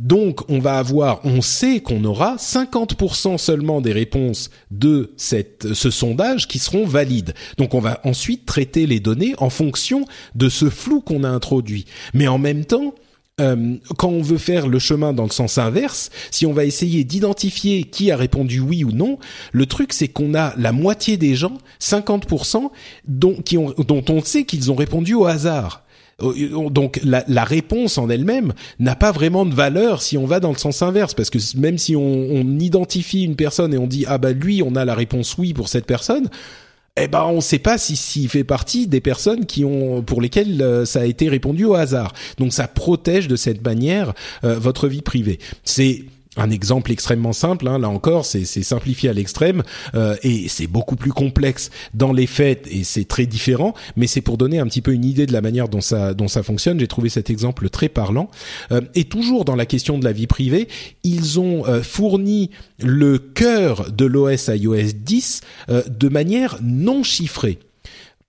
Donc, on va avoir, on sait qu'on aura 50% seulement des réponses de cette, ce sondage qui seront valides. Donc, on va ensuite traiter les données en fonction de ce flou qu'on a introduit. Mais en même temps, euh, quand on veut faire le chemin dans le sens inverse, si on va essayer d'identifier qui a répondu oui ou non, le truc c'est qu'on a la moitié des gens, 50%, dont, qui ont, dont on sait qu'ils ont répondu au hasard. Euh, donc la, la réponse en elle-même n'a pas vraiment de valeur si on va dans le sens inverse, parce que même si on, on identifie une personne et on dit ah bah lui on a la réponse oui pour cette personne, eh ben on ne sait pas si s'il fait partie des personnes qui ont pour lesquelles euh, ça a été répondu au hasard. Donc ça protège de cette manière euh, votre vie privée. C'est un exemple extrêmement simple, hein, là encore, c'est simplifié à l'extrême euh, et c'est beaucoup plus complexe dans les faits et c'est très différent, mais c'est pour donner un petit peu une idée de la manière dont ça fonctionne. J'ai trouvé cet exemple très parlant. Euh, et toujours dans la question de la vie privée, ils ont euh, fourni le cœur de l'OS iOS 10 de manière non chiffrée.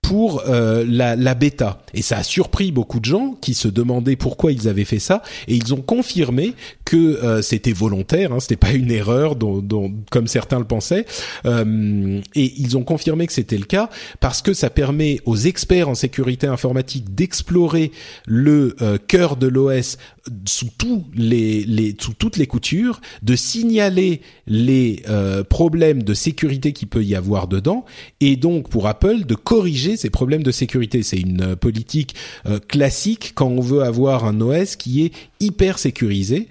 Pour euh, la, bêta. Et ça a surpris beaucoup de gens qui se demandaient pourquoi ils avaient fait ça. Et ils ont confirmé que euh, c'était volontaire, hein, c'était pas une erreur, dont, comme certains le pensaient. Euh, et ils ont confirmé que c'était le cas parce que ça permet aux experts en sécurité informatique d'explorer le cœur de l'OS sous tous les, les sous toutes les coutures, de signaler les euh, problèmes de sécurité qui peut y avoir dedans, et donc pour Apple de corriger ces problèmes de sécurité. C'est une euh, politique euh, classique quand on veut avoir un OS qui est hyper sécurisé,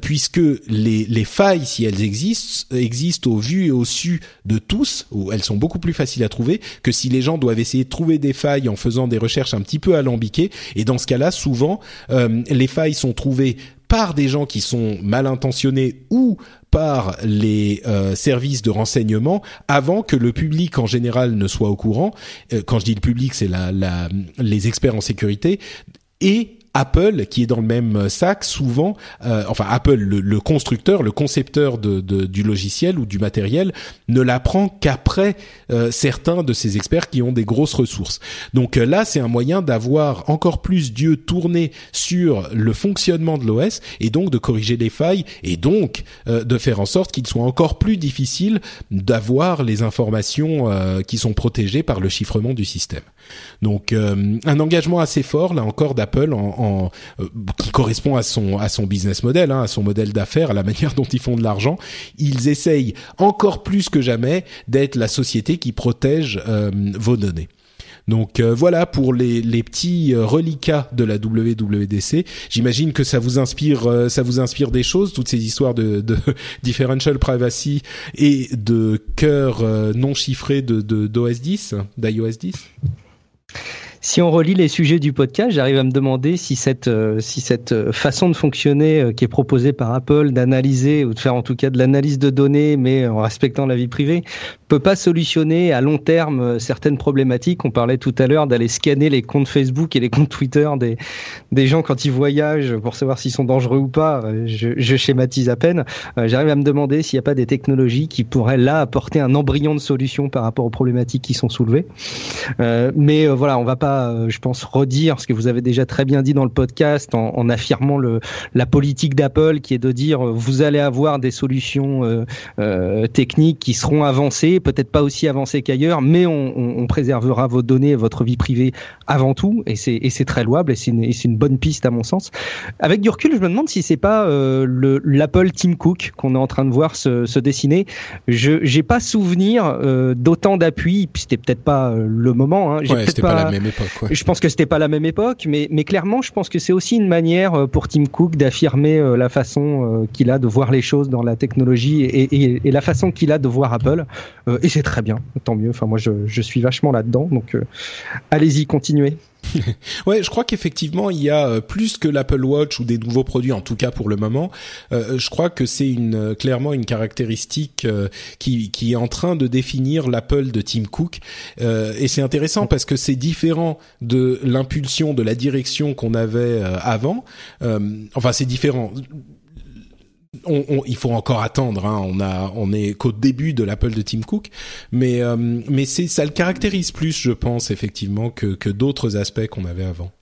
puisque les, les failles, si elles existent, existent au vu et au su de tous, ou elles sont beaucoup plus faciles à trouver que si les gens doivent essayer de trouver des failles en faisant des recherches un petit peu alambiquées. Et dans ce cas-là, souvent, les failles sont trouvées par des gens qui sont mal intentionnés ou par les euh, services de renseignement avant que le public en général ne soit au courant. Euh, quand je dis le public, c'est la, les experts en sécurité et Apple, qui est dans le même sac, souvent, euh, enfin Apple, le, constructeur, le concepteur de, du logiciel ou du matériel, ne l'apprend qu'après euh, certains de ces experts qui ont des grosses ressources. Donc euh, là, c'est un moyen d'avoir encore plus d'yeux tournés sur le fonctionnement de l'OS et donc de corriger les failles et donc de faire en sorte qu'il soit encore plus difficile d'avoir les informations qui sont protégées par le chiffrement du système. Donc un engagement assez fort là encore d'Apple en, euh, qui correspond à son à son business model, hein, à son modèle d'affaires, à la manière dont ils font de l'argent. Ils essayent encore plus que jamais d'être la société qui protège euh, vos données. Donc euh, voilà pour les, les petits reliquats de la WWDC. J'imagine que ça vous inspire ça vous inspire des choses toutes ces histoires de, de differential privacy et de cœur non chiffré de d'OS 10, d'iOS 10. Si on relit les sujets du podcast, j'arrive à me demander si cette, euh, si cette euh, façon de fonctionner euh, qui est proposée par Apple d'analyser ou de faire en tout cas de l'analyse de données, mais en respectant la vie privée, peut pas solutionner à long terme certaines problématiques. On parlait tout à l'heure d'aller scanner les comptes Facebook et les comptes Twitter des, des gens quand ils voyagent pour savoir s'ils sont dangereux ou pas. Je, schématise à peine. J'arrive à me demander s'il n'y a pas des technologies qui pourraient là apporter un embryon de solution par rapport aux problématiques qui sont soulevées. mais voilà, on va pas euh, je pense, redire ce que vous avez déjà très bien dit dans le podcast en, affirmant le, la politique d'Apple qui est de dire euh, vous allez avoir des solutions euh, techniques qui seront avancées, peut-être pas aussi avancées qu'ailleurs, mais on, préservera vos données et votre vie privée avant tout, et c'est très louable et c'est une, une, bonne piste à mon sens. Avec du recul, je me demande si c'est pas l'Apple Team Cook qu'on est en train de voir se, se dessiner. Je j'ai pas souvenir d'autant d'appui, puis c'était peut-être pas le moment. Hein. Ouais, c'était pas, pas la même époque. Je pense que c'était pas la même époque, mais, clairement, je pense que c'est aussi une manière euh, pour Tim Cook d'affirmer euh, la façon euh, qu'il a de voir les choses dans la technologie et, et, la façon qu'il a de voir Apple. et c'est très bien, tant mieux. Enfin, moi, je, je suis vachement là-dedans, donc allez-y, continuez. ouais, je crois qu'effectivement il y a euh, plus que l'Apple Watch ou des nouveaux produits, en tout cas pour le moment. Euh, je crois que c'est une euh, clairement une caractéristique qui, qui est en train de définir l'Apple de Tim Cook. et c'est intéressant parce que c'est différent de l'impulsion, de la direction qu'on avait avant. enfin, c'est différent on, il faut encore attendre. Hein. On a, est qu'au début de l'Apple de Tim Cook, mais euh, ça le caractérise plus, je pense effectivement que d'autres aspects qu'on avait avant.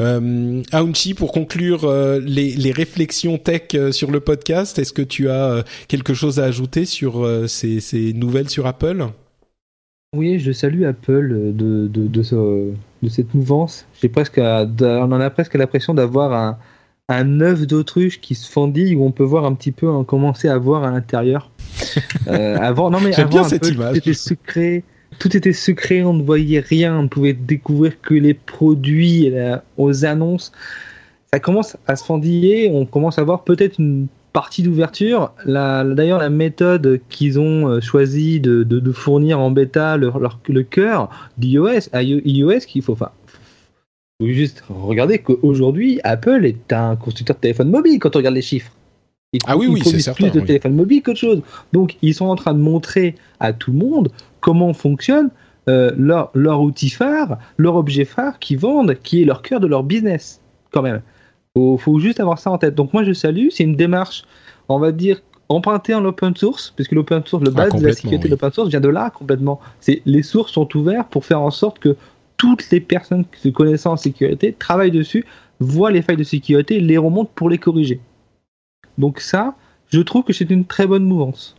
Euh, Aounchi, pour conclure euh, les, réflexions tech euh, sur le podcast, est-ce que tu as quelque chose à ajouter sur ces, nouvelles sur Apple? Oui, je salue Apple de cette mouvance. J'ai presque, on en a presque l'impression d'avoir un, un œuf d'autruche qui se fendille où on peut voir un petit peu en commencer à voir à l'intérieur. euh, avant, non mais avant, bien cette image. Tout était secret, tout était secret, on ne voyait rien, on ne pouvait découvrir que les produits aux annonces. Ça commence à se fendiller, on commence à voir peut-être une partie d'ouverture. D'ailleurs, la méthode qu'ils ont euh, choisi de, de, de, fournir en bêta leur, leur, le cœur d'iOS, iOS, qu'il faut, enfin, juste regarder qu'aujourd'hui, Apple est un constructeur de téléphone mobile quand on regarde les chiffres. Ils, ah oui, oui, c'est certain. plus de téléphone mobile qu'autre chose. Donc, ils sont en train de montrer à tout le monde comment fonctionne euh, leur, leur outil phare, leur objet phare qu'ils vendent, qui est leur cœur de leur business, quand même. Faut, faut juste avoir ça en tête. Donc, moi, je salue. C'est une démarche, on va dire, emprunté en open source, puisque l'open source, le Ah, base de la sécurité oui. de l'open source vient de là complètement. C'est les sources sont ouvertes pour faire en sorte que toutes les personnes qui se connaissent en sécurité travaillent dessus, voient les failles de sécurité, les remontent pour les corriger. Donc ça, je trouve que c'est une très bonne mouvance,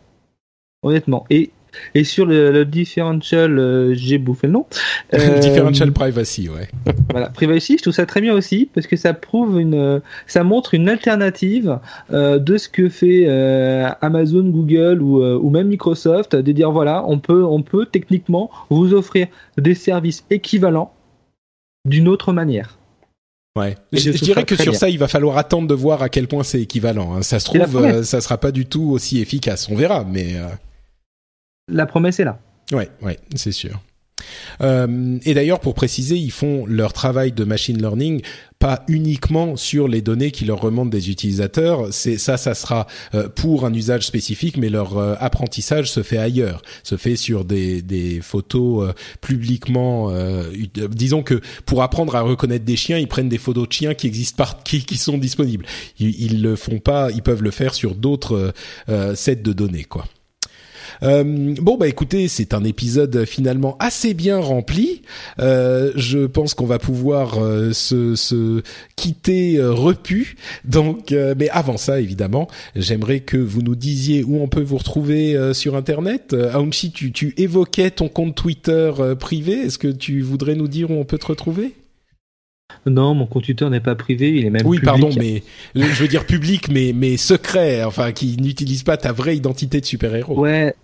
honnêtement. Et et sur le, le differential, euh, j'ai bouffé le nom. Euh, Differential privacy, ouais. voilà, privacy, je trouve ça très bien aussi parce que ça prouve une, ça montre une alternative euh, de ce que fait euh, Amazon, Google ou, euh, ou même Microsoft, de dire voilà, on peut, on peut techniquement vous offrir des services équivalents d'une autre manière. Ouais. Je, dirais que sur bien. ça, il va falloir attendre de voir à quel point c'est équivalent. hein. Ça se trouve, euh, ça sera pas du tout aussi efficace. On verra, mais euh, La promesse est là. ouais, ouais, c'est sûr. Euh, et d'ailleurs, pour préciser, ils font leur travail de machine learning pas uniquement sur les données qui leur remontent des utilisateurs. C'est ça, ça sera euh, pour un usage spécifique, mais leur euh, apprentissage se fait ailleurs, se fait sur des, des photos euh, publiquement. euh, ut- disons que pour apprendre à reconnaître des chiens, ils prennent des photos de chiens qui existent par, qui, qui sont disponibles. Ils, ils le font pas, ils peuvent le faire sur d'autres euh, euh, sets de données, quoi. Euh, bon bah écoutez, c'est un épisode finalement assez bien rempli. Euh, je pense qu'on va pouvoir euh, se, se quitter euh, repu. Donc, euh, mais avant ça, évidemment, j'aimerais que vous nous disiez où on peut vous retrouver euh, sur Internet. Euh, Aounchi, tu, tu évoquais ton compte Twitter euh, privé. Est-ce que tu voudrais nous dire où on peut te retrouver? Non, mon compte Twitter n'est pas privé, il est même Oui, public. pardon, mais je veux dire public, mais mais secret, enfin qui n'utilise pas ta vraie identité de super-héros. Ouais,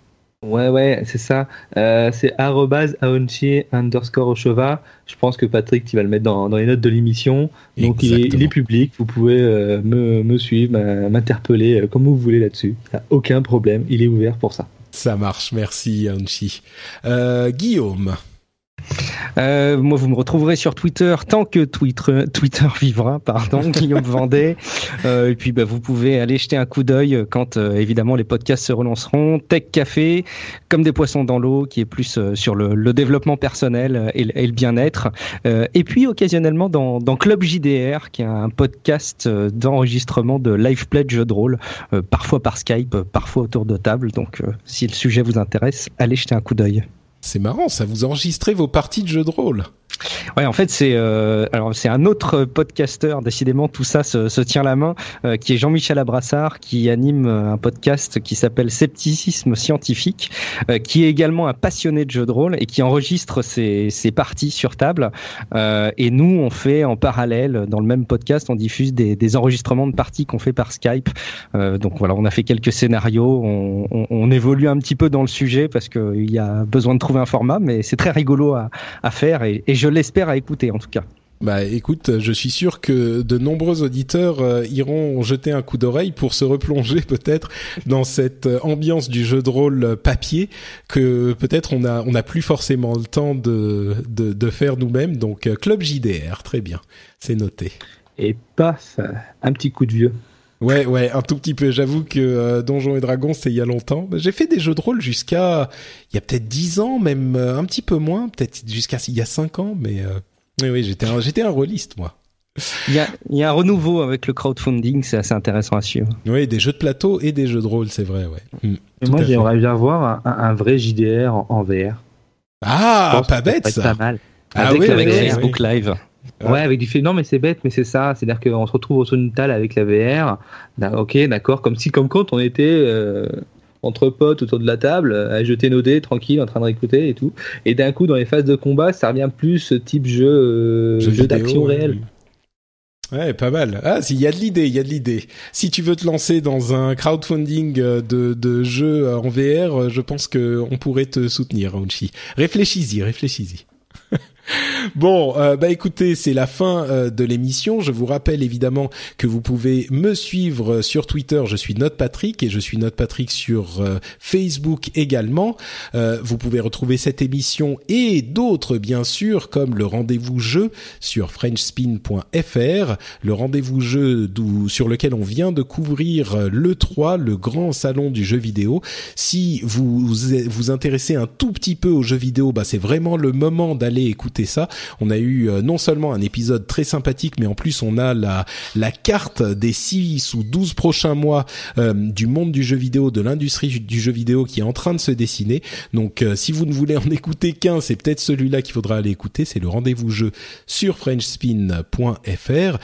ouais, ouais, c'est ça. Euh, c'est aonchi underscore Oshova. Je pense que Patrick, tu vas le mettre dans, dans les notes de l'émission. Donc il est, il Exactement. est public. Vous pouvez euh, me, me suivre, m'interpeller euh, comme vous voulez là-dessus. Aucun problème. Il est ouvert pour ça. Ça marche, merci Aounchi. Euh, Guillaume. Euh, moi, vous me retrouverez sur Twitter tant que Twitter, Twitter vivra, pardon, Guillaume Vendée. Euh, et puis, bah, vous pouvez aller jeter un coup d'œil quand, euh, évidemment, les podcasts se relanceront. Tech Café, comme des poissons dans l'eau, qui est plus sur le, le développement personnel et, le- et le bien-être. Et puis, occasionnellement, dans, dans Club JDR, qui est un podcast d'enregistrement de live play de jeux de rôle, parfois par Skype, parfois autour de table. Donc, si le sujet vous intéresse, allez jeter un coup d'œil. C'est marrant, ça vous enregistrez vos parties de jeux de rôle. Ouais, en fait, c'est euh, alors c'est un autre podcasteur. Décidément, tout ça se, se tient la main, euh, qui est Jean-Michel Abrassard, qui anime euh, un podcast qui s'appelle Scepticisme scientifique, euh, qui est également un passionné de jeux de rôle et qui enregistre ses, ses parties sur table. Euh, et nous, on fait en parallèle dans le même podcast, on diffuse des, des enregistrements de parties qu'on fait par Skype. Euh, donc voilà, on a fait quelques scénarios, on, on, évolue un petit peu dans le sujet parce qu'il y a besoin de trouver un format, mais c'est très rigolo à, à faire et, et je l'espère à écouter en tout cas. Bah écoute, je suis sûr que de nombreux auditeurs euh, iront jeter un coup d'oreille pour se replonger peut-être dans cette euh, ambiance du jeu de rôle euh, papier que peut-être on a on n'a plus forcément le temps de de, de faire nous-mêmes. Donc euh, Club JDR, très bien, c'est noté. Et paf, un petit coup de vieux. Ouais, ouais, un tout petit peu. J'avoue que euh, Donjons et Dragons, c'est il y a longtemps. Bah, J'ai fait des jeux de rôle jusqu'à il y a peut-être dix ans, même euh, un petit peu moins, peut-être jusqu'à il y a cinq ans, mais euh, oui, oui, j'étais un, j'étais un rôliste moi. Il y a, il y a un renouveau avec le crowdfunding, c'est assez intéressant à suivre. Oui, des jeux de plateau et des jeux de rôle, c'est vrai, ouais. Mais tout moi, j'aimerais bien voir un, un vrai JDR en, en VR. Ah, pas bête ça. Pas mal. Ah Avec oui, avec oui, VR. oui, Facebook Live. Ouais. Ouais, avec du fait. Non, mais c'est bête, mais c'est ça. C'est-à-dire qu'on se retrouve au son d'une table avec la VR. D'a- Ok, d'accord. Comme si, comme quand on était euh, entre potes autour de la table, euh, à jeter nos dés tranquille, en train de réécouter et tout. Et d'un coup, dans les phases de combat, ça revient plus type jeu, euh, jeu d'action ouais. réelle. Ouais, pas mal. Ah, s'il y a de l'idée, il y a de l'idée. Si tu veux te lancer dans un crowdfunding de, de jeux en VR, je pense que on pourrait te soutenir, Aounchi. Réfléchis-y, réfléchis-y. Bon, euh, bah écoutez, c'est la fin euh, de l'émission. Je vous rappelle évidemment que vous pouvez me suivre euh, sur Twitter. Je suis Note Patrick et je suis Note Patrick sur Facebook également. Vous pouvez retrouver cette émission et d'autres bien sûr, comme le rendez-vous jeu sur FrenchSpin.fr, le rendez-vous jeu sur lequel on vient de couvrir le 3, le grand salon du jeu vidéo. Si vous vous intéressez un tout petit peu aux jeux vidéo, bah c'est vraiment le moment d'aller écouter On a eu non seulement un épisode très sympathique, mais en plus on a la la carte des 6 ou 12 prochains mois du monde du jeu vidéo, de l'industrie du jeu vidéo qui est en train de se dessiner. Donc si vous ne voulez en écouter qu'un, c'est peut-être celui-là qu'il faudra aller écouter. C'est le rendez-vous jeu sur frenchspin.fr.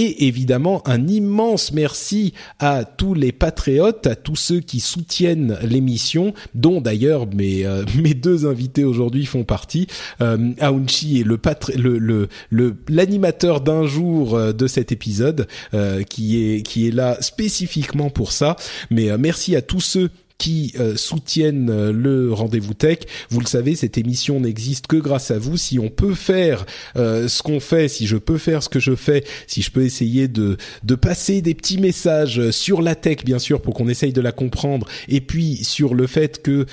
Et évidemment, un immense merci à tous les patriotes, à tous ceux qui soutiennent l'émission, dont d'ailleurs mes, euh, mes deux invités aujourd'hui font partie. Euh, Aounchi est le le le l'animateur d'un jour euh, de cet épisode euh, qui est qui est là spécifiquement pour ça. Mais merci à tous ceux qui euh, soutiennent euh, le rendez-vous tech. Vous le savez, cette émission n'existe que grâce à vous. Si on peut faire euh, ce qu'on fait, si je peux faire ce que je fais, si je peux essayer de de passer des petits messages sur la tech, bien sûr, pour qu'on essaye de la comprendre, et puis sur le fait que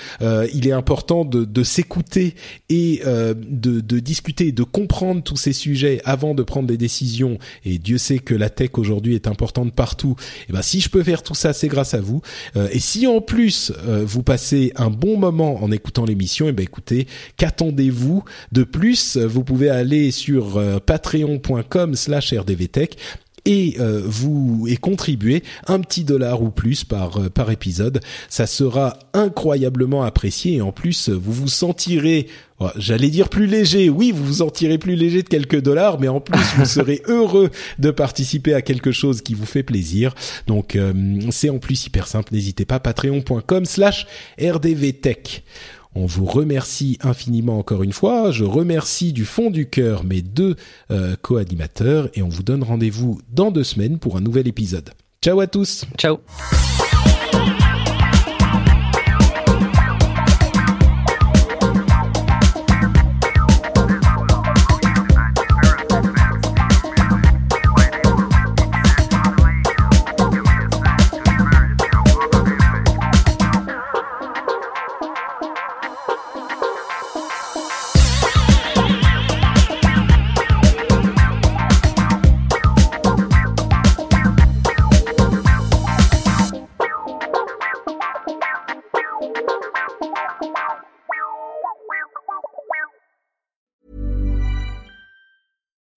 il est important de, de s'écouter et de, de discuter, de comprendre tous ces sujets avant de prendre des décisions. Et Dieu sait que la tech aujourd'hui est importante partout. Et eh ben si je peux faire tout ça, c'est grâce à vous. et si en plus euh, vous passez un bon moment en écoutant l'émission, et ben écoutez, qu'attendez-vous de plus? Vous pouvez aller sur euh, patreon.com/rdvtech et euh, vous et contribuer un petit dollar ou plus par par épisode, ça sera incroyablement apprécié et en plus vous vous sentirez J'allais dire plus léger. Oui, vous vous en tirez plus léger de quelques dollars, mais en plus, vous serez heureux de participer à quelque chose qui vous fait plaisir. Donc, euh, c'est en plus hyper simple. N'hésitez pas, patreon.com slash rdvtech. On vous remercie infiniment encore une fois. Je remercie du fond du cœur mes deux euh, co-animateurs et on vous donne rendez-vous dans deux semaines pour un nouvel épisode. Ciao à tous. Ciao.